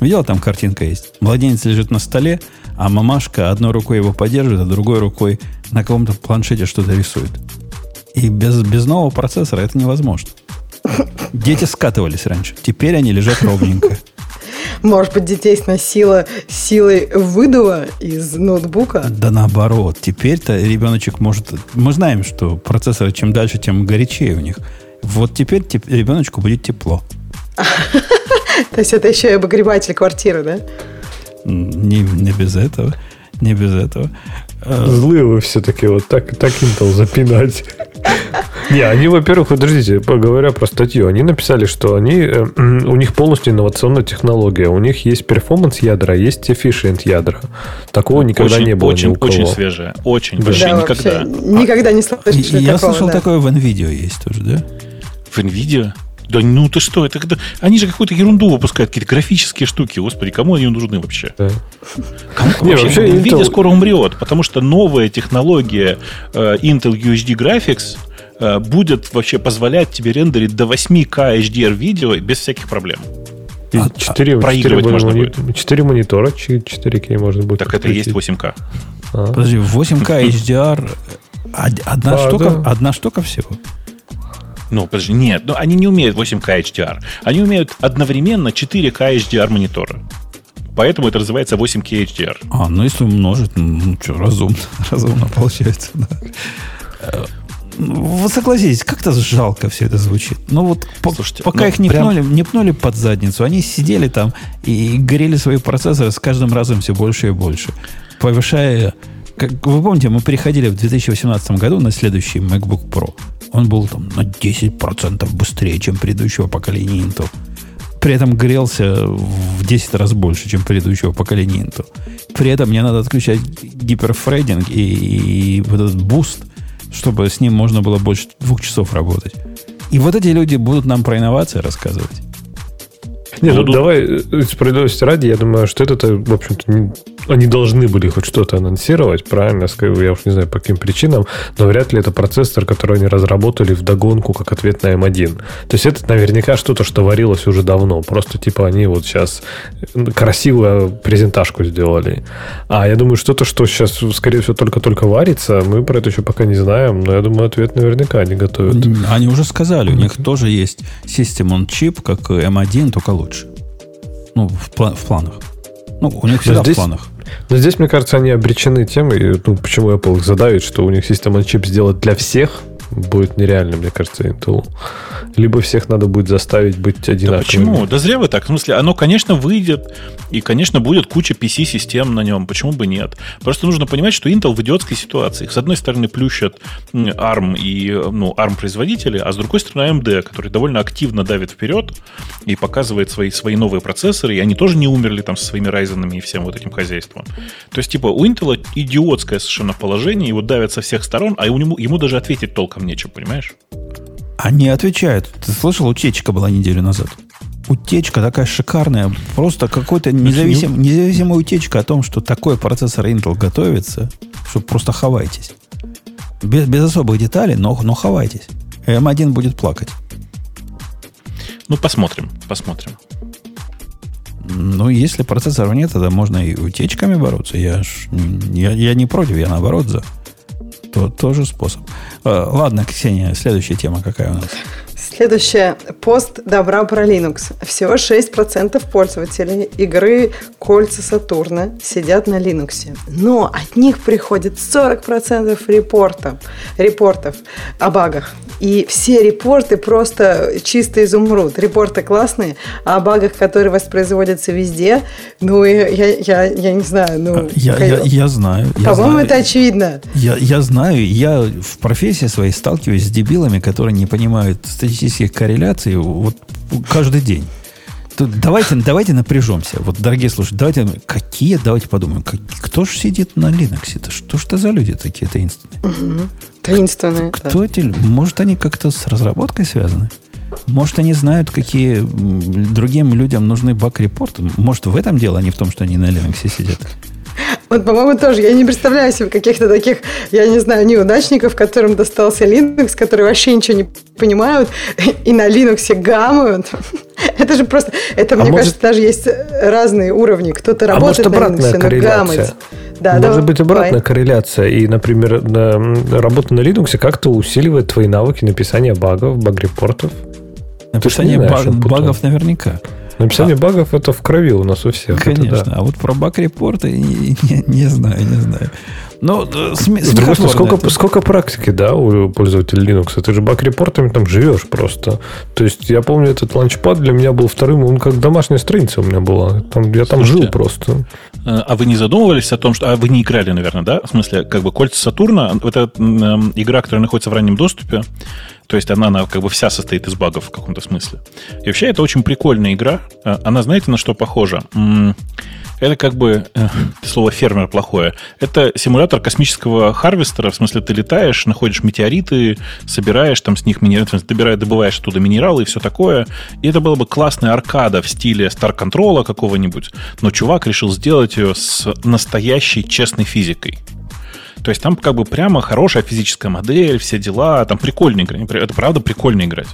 Видела, там картинка есть. Младенец лежит на столе, а мамашка одной рукой его поддерживает, а другой рукой на каком-то планшете что-то рисует. И без, без нового процессора это невозможно. Дети скатывались раньше. Теперь они лежат ровненько. Может быть, детей сносило силой выдува из ноутбука? Да наоборот. Теперь-то ребеночек может... Мы знаем, что процессоры чем дальше, тем горячее у них. Вот теперь ребеночку будет тепло. То есть это еще и обогреватель квартиры, да? Не, не без этого. Не без этого. А, Злые вы все-таки вот так, так Intel запинать. Не, они, во-первых, подождите, говоря про статью, они написали, что они, э, у них полностью инновационная технология. У них есть перформанс ядра, есть efficient ядра. Такого никогда очень, не было очень, ни у кого. Очень свежее. Очень. Да. Вообще да, никогда. никогда не слышал. Я такого, слышал, да. такое в NVIDIA есть тоже, да? В NVIDIA? Да ну ты что, это, это они же какую-то ерунду выпускают, какие-то графические штуки. Господи, кому они нужны вообще? Да. Кому Не, вообще? вообще Nvidia Intel... скоро умрет, потому что новая технология э, Intel UHD Graphics э, будет вообще позволять тебе рендерить до 8К HDR видео без всяких проблем. И а, 4, проигрывать 4, можно мони... будет. 4 монитора 4К можно будет. Так это и есть 8К. А. Подожди, 8К HDR одна, а, штука, да. одна штука всего. Ну, подожди, нет, ну, они не умеют 8К HDR. Они умеют одновременно 4К HDR монитора. Поэтому это называется 8K HDR. А, ну если умножить, ну, ну что, разумно, разумно получается, да. Э, вы согласитесь, как-то жалко все это звучит. Ну вот Слушайте, пока ну, их не, прям... пнули, не пнули под задницу, они сидели там и горели свои процессоры с каждым разом все больше и больше. Повышая... Как, вы помните, мы переходили в 2018 году на следующий MacBook Pro. Он был там на 10% быстрее, чем предыдущего поколения Intel при этом грелся в 10 раз больше, чем предыдущего поколения Intel. При этом мне надо отключать hyper-threading и, и вот этот буст, чтобы с ним можно было больше двух часов работать. И вот эти люди будут нам про инновации рассказывать. Нет, ну, давай, э, справедливости ради, я думаю, что это, в общем-то, они должны были хоть что-то анонсировать, правильно? Я уж не знаю, по каким причинам, но вряд ли это процессор, который они разработали в догонку как ответ на M1. То есть это наверняка что-то, что варилось уже давно. Просто типа они вот сейчас красивую презентажку сделали. А я думаю, что-то, что сейчас, скорее всего, только-только варится, мы про это еще пока не знаем, но я думаю, ответ наверняка они готовят. Они уже сказали, у них тоже есть System on Chip, как M1, только лучше. Ну, в, план, в планах. Ну, у них всегда здесь, в планах. Но здесь, мне кажется, они обречены тем, и, ну, почему Apple их задавит, что у них система чип сделать для всех будет нереально, мне кажется, Intel. Либо всех надо будет заставить быть одинаковыми. Да почему? Да зря вы так. В смысле, оно, конечно, выйдет, и, конечно, будет куча PC-систем на нем. Почему бы нет? Просто нужно понимать, что Intel в идиотской ситуации. С одной стороны, плющат ARM и ну, ARM-производители, а с другой стороны, AMD, который довольно активно давит вперед и показывает свои, свои новые процессоры, и они тоже не умерли там со своими Ryzen и всем вот этим хозяйством. То есть, типа, у Intel идиотское совершенно положение, его давят со всех сторон, а ему, ему даже ответить толком нечем, понимаешь? Они отвечают. Ты слышал, утечка была неделю назад. Утечка такая шикарная. Просто какой-то независим, независимая утечка о том, что такой процессор Intel готовится, что просто хавайтесь. Без, без особых деталей, но, но хавайтесь. M1 будет плакать. Ну, посмотрим, посмотрим. Ну, если процессоров нет, тогда можно и утечками бороться. Я, ж, я, я не против, я наоборот за. То, тоже способ. Э, ладно, Ксения, следующая тема какая у нас? Следующая. Пост добра про Linux. Всего 6% пользователей игры «Кольца Сатурна» сидят на Linux. Но от них приходит 40% репортов, репортов о багах. И все репорты просто чисто изумруд. Репорты классные, а о багах, которые воспроизводятся везде, ну, я, я, я не знаю. Ну, я, я, я знаю. По-моему, это очевидно. Я, я знаю. Я в профессии своей сталкиваюсь с дебилами, которые не понимают статистически статистических корреляций вот каждый день. Тут давайте, давайте напряжемся. Вот, дорогие слушатели, давайте, какие, давайте подумаем, как, кто же сидит на Linux? Это что ж это за люди такие таинственные? Угу. Таинственные. Кто да. эти? Может, они как-то с разработкой связаны? Может, они знают, какие другим людям нужны баг-репорты? Может, в этом дело, а не в том, что они на Linux сидят? Вот, по-моему, тоже. Я не представляю себе каких-то таких, я не знаю, неудачников, которым достался Linux, которые вообще ничего не понимают и на Linux гамают. Это же просто... Это, а мне может... кажется, даже есть разные уровни. Кто-то работает а может, на Linux, но гамает. Да, Может давай, быть обратная давай. корреляция. И, например, на, работа на Linux как-то усиливает твои навыки написания багов, баг-репортов. Написание баг, багов наверняка. Написание а, багов это в крови у нас у всех. Конечно. Это, да. А вот про баг-репорты не, не, не знаю, не знаю. Но э, см, С другой стороны, сколько, сколько практики, да, у пользователя Linux? Ты же баг-репортами там живешь просто. То есть, я помню, этот ланчпад для меня был вторым, он как домашняя страница у меня была. Там, я там Слушайте, жил просто. Э, а вы не задумывались о том, что... А вы не играли, наверное, да? В смысле, как бы кольца Сатурна, это игра, которая находится в раннем доступе, то есть она, она как бы вся состоит из багов в каком-то смысле. И вообще это очень прикольная игра. Э, она, знаете, на что похожа? Это как бы э, слово фермер плохое. Это симулятор космического харвестера. В смысле, ты летаешь, находишь метеориты, собираешь там с них минералы, добираешь, добываешь оттуда минералы и все такое. И это было бы классная аркада в стиле Star Control какого-нибудь. Но чувак решил сделать ее с настоящей честной физикой. То есть там как бы прямо хорошая физическая модель, все дела, там прикольно играть. Это правда прикольно играть.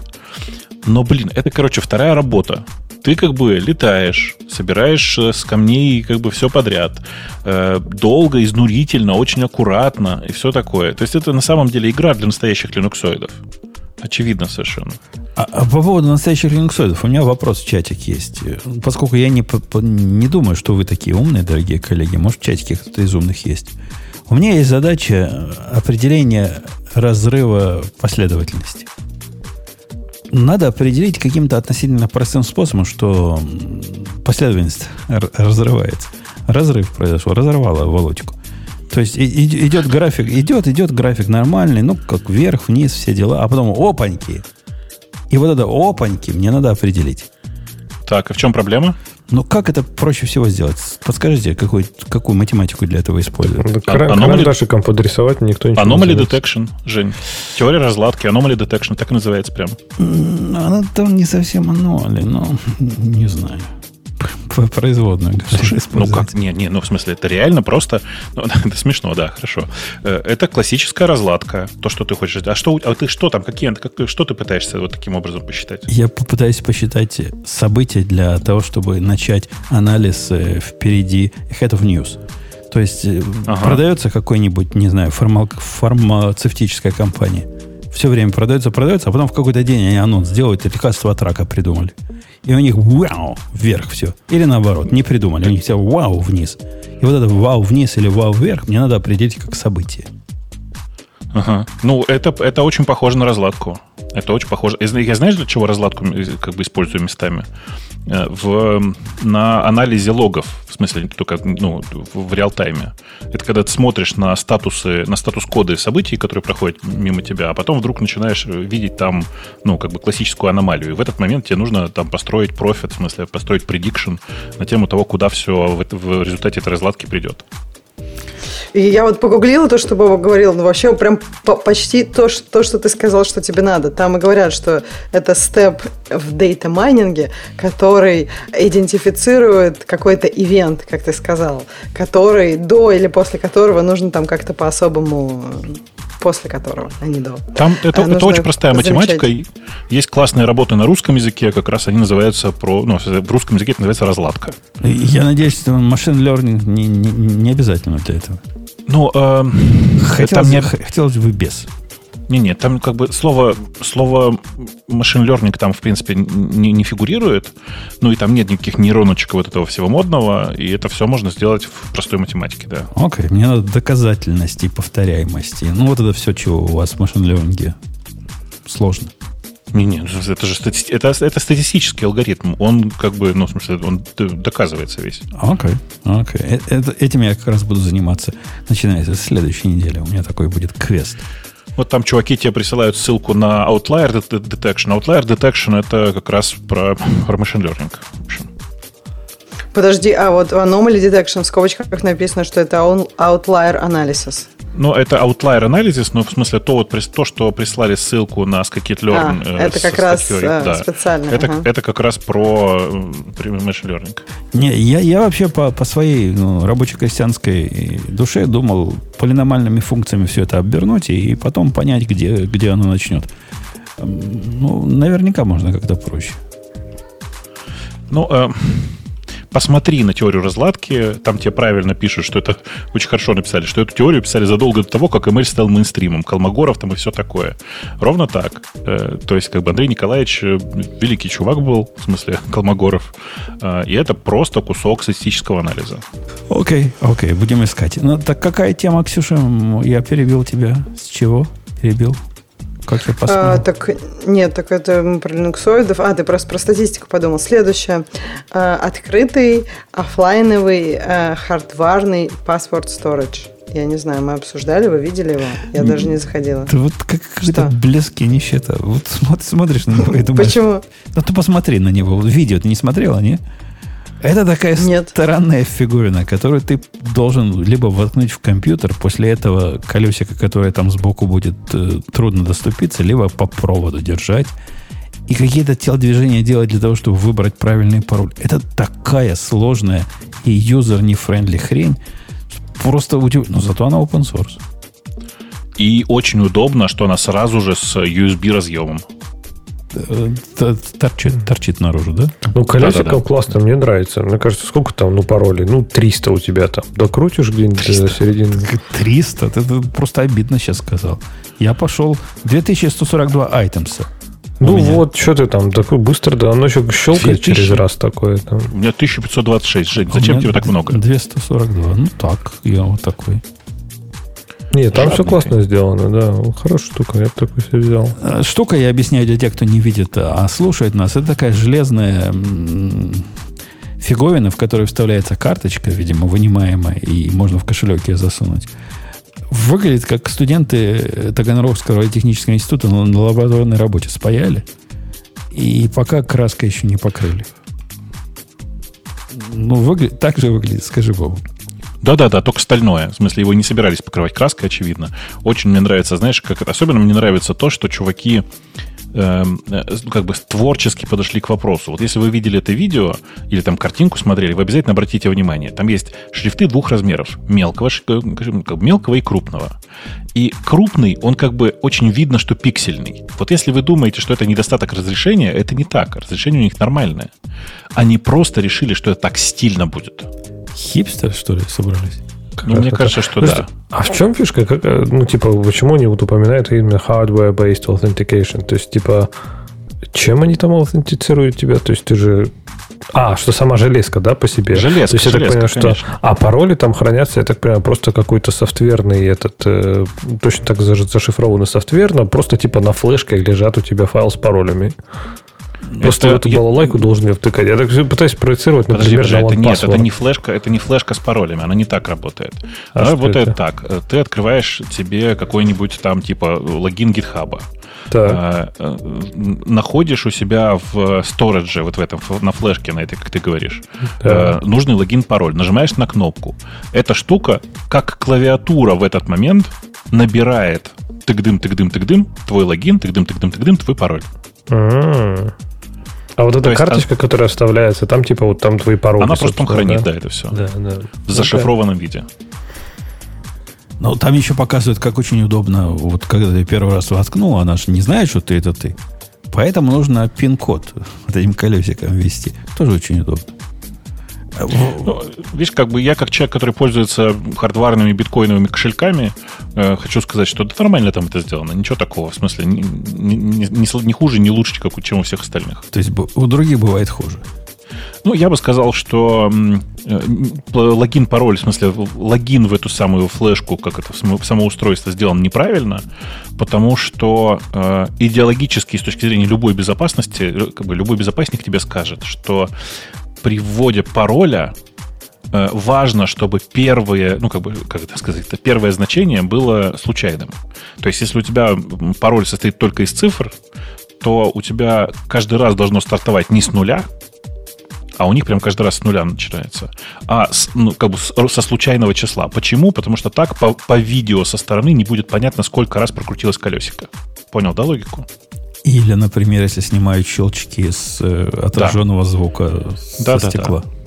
Но, блин, это, короче, вторая работа. Ты как бы летаешь, собираешь э, с камней как бы все подряд. Э, долго, изнурительно, очень аккуратно и все такое. То есть это на самом деле игра для настоящих линуксоидов. Очевидно совершенно. А, а по поводу настоящих линуксоидов, у меня вопрос в чатик есть. Поскольку я не, не думаю, что вы такие умные, дорогие коллеги, может, в чатике кто-то из умных есть. У меня есть задача определения разрыва последовательности. Надо определить каким-то относительно простым способом, что последовательность разрывается. Разрыв произошел, разорвала Володьку. То есть идет график, идет, идет график нормальный, ну, как вверх, вниз, все дела, а потом опаньки. И вот это опаньки мне надо определить. Так, а в чем проблема? Ну, как это проще всего сделать? Подскажите, какой, какую математику для этого использовать? Ну, Anomaly... Карандашиком подрисовать никто не Anomaly Detection, Жень. Теория разладки, Anomaly Detection, так и называется прям. Она там не совсем anomaly, но не знаю производную. Слушай, ну как? Не, не, ну в смысле, это реально просто... Ну, это смешно, да, хорошо. Э, это классическая разладка, то, что ты хочешь. А что, а ты что там, какие, как, что ты пытаешься вот таким образом посчитать? Я попытаюсь посчитать события для того, чтобы начать анализ э, впереди Head of News. То есть э, ага. продается какой-нибудь, не знаю, фарма, фармацевтическая компания. Все время продается, продается, а потом в какой-то день они анонс делают, лекарство от рака придумали и у них вау вверх все. Или наоборот, не придумали, у них все вау вниз. И вот это вау вниз или вау вверх мне надо определить как событие. Ага. Ну, это, это очень похоже на разладку. Это очень похоже. Я знаешь, для чего разладку как бы использую местами? Э, в, на анализе логов, в смысле, только ну, в реал-тайме. Это когда ты смотришь на статусы, на статус-коды событий, которые проходят мимо тебя, а потом вдруг начинаешь видеть там, ну, как бы классическую аномалию. И в этот момент тебе нужно там построить профит, в смысле, построить предикшн на тему того, куда все в, в результате этой разладки придет. И я вот погуглила то, что Боба говорил, ну вообще прям по почти то, что, то, что ты сказал, что тебе надо. Там и говорят, что это степ в дейта майнинге, который идентифицирует какой-то ивент, как ты сказал, который до или после которого нужно там как-то по-особому после которого, а не до. Там это, а это очень простая замечать. математика. Есть классные работы на русском языке, как раз они называются про, ну, в русском языке это называется разладка. Я надеюсь, что машин learning не, не, не обязательно для этого. Ну, э, хотелось, там не... хотелось бы без. Не, нет, там как бы слово, слово machine learning там, в принципе, не, не фигурирует. Ну и там нет никаких нейроночек вот этого всего модного, и это все можно сделать в простой математике, да. Окей, okay, мне надо доказательности и повторяемости. Ну вот это все, чего у вас в машин learning сложно. Не, не, это же стати... это, это статистический алгоритм. Он как бы, ну, в смысле, он доказывается весь. Окей, okay, окей. Okay. Это, этим я как раз буду заниматься, начиная с следующей недели. У меня такой будет квест. Вот там чуваки тебе присылают ссылку на Outlier Detection. Outlier Detection это как раз про, про machine learning. В общем. Подожди, а вот в Anomaly Detection в скобочках написано, что это Outlier Analysis. Ну, это outlier анализис, но в смысле то, вот, то что прислали ссылку на Scikit-Learn. А, э, это как раз статьей, э, да. специально. Это, ага. это как раз про machine learning. Не, я, я вообще по, по своей ну, рабоче-крестьянской душе думал полиномальными функциями все это обернуть и потом понять, где, где оно начнет. Ну, наверняка можно как-то проще. Ну, э, посмотри на теорию разладки, там тебе правильно пишут, что это очень хорошо написали, что эту теорию писали задолго до того, как ML стал мейнстримом, Колмогоров там и все такое. Ровно так. Э, то есть, как бы Андрей Николаевич э, великий чувак был, в смысле Колмогоров, э, и это просто кусок статистического анализа. Окей, okay, окей, okay, будем искать. Ну, так какая тема, Ксюша? Я перебил тебя. С чего перебил? Как я посмотрел? А, так, нет, так это про линуксоидов. А, ты просто про статистику подумал. Следующее. А, открытый, офлайновый, а, хардварный паспорт storage. Я не знаю, мы обсуждали, вы видели его? Я даже не заходила. Ты вот как какие-то блески нищета. Вот смотришь на него и думаешь... Почему? Ну, ты посмотри на него. Видео ты не смотрела, не? Это такая Нет. странная фигурина, которую ты должен либо воткнуть в компьютер, после этого колесико, которое там сбоку будет э, трудно доступиться, либо по проводу держать. И какие-то телодвижения делать для того, чтобы выбрать правильный пароль. Это такая сложная и юзер-не-френдли хрень. Просто удивительно. Но зато она open source. И очень удобно, что она сразу же с USB разъемом. Э, торчит, торчит наружу, да? Ну, колесико да, да, да. классно, мне нравится. Мне кажется, сколько там, ну, паролей? Ну, 300 у тебя там. Докрутишь где-нибудь до середины. 300? Ты просто обидно сейчас сказал. Я пошел 2142 айтемса. Ну вот, что ты там такой быстро, да, оно еще щелкает 2000? через раз такое. Там. У меня 1526, Жень, зачем тебе так много? 242, ну так, я вот такой. Нет, там все классно сделано, да. Хорошая штука, я бы такой себе взял. Э, штука, я объясняю для тех, кто не видит, а слушает нас, это такая железная фиговина, в которой вставляется карточка, видимо, вынимаемая, и можно в кошелек ее засунуть. Выглядит как студенты Таганрогского технического института на лабораторной работе спаяли, и пока краска еще не покрыли. Ну, выглядит, так же выглядит, скажи Богу. Да-да-да, только стальное. В смысле, его не собирались покрывать краской, очевидно. Очень мне нравится, знаешь, как это. Особенно мне нравится то, что чуваки эм, э, как бы творчески подошли к вопросу. Вот если вы видели это видео или там картинку смотрели, вы обязательно обратите внимание. Там есть шрифты двух размеров. Мелкого, э, мелкого и крупного. И крупный, он как бы очень видно, что пиксельный. Вот если вы думаете, что это недостаток разрешения, это не так. Разрешение у них нормальное. Они просто решили, что это так стильно будет. Хипстер, что ли, собрались? Ну, мне кажется, что да. А в чем фишка? Как, э, ну, типа, почему они вот упоминают именно hardware-based authentication? То есть, типа, чем они там аутентицируют тебя? То есть, ты же... А, что сама железка, да, по себе? Железка, То есть, я так понимаю, что... А пароли там хранятся, я так понимаю, просто какой-то софтверный этот... Э, точно так зашифрованный софтвер, но просто типа на флешке лежат у тебя файл с паролями. Просто это, в эту я... балалайку должен ее втыкать. Я так пытаюсь проецировать, Подожди, например, подожди, это нет, это не флешка, это не флешка с паролями, она не так работает. А она работает это? так. Ты открываешь тебе какой-нибудь там типа логин гитхаба. Так. А, находишь у себя в сторидже, вот в этом, на флешке, на этой, как ты говоришь, да. а, нужный логин, пароль. Нажимаешь на кнопку. Эта штука, как клавиатура в этот момент, набирает тык-дым, тык-дым, тык-дым, твой логин, тык-дым, тык-дым, тык-дым, твой пароль. А-а-а. А вот эта карточка, есть, которая вставляется, там типа вот там твои пароли. Она просто хранит, да? да, это все. Да, да. В зашифрованном okay. виде. Но там еще показывают, как очень удобно, вот когда ты первый раз воткнул, она же не знает, что ты это ты. Поэтому нужно пин-код вот этим колесиком ввести. Тоже очень удобно. Ну, видишь, как бы я, как человек, который пользуется хардварными биткоиновыми кошельками, э, хочу сказать, что да нормально там это сделано. Ничего такого. В смысле, не, не, не, не хуже, не лучше, как, чем у всех остальных. То есть у других бывает хуже. Ну, я бы сказал, что э, логин, пароль, в смысле, логин в эту самую флешку, как это само устройство сделано неправильно, потому что э, идеологически, с точки зрения любой безопасности, э, как бы любой безопасник тебе скажет, что при вводе пароля э, важно, чтобы первое, ну, как бы, как это сказать, первое значение было случайным. То есть, если у тебя пароль состоит только из цифр, то у тебя каждый раз должно стартовать не с нуля, а у них прям каждый раз с нуля начинается, а с, ну, как бы со случайного числа. Почему? Потому что так по, по видео со стороны не будет понятно, сколько раз прокрутилось колесико. Понял, да, логику? Или, например, если снимают щелчки с э, отраженного да. звука да, со да, стекла. Да.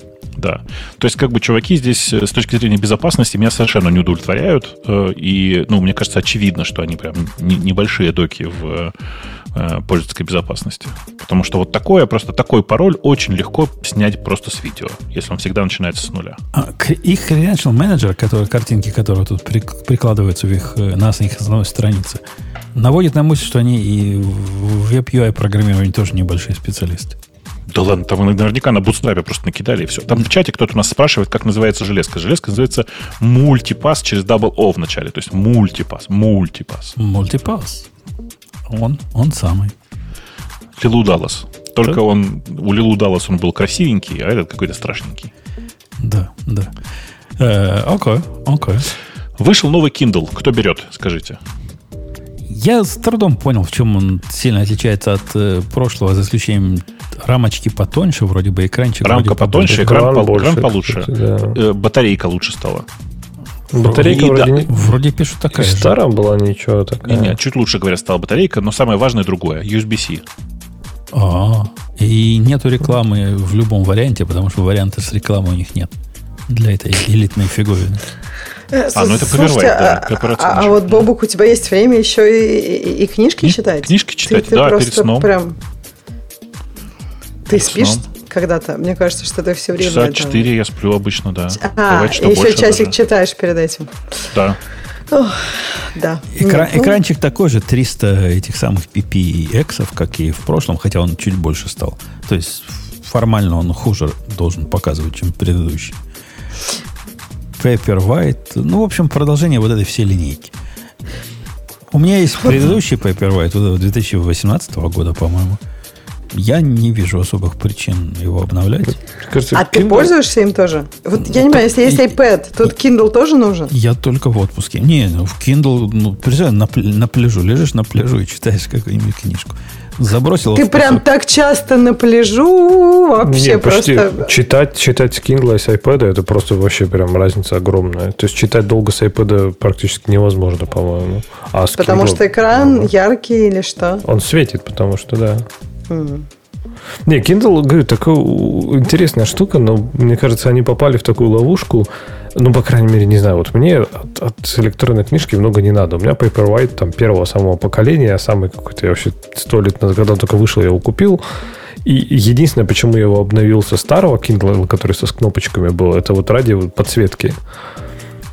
Да. То есть, как бы чуваки здесь э, с точки зрения безопасности меня совершенно не удовлетворяют. Э, и, ну, мне кажется, очевидно, что они прям небольшие доки в пользовательской безопасности. Потому что вот такое, просто такой пароль очень легко снять просто с видео, если он всегда начинается с нуля. А, их Credential Manager, который, картинки, которые тут прикладываются в их, на их основной странице, наводит на мысль, что они и в веб-UI программировании тоже небольшие специалисты. Да ладно, там наверняка на бутстрапе просто накидали и все. Там в чате кто-то нас спрашивает, как называется железка. Железка называется мультипас через double O в начале. То есть мультипас, мультипас. Мультипас. Он, он самый. Лилу Даллас. Только да? он, у Лилу Даллас он был красивенький, а этот какой-то страшненький. Да, да. Э, окей, окей. Вышел новый Kindle. Кто берет, скажите? Я с трудом понял, в чем он сильно отличается от э, прошлого, за исключением рамочки потоньше, вроде бы экранчик. Рамка потоньше, экран, экран, больше, экран получше. Кстати, да. Э, батарейка лучше стала. Батарейка вроде, да. не... вроде пишут такая. Старая была ничего такая. Нет, чуть лучше, говорят, стала батарейка, но самое важное другое. USB-C. А, и нету рекламы в любом варианте, потому что варианта с рекламой у них нет для этой элитной фиговины. Э, А, ну это Слушайте, Paperwhite, да, а- а, а вот, Бобук, у тебя есть время еще и, и- и книжки Кни- читать? книжки читать, Ты- ты да, перед сном. Прям... Ты Перед спишь сном. когда-то? Мне кажется, что ты все время... Часа 4 я сплю обычно, да. А, Бывает, что и еще больше часик даже. читаешь перед этим. Да. Да. Экра- ну, Экранчик такой же, 300 этих самых PPX, как и в прошлом, хотя он чуть больше стал. То есть формально он хуже должен показывать, чем предыдущий. Paperwhite, ну, в общем, продолжение вот этой всей линейки. У меня есть предыдущий Paperwhite, вот 2018 года, по-моему. Я не вижу особых причин его обновлять. Кажется, А ты Kindle- пользуешься им тоже? Вот я не понимаю, если есть iPad, тут Kindle тоже нужен? Я только в отпуске. Не, ну, в Kindle, ну, представь, на, на пляжу. Лежишь на пляжу и читаешь какую-нибудь книжку. Забросил Ты прям так часто на пляжу вообще Не, почти просто... читать, читать с Kindle и с iPad это просто вообще прям разница огромная. То есть читать долго с iPad практически невозможно, по-моему. А с Потому Kindle- что экран яркий или что? Он светит, потому что, да. М. Не, Kindle, говорю, такая интересная штука, но мне кажется, они попали в такую ловушку. Ну, по крайней мере, не знаю, вот мне от, от электронной книжки много не надо. У меня Paperwhite там первого самого поколения, самый какой-то, я вообще сто лет назад, когда он только вышел, я его купил. И единственное, почему я его обновил со старого Kindle, который со с кнопочками был, это вот ради подсветки.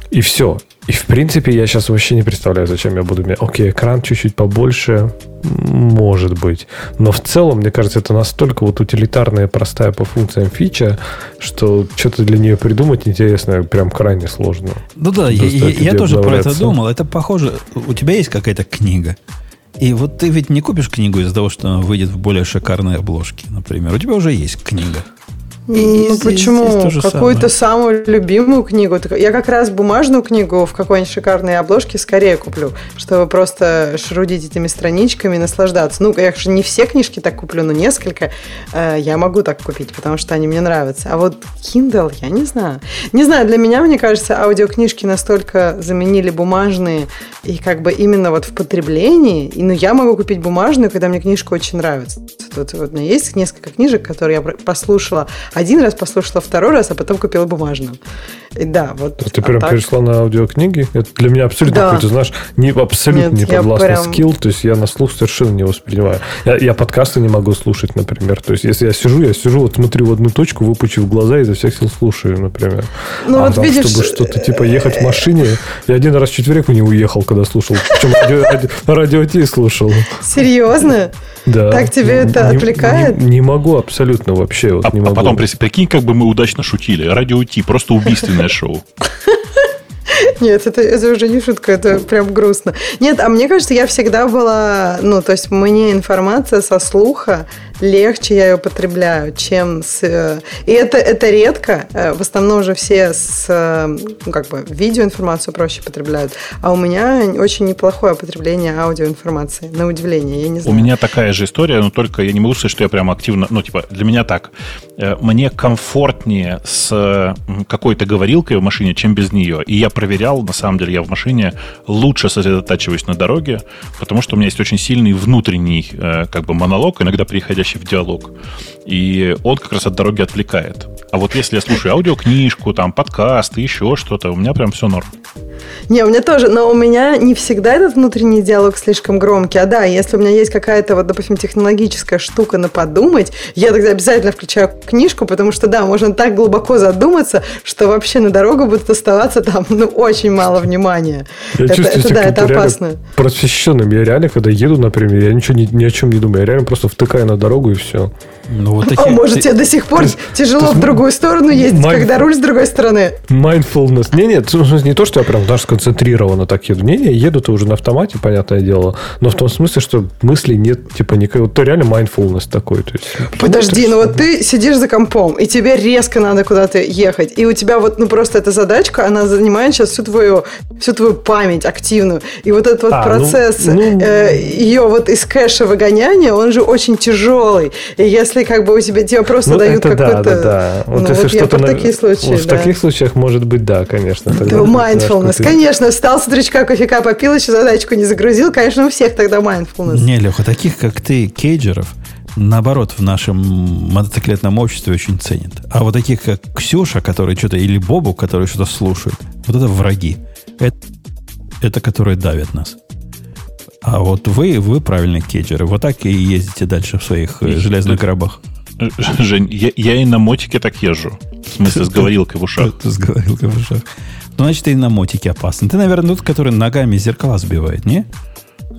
И все. И, в принципе, я сейчас вообще не представляю, зачем я буду... Окей, экран чуть-чуть побольше, может быть. Но в целом, мне кажется, это настолько вот утилитарная, простая по функциям фича, что что-то для нее придумать интересное прям крайне сложно. Ну да, я, я- я тоже про это думал. Это похоже, у тебя есть какая-то книга. И вот ты ведь не купишь книгу из-за того, что она выйдет в более шикарной обложке, например. У тебя уже есть книга. И Ну здесь- почему? здесь Какую-то самую любимую книгу. Я как раз бумажную книгу в какой-нибудь шикарной обложке скорее куплю, чтобы просто шрудить этими страничками и наслаждаться. Ну, я же не все книжки так куплю, но несколько э, я могу так купить, потому что они мне нравятся. А вот Kindle, я не знаю. Не знаю, для меня, мне кажется, аудиокнижки настолько заменили бумажные и как бы именно вот в потреблении. И, ну, я могу купить бумажную, когда мне книжка очень нравится. Тут вот у меня есть несколько книжек, которые я послушала один раз, послушала второй раз, а потом купила бумажную. И да, вот. Есть Ты а прям так- перешла на аудиокниги? Это для меня абсолютно Да. какой-то, знаешь, не, абсолютно Нет, не подвластный прям- скилл. То есть я на слух совершенно не воспринимаю. Я, я подкасты не могу слушать, например. То есть если я сижу, я сижу, вот смотрю в одну точку, выпучив глаза и изо всех сил слушаю, например. Ну а вот там, видишь, чтобы что-то типа ехать в машине, я один раз в реку не уехал, когда слушал. Причем радио, радио, радио Ти слушал. Серьезно? Да. Так тебе это Не- отвлекает? Не, не могу абсолютно вообще. Вот А, не а могу. потом, при- прикинь, как бы мы удачно шутили. Радио Ти, просто убийственное шоу. Нет, это, это уже не шутка, это прям грустно. Нет, а мне кажется, я всегда была, ну, то есть мне информация со слуха легче я ее потребляю, чем с... э, И это, это редко, э, в основном же все с, э, ну, как бы, видеоинформацию проще потребляют, а у меня очень неплохое потребление аудиоинформации, на удивление, я не У знаю. меня такая же история, но только я не могу сказать, что я прям активно... Ну, типа, для меня так. Мне комфортнее с какой-то говорилкой в машине, чем без нее. И я проверял, на самом деле, я в машине лучше сосредотачиваюсь на дороге, потому что у меня есть очень сильный внутренний э, как бы монолог, иногда переходящий в диалог. И он как раз от дороги отвлекает. А вот если я слушаю аудиокнижку, там, подкаст и еще что-то, у меня прям все норм. Не, у меня тоже, но у меня не всегда этот внутренний диалог слишком громкий. А да, если у меня есть какая-то, вот, допустим, технологическая штука на подумать, я тогда обязательно включаю книжку, потому что, да, можно так глубоко задуматься, что вообще на дорогу будет оставаться там, ну, очень мало внимания. Я это, чувствую это да, это опасно. Просвещенным. Я реально, когда еду, например, я ничего ни, ни о чем не думаю. Я реально просто втыкаю на дорогу и все. Ну, вот А такие- может, ты- тебе до сих пор есть- тяжело есть в другую сторону ездить, май- когда руль с другой стороны? Mindfulness. Не, нет, не то, что я прям даже сконцентрированно так еду. Не, не, еду-то уже на автомате, понятное дело. Но в том смысле, что мыслей нет, типа, никакой. Вот то реально mindfulness такой. То есть, Подожди, ну вот ты сидишь за компом, и тебе резко надо куда-то ехать, и у тебя вот, ну просто эта задачка, она занимает сейчас всю твою, всю твою память активную, и вот этот вот А, ну, процесс ну. э, ее вот из кэша выгоняния, он же очень тяжелый, и если как бы у тебя, тебе просто Ну, дают это да, какой-то... да, да. Ну, вот я что-то на- такие случаи, вот В да. таких случаях, может быть, да, конечно. Тогда, Да, mindfulness, какой-то- конечно, встал с утречка, кофейка попил, еще задачку не загрузил, конечно, у всех тогда mindfulness. Не, Леха, таких, как ты, кейджеров, наоборот, в нашем мотоциклетном обществе очень ценят. А вот таких, как Ксюша, которые что-то, или Бобу, которые что-то слушают, вот это враги. Это, это которые давят нас. А вот вы, вы правильные кеджеры. Вот так и ездите дальше в своих и, железных ты, гробах. Жень, я, я и на мотике так езжу. В смысле, с говорилкой в ушах. С говорилкой в ушах. Ну, значит, ты и на мотике опасен. Ты, наверное, тот, который ногами зеркала сбивает, не?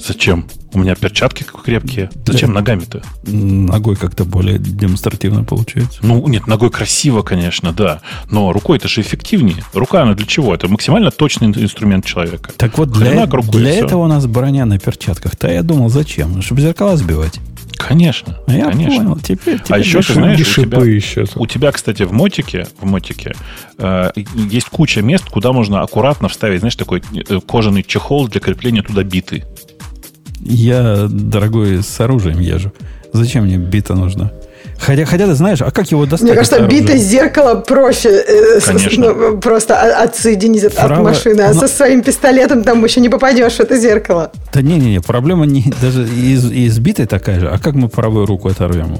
Зачем? У меня перчатки крепкие. Зачем да. ногами-то? Ногой как-то более демонстративно получается. Ну, нет, ногой красиво, конечно, да. Но рукой это же эффективнее. Рука, она для чего? Это максимально точный инструмент человека. Так вот, для, для этого у нас броня на перчатках-то я думал, зачем? Чтобы зеркала сбивать. Конечно. А я конечно. понял. Теперь, теперь а еще ты знаешь, у тебя, еще у тебя, кстати, в мотике, в мотике э, есть куча мест, куда можно аккуратно вставить, знаешь, такой э, кожаный чехол для крепления туда биты. Я, дорогой, с оружием езжу. Зачем мне бита нужна? Хотя, хотя ты знаешь, а как его достать? Мне кажется, битое зеркало проще э, ну, просто отсоединить Право, от машины, а но... со своим пистолетом там еще не попадешь в это зеркало. Да не-не-не, проблема не даже из, из битой такая же. А как мы правую руку оторвем?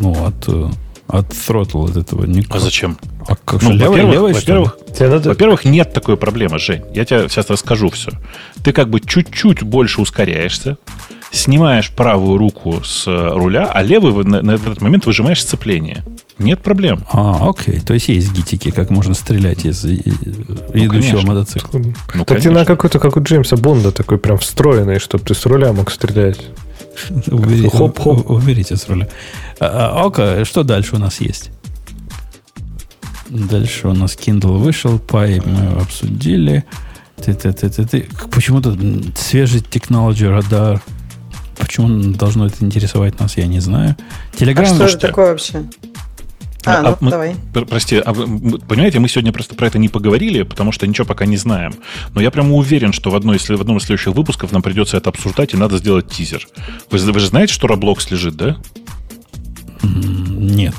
ну, от э, от от этого никак. А зачем? А как ну, левый, во-первых, во-первых, во-первых, нет такой проблемы, Жень. Я тебе сейчас расскажу все. Ты как бы чуть-чуть больше ускоряешься, снимаешь правую руку с э, руля, а левый на, на этот момент выжимаешь сцепление. Нет проблем. А, окей. То есть есть гитики, как можно стрелять из, ну, идущего конечно. мотоцикла. Ну, так ты на какой-то, как у Джеймса Бонда, такой прям встроенный, чтобы ты с руля мог стрелять. Уберите, хоп, хоп. уберите с руля. А, Ока, что дальше у нас есть? Дальше у нас Kindle вышел, Py мы обсудили. Ты, ты, ты, ты, ты. Почему-то свежий технологий радар. Почему должно это интересовать нас, я не знаю. Telegram... А что это такое вообще? А, а, ну, мы, давай. Прости, а вы, понимаете, мы сегодня просто про это не поговорили, потому что ничего пока не знаем. Но я прямо уверен, что в, одной, в одном из следующих выпусков нам придется это обсуждать, и надо сделать тизер. Вы, вы же знаете, что Roblox лежит, да? Нет.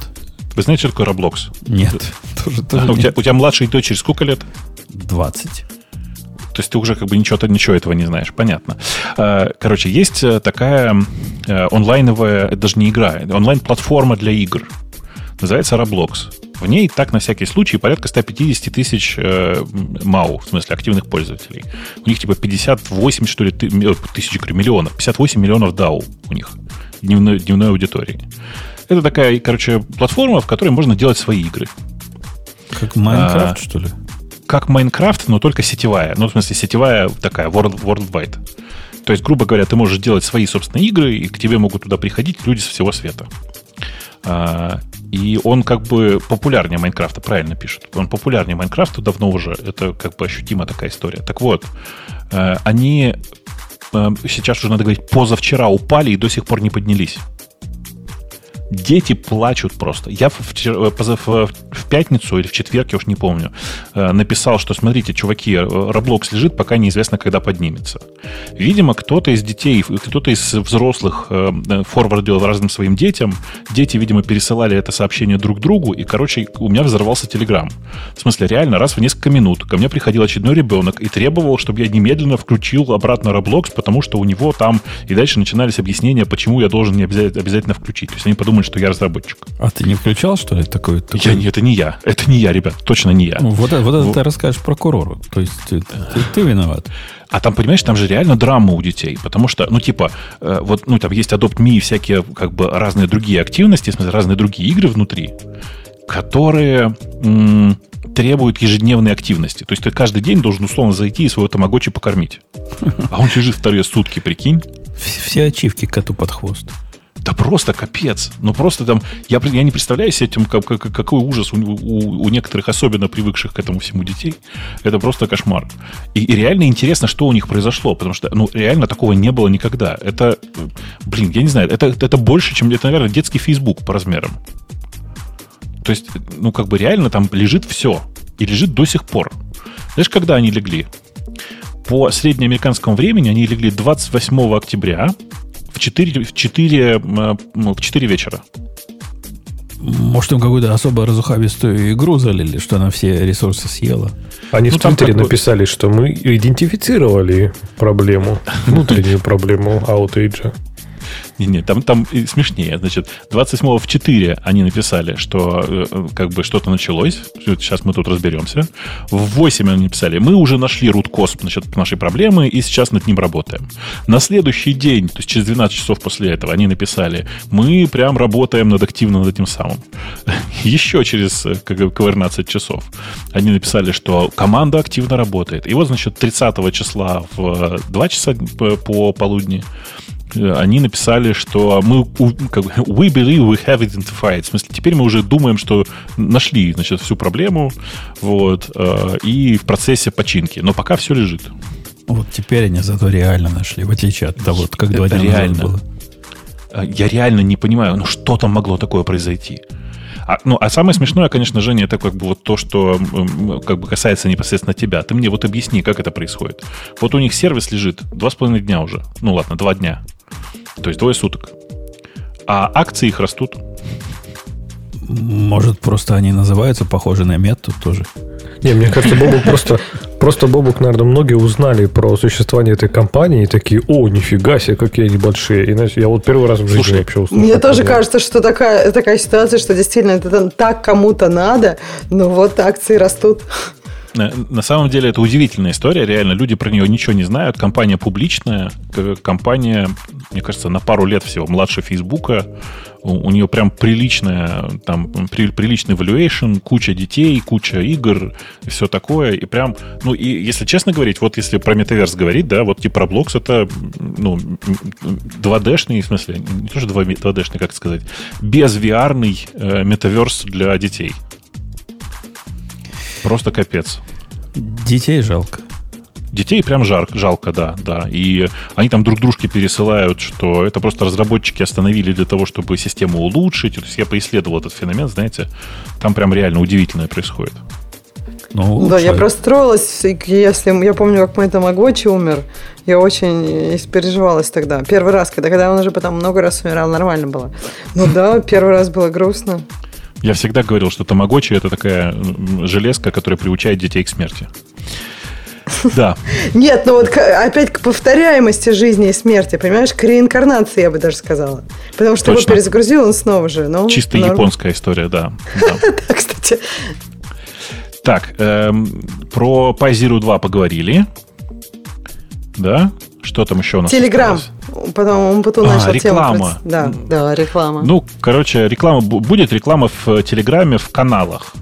Вы знаете, что такое Roblox? Нет. Тоже, тоже а, нет. У, тебя, у тебя младшей дочери сколько лет? 20. То есть ты уже как бы ничего, ничего этого не знаешь. Понятно. А, короче, есть э, такая э, онлайновая, это даже не игра, онлайн-платформа для игр. Называется Roblox. В ней так, на всякий случай, порядка 150 тысяч э, МАУ, в смысле активных пользователей. У них типа 58, что ли, тысяч, говорю, миллионов. 58 миллионов DAO у них дневной, дневной аудитории. Это такая, короче, платформа, в которой можно делать свои игры. Как Майнкрафт, а, что ли? Как Майнкрафт, но только сетевая. Ну, в смысле, сетевая такая, world, worldwide. То есть, грубо говоря, ты можешь делать свои собственные игры, и к тебе могут туда приходить люди со всего света. А, и он как бы популярнее Майнкрафта, правильно пишут. Он популярнее Майнкрафта давно уже. Это как бы ощутимо такая история. Так вот, э, они э, сейчас уже надо говорить, позавчера упали и до сих пор не поднялись. Дети плачут просто. Я в, в, в, в пятницу или в четверг, я уж не помню, э, написал, что смотрите, чуваки, Roblox лежит, пока неизвестно, когда поднимется. Видимо, кто-то из детей, кто-то из взрослых э, форвардил разным своим детям. Дети, видимо, пересылали это сообщение друг другу, и, короче, у меня взорвался Телеграм. В смысле, реально, раз в несколько минут ко мне приходил очередной ребенок и требовал, чтобы я немедленно включил обратно Roblox, потому что у него там... И дальше начинались объяснения, почему я должен не обязательно включить. То есть они подумали, что я разработчик. А ты не включал, что ли, такой? такой... Я, это не я. Это не я, ребят. Точно не я. Ну, вот, вот это вот. ты расскажешь прокурору. То есть ты, ты, ты виноват. А там, понимаешь, там же реально драма у детей. Потому что, ну, типа, э, вот, ну, там есть Adopt Me и всякие, как бы, разные другие активности, в смысле, разные другие игры внутри, которые м- требуют ежедневной активности. То есть ты каждый день должен условно зайти и своего тамагочи покормить. А он лежит вторые сутки, прикинь. Все ачивки коту под хвост. Да просто капец. Ну просто там, я, я не представляю себе этим, как, как, какой ужас у, у, у некоторых особенно привыкших к этому всему детей. Это просто кошмар. И, и реально интересно, что у них произошло, потому что, ну, реально такого не было никогда. Это, блин, я не знаю, это, это больше, чем, это, наверное, детский Facebook по размерам. То есть, ну, как бы реально там лежит все. И лежит до сих пор. Знаешь, когда они легли? По среднеамериканскому времени они легли 28 октября 4, в 4, в 4 вечера. Может, им какую-то особо разухабистую игру залили, что она все ресурсы съела? Они ну, в Твиттере написали, что мы идентифицировали проблему, внутреннюю проблему аутейджа. Не, не, там, там смешнее. Значит, 27 в 4 они написали, что э, как бы что-то началось. Сейчас мы тут разберемся. В 8 они написали, мы уже нашли root значит, нашей проблемы и сейчас над ним работаем. На следующий день, то есть через 12 часов после этого, они написали, мы прям работаем над активно над этим самым. Еще через как, 12 часов они написали, что команда активно работает. И вот, значит, 30 числа в 2 часа по полудни они написали, что мы как, we believe we have identified. В смысле, теперь мы уже думаем, что нашли, значит, всю проблему, вот, э, и в процессе починки. Но пока все лежит. Вот теперь они зато реально нашли, в отличие от того, как два дня реально. назад было. Э, я реально не понимаю, ну что там могло такое произойти? А, ну, а самое смешное, конечно, Женя, это как бы вот то, что как бы касается непосредственно тебя. Ты мне вот объясни, как это происходит. Вот у них сервис лежит два с половиной дня уже. Ну ладно, два дня. То есть двое суток. А акции их растут. Может, просто они называются похожи на метод тоже. Не, мне кажется, Бобук просто, просто Бобук, наверное, многие узнали про существование этой компании и такие, о, нифига себе, какие они большие. И знаете, я вот первый раз в жизни Слушай, вообще услышал. Мне тоже кажется, что такая, такая ситуация, что действительно это так кому-то надо, но вот акции растут. На самом деле это удивительная история, реально люди про нее ничего не знают. Компания публичная, компания, мне кажется, на пару лет всего младше Фейсбука. У, у нее прям приличная, там, при, приличный valuation, куча детей, куча игр все такое. И прям, ну, и если честно говорить, вот если про метаверс говорить, да, вот типа Roblox это, ну, 2D-шный, в смысле, не то, что 2D-шный, как сказать, без VR-ный э, метаверс для детей. Просто капец. Детей жалко. Детей прям жарко, жалко, да, да. И они там друг дружке пересылают, что это просто разработчики остановили для того, чтобы систему улучшить. То есть я поисследовал этот феномен, знаете, там прям реально удивительное происходит. Ну, да, я простроилась, если я помню, как мой тамагочи умер, я очень испереживалась тогда. Первый раз, когда, когда он уже потом много раз умирал, нормально было. Ну да, первый раз было грустно. Я всегда говорил, что тамагочи это такая железка, которая приучает детей к смерти. Да. Нет, ну вот опять к повторяемости жизни и смерти, понимаешь, к реинкарнации, я бы даже сказала. Потому что Точно. его перезагрузил, он снова же. Ну, Чисто норм. японская история, да. Да, кстати. Так, эм, про Py 2 поговорили. Да? Что там еще у нас Телеграм. Потом он потом а, начал реклама. Тему... Да, да, реклама. Ну, короче, реклама будет реклама в Телеграме в каналах.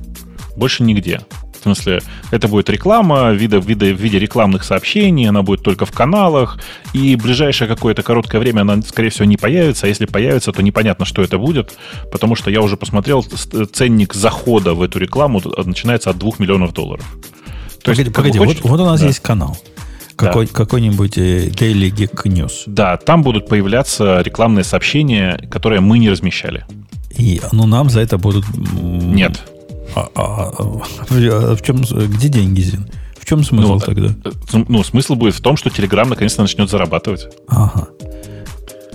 Больше нигде. В смысле, это будет реклама вида, вида, в виде рекламных сообщений, она будет только в каналах, и в ближайшее какое-то короткое время она, скорее всего, не появится, а если появится, то непонятно, что это будет, потому что я уже посмотрел, ценник захода в эту рекламу начинается от 2 миллионов долларов. То погоди, есть, погоди, вот, вот у нас да. есть канал. Какой, да. Какой-нибудь э, Daily Geek News. Да, там будут появляться рекламные сообщения, которые мы не размещали. И, ну, нам за это будут... Нет. А, а, а, а в чем, где деньги, Зин? В чем смысл ну, тогда? Э, ну, смысл будет в том, что Telegram наконец-то начнет зарабатывать. Ага.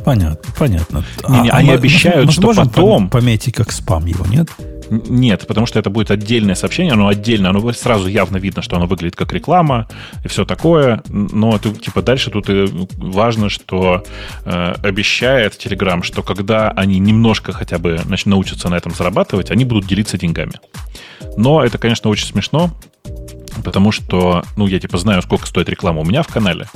Понятно, понятно. Не, не, а, они а обещают, мы, что можем потом... пометить как спам его, нет? Нет, потому что это будет отдельное сообщение, оно отдельно, оно сразу явно видно, что оно выглядит как реклама и все такое. Но это, типа дальше тут и важно, что э, обещает Telegram, что когда они немножко хотя бы значит, научатся на этом зарабатывать, они будут делиться деньгами. Но это, конечно, очень смешно, потому что, ну, я типа знаю, сколько стоит реклама у меня в канале,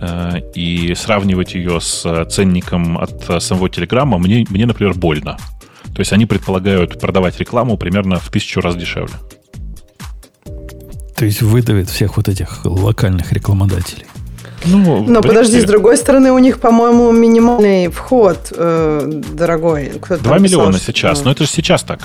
э, и сравнивать ее с ценником от самого Телеграма мне, мне, например, больно. То есть они предполагают продавать рекламу примерно в тысячу раз дешевле. То есть выдавит всех вот этих локальных рекламодателей. Ну, Но подожди, с другой стороны, у них, по-моему, минимальный вход э, дорогой. 2 миллиона сейчас, но это же сейчас так.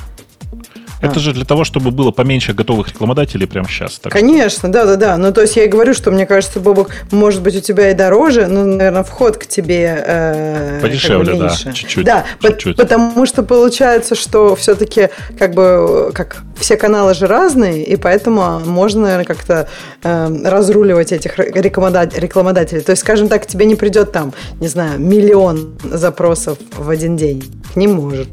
Это же для того, чтобы было поменьше готовых рекламодателей прямо сейчас. Так Конечно, да-да-да. Ну, то есть я и говорю, что мне кажется, Бобок, может быть, у тебя и дороже, но, наверное, вход к тебе э, Подешевле, да, чуть-чуть. Да, чуть-чуть. потому что получается, что все-таки как бы как все каналы же разные, и поэтому можно, наверное, как-то э, разруливать этих рекламодателей. То есть, скажем так, тебе не придет там, не знаю, миллион запросов в один день. Не может.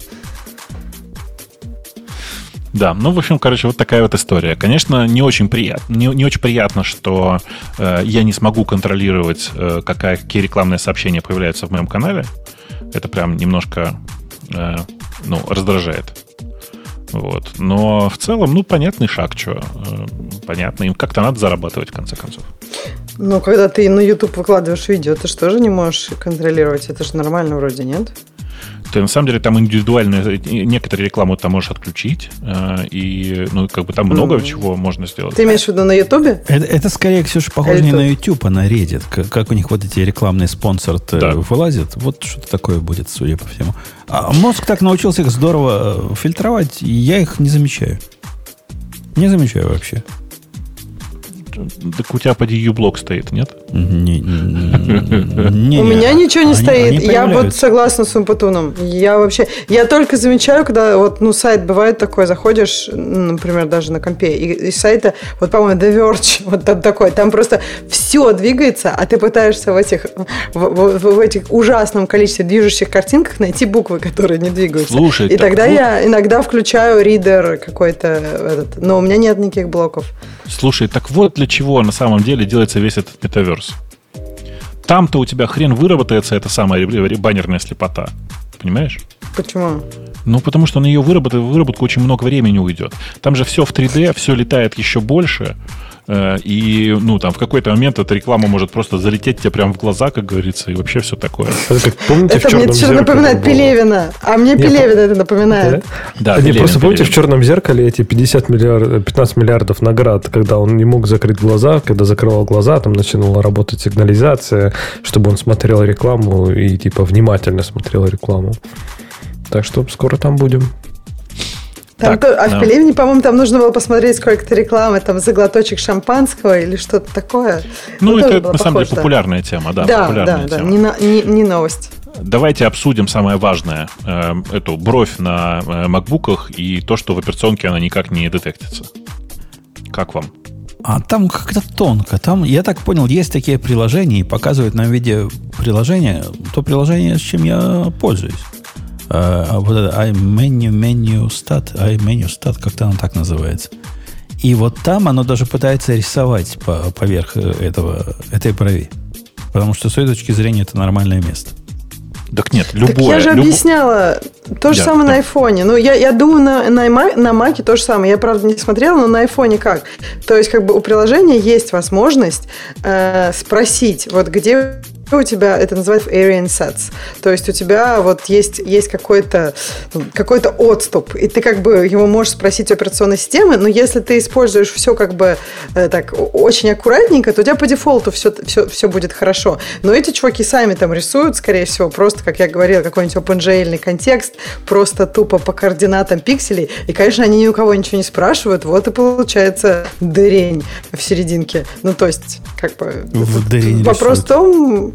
Да, ну, в общем, короче, вот такая вот история. Конечно, не очень приятно, не, не очень приятно, что э, я не смогу контролировать, э, какая, какие рекламные сообщения появляются в моем канале. Это прям немножко э, ну, раздражает. Вот. Но в целом, ну, понятный шаг, что. Э, понятно. Им как-то надо зарабатывать, в конце концов. Ну, когда ты на YouTube выкладываешь видео, ты же не можешь контролировать? Это же нормально вроде, нет? Ты на самом деле там индивидуальную, некоторые рекламу там можешь отключить, э, и ну, как бы там много mm. чего можно сделать. Ты имеешь в виду на Ютубе? Это, это скорее, Ксюша, похоже не на YouTube, а на Reddit. Как, как у них вот эти рекламные спонсоры да. вылазят. Вот что-то такое будет, судя по всему. А мозг так научился их здорово э, фильтровать, я их не замечаю. Не замечаю вообще. Так у тебя под EU-блок стоит, нет? Не, не, У меня ничего не стоит. я вот согласна с Умпутуном. Я вообще... Я только замечаю, когда вот, ну, сайт бывает такой, заходишь, например, даже на компе, и из сайта, вот, по-моему, The Verge, вот там такой, там просто все двигается, а ты пытаешься в этих, в, в, в этих ужасном количестве движущих картинках найти буквы, которые не двигаются. Слушай, и тогда вот... я иногда включаю ридер какой-то, этот, но у меня нет никаких блоков. Слушай, так вот для чего на самом деле делается весь этот метаверс. Там-то у тебя хрен выработается эта самая баннерная слепота. Понимаешь? Почему? Ну, потому что на ее выработку, выработку очень много времени уйдет. Там же все в 3D, все летает еще больше. Э, и, ну, там в какой-то момент эта реклама может просто залететь тебе прямо в глаза, как говорится, и вообще все такое. Это, как, помните, это мне что напоминает Пелевина. А мне Пелевина это напоминает. Да, да Пелевин, просто помните в черном зеркале эти 50 миллиардов, 15 миллиардов наград, когда он не мог закрыть глаза, когда закрывал глаза, там начинала работать сигнализация, чтобы он смотрел рекламу и типа внимательно смотрел рекламу. Так что скоро там будем. Там так, то, а да. в Пелевне, по-моему, там нужно было посмотреть сколько-то рекламы, там за глоточек шампанского или что-то такое. Ну, ну это на самом деле популярная тема, да. Да, популярная да, тема. да, не, не, не новость. Давайте обсудим самое важное. Э, эту бровь на э, макбуках и то, что в операционке она никак не детектится. Как вам? А там как-то тонко. Там, я так понял, есть такие приложения и показывают нам в виде приложения то приложение, с чем я пользуюсь. А, а вот это iMenu, menu stat, iMenu stat, как-то оно так называется. И вот там оно даже пытается рисовать по, поверх этого, этой брови. Потому что с той точки зрения это нормальное место. Так нет, любое. Так я же люб... объясняла то же да, самое да. на айфоне. Ну, я, я думаю, на, на, на Маке то же самое. Я, правда, не смотрела, но на айфоне как? То есть, как бы у приложения есть возможность э, спросить, вот где у тебя, это называется area sets. То есть у тебя вот есть, есть какой-то какой отступ, и ты как бы его можешь спросить у операционной системы, но если ты используешь все как бы э, так очень аккуратненько, то у тебя по дефолту все, все, все будет хорошо. Но эти чуваки сами там рисуют, скорее всего, просто, как я говорила, какой-нибудь OpenGL контекст, просто тупо по координатам пикселей. И, конечно, они ни у кого ничего не спрашивают, вот и получается дырень в серединке. Ну, то есть, как бы... В вопрос в том,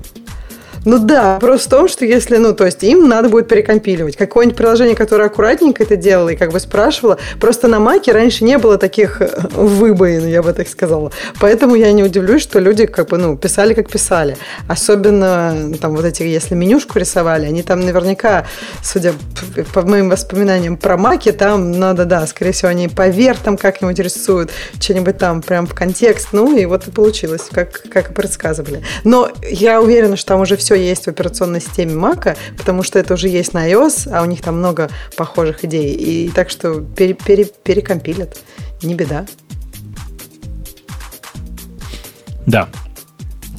ну да, вопрос в том, что если, ну, то есть им надо будет перекомпиливать. Какое-нибудь приложение, которое аккуратненько это делало и как бы спрашивало. Просто на Маке раньше не было таких э, выбоин, я бы так сказала. Поэтому я не удивлюсь, что люди как бы, ну, писали, как писали. Особенно там вот эти, если менюшку рисовали, они там наверняка, судя по моим воспоминаниям про Маки, там надо, да, скорее всего, они поверх там как-нибудь рисуют, что-нибудь там прям в контекст. Ну, и вот и получилось, как, как и предсказывали. Но я уверена, что там уже все есть в операционной системе Mac, потому что это уже есть на iOS, а у них там много похожих идей. И так что пере, пере, перекомпилят. Не беда. Да.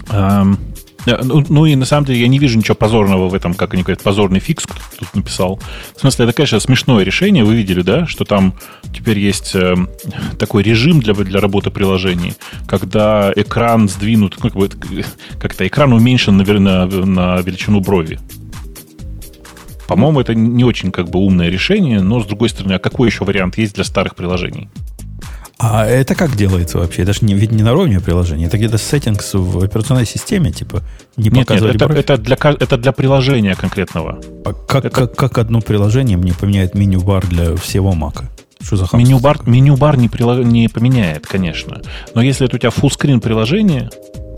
Um, Э, ну, ну и на самом деле я не вижу ничего позорного в этом, как они говорят, позорный фикс тут написал. В смысле, это, конечно, смешное решение. Вы видели, да, что там теперь есть э, такой режим для, для работы приложений, когда экран сдвинут, ну, как бы, как-то экран уменьшен на, на, на величину брови. По-моему, это не очень как бы умное решение, но с другой стороны, а какой еще вариант есть для старых приложений? А это как делается вообще? Это же не, ведь не на уровне приложения. Это где-то settings в операционной системе, типа, не нет, нет, это, это, для, это для приложения конкретного. А как, это... как, как одно приложение мне поменяет меню-бар для всего Мака? Что за меню-бар, меню-бар не, прилож... не поменяет, конечно. Но если это у тебя full приложение,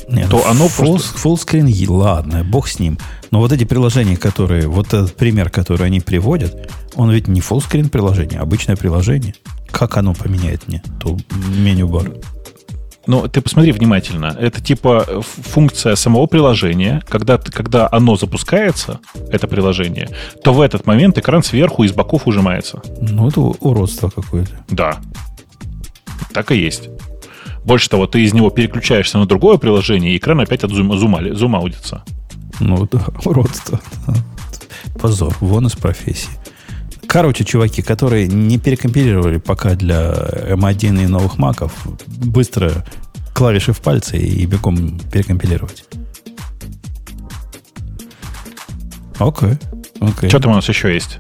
нет, то оно full, просто... Full screen, ладно, бог с ним. Но вот эти приложения, которые, вот этот пример, который они приводят, он ведь не screen приложение, а обычное приложение. Как оно поменяет мне, то меню бар? Ну, ты посмотри внимательно. Это типа функция самого приложения. Когда, когда оно запускается, это приложение, то в этот момент экран сверху и с боков ужимается. Ну, это уродство какое-то. Да. Так и есть. Больше того, ты из него переключаешься на другое приложение, и экран опять от зума, зума, зумаудится. Ну да, уродство. Позор. Вон из профессии. Короче, чуваки, которые не перекомпилировали пока для M1 и новых маков, быстро клавиши в пальцы и бегом перекомпилировать. Окей. окей. Что там у нас еще есть?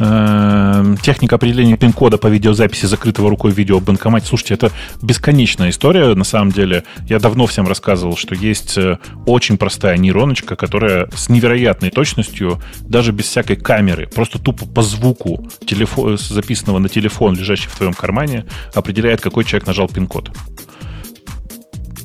Эм, техника определения пин-кода по видеозаписи закрытого рукой видео в банкомате. Слушайте, это бесконечная история, на самом деле. Я давно всем рассказывал, что есть э, очень простая нейроночка, которая с невероятной точностью, даже без всякой камеры, просто тупо по звуку телефон, записанного на телефон, лежащий в твоем кармане, определяет, какой человек нажал пин-код.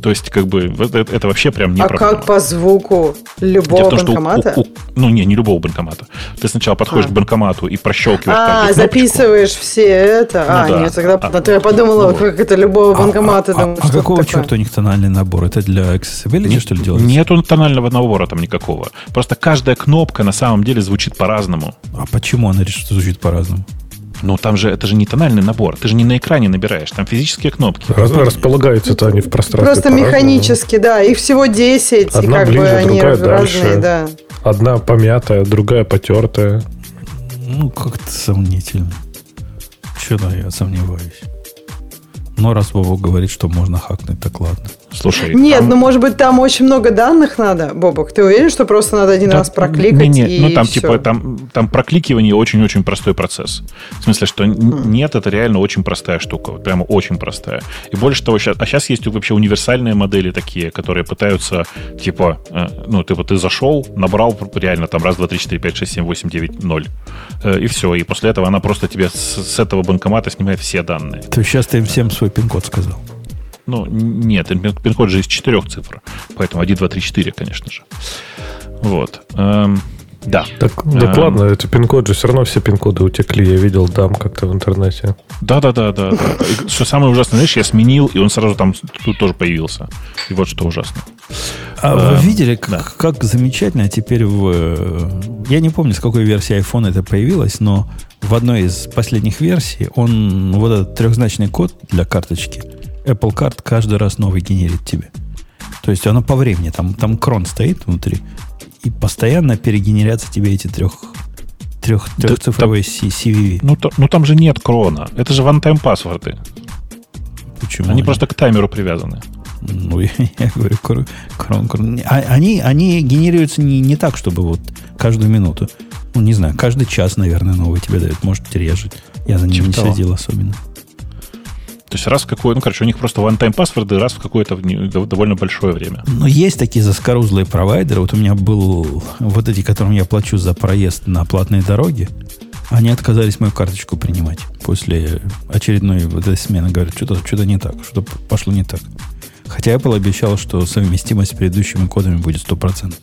То есть, как бы, это, это вообще прям не А проблема. как по звуку любого том, что у- банкомата? у- у- ну, не, не любого банкомата. Ты сначала подходишь А. к банкомату и прощелкиваешь А, записываешь все это. Ну а, да. нет, тогда А, я подумала, вот. как это любого банкомата. А, а- думаю, а что какого такое. черта у них тональный набор? Это для accessibility, что ли, делается? Нету тонального набора там никакого. Просто каждая кнопка на самом деле звучит по-разному. А почему она решит, что звучит по-разному? Ну, там же, это же не тональный набор. Ты же не на экране набираешь. Там физические кнопки. Раз- располагаются-то они в пространстве. Просто по-разному. механически, да. Их всего 10, и Одна как бы ближе, они другая разные, дальше. да. Одна помятая, другая потертая. Ну, как-то сомнительно. Что-то я сомневаюсь. Но раз Вова говорит, что можно хакнуть, так ладно. Слушай, Нет, там- ну может быть там очень много данных надо, Бобок. Ты уверен, что просто надо один Да, раз прокликать не, не, и ну там всё? типа там, там прокликивание очень-очень простой процесс. В смысле, что Хм. нет, это реально очень простая штука, вот прямо очень простая. И больше того, щас, а сейчас есть вообще универсальные модели такие, которые пытаются типа, э, ну типа ты зашел, набрал реально там раз, два, три, четыре, пять, шесть, семь, восемь, девять, ноль, Э, и все. И после этого она просто тебе с, с этого банкомата снимает все данные. То есть сейчас ты им всем свой пин-код сказал. Ну, нет, пин- пин-код же из четырех цифр. Поэтому 1, 2, 3, 4, конечно же. Вот. Эм, да. Так, так Эм. ладно, эти пин-коды же все равно все пин-коды утекли. Я видел дам как-то в интернете. Да, да, да, да. Что самое ужасное, знаешь, я сменил, и он сразу там тут тоже появился. И вот что ужасно. А вы видели, как, да. как замечательно теперь в... Я не помню, с какой версии iPhone это появилось, но в одной из последних версий он вот этот трехзначный код для карточки Apple Card каждый раз новый генерит тебе. То есть оно по времени, там, там крон стоит внутри, и постоянно перегенерятся тебе эти трех, трех, Да трехцифровые C- CVV. Ну, то- ну там же нет крона. Это же one-time паспорты. Почему? Они просто к таймеру привязаны. Ну, я, я говорю, кр- крон, крон. А- Они, они генерируются не, не так, чтобы вот каждую минуту. Ну, не знаю, каждый час, наверное, новый тебе дают. Может, реже. Я за ним Типа не того. следил особенно. То есть раз в какое... Ну, короче, у них просто one-time паспорты раз в какое-то довольно большое время. Но есть такие заскорузлые провайдеры. Вот у меня был вот эти, которым я плачу за проезд на платной дороге. Они отказались мою карточку принимать после очередной вот этой смены. Говорят, что-то что не так, что пошло не так. Хотя Apple обещал, что совместимость с предыдущими кодами будет стопроцентной.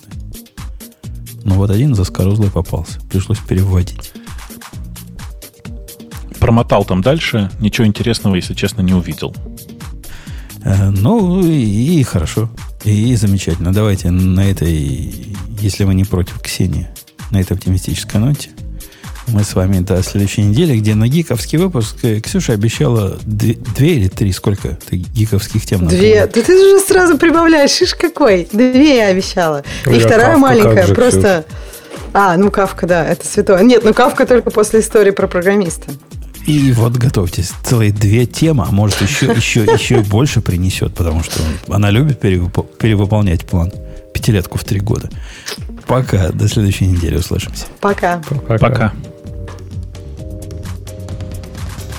Но вот один заскорузлый попался. Пришлось переводить. Промотал там дальше. Ничего интересного, если честно, не увидел. Э, ну, и, и хорошо. И, замечательно. Давайте на этой, если вы не против Ксении, на этой оптимистической ноте, мы с вами до следующей недели, где на гиковский выпуск э, Ксюша обещала две, две или три, сколько ты гиковских тем Две. Да ты же сразу прибавляешь, ишь какой. Две я обещала. И Я вторая Кавка, маленькая, же, просто... А, ну Кавка, да, это святое. Нет, ну Кавка только после истории про программиста. И вот готовьтесь, целые две темы, а может еще, еще, еще и больше принесет, потому что она любит перевып- перевыполнять план. Пятилетку в три года. Пока, до следующей недели услышимся. Пока. Пока.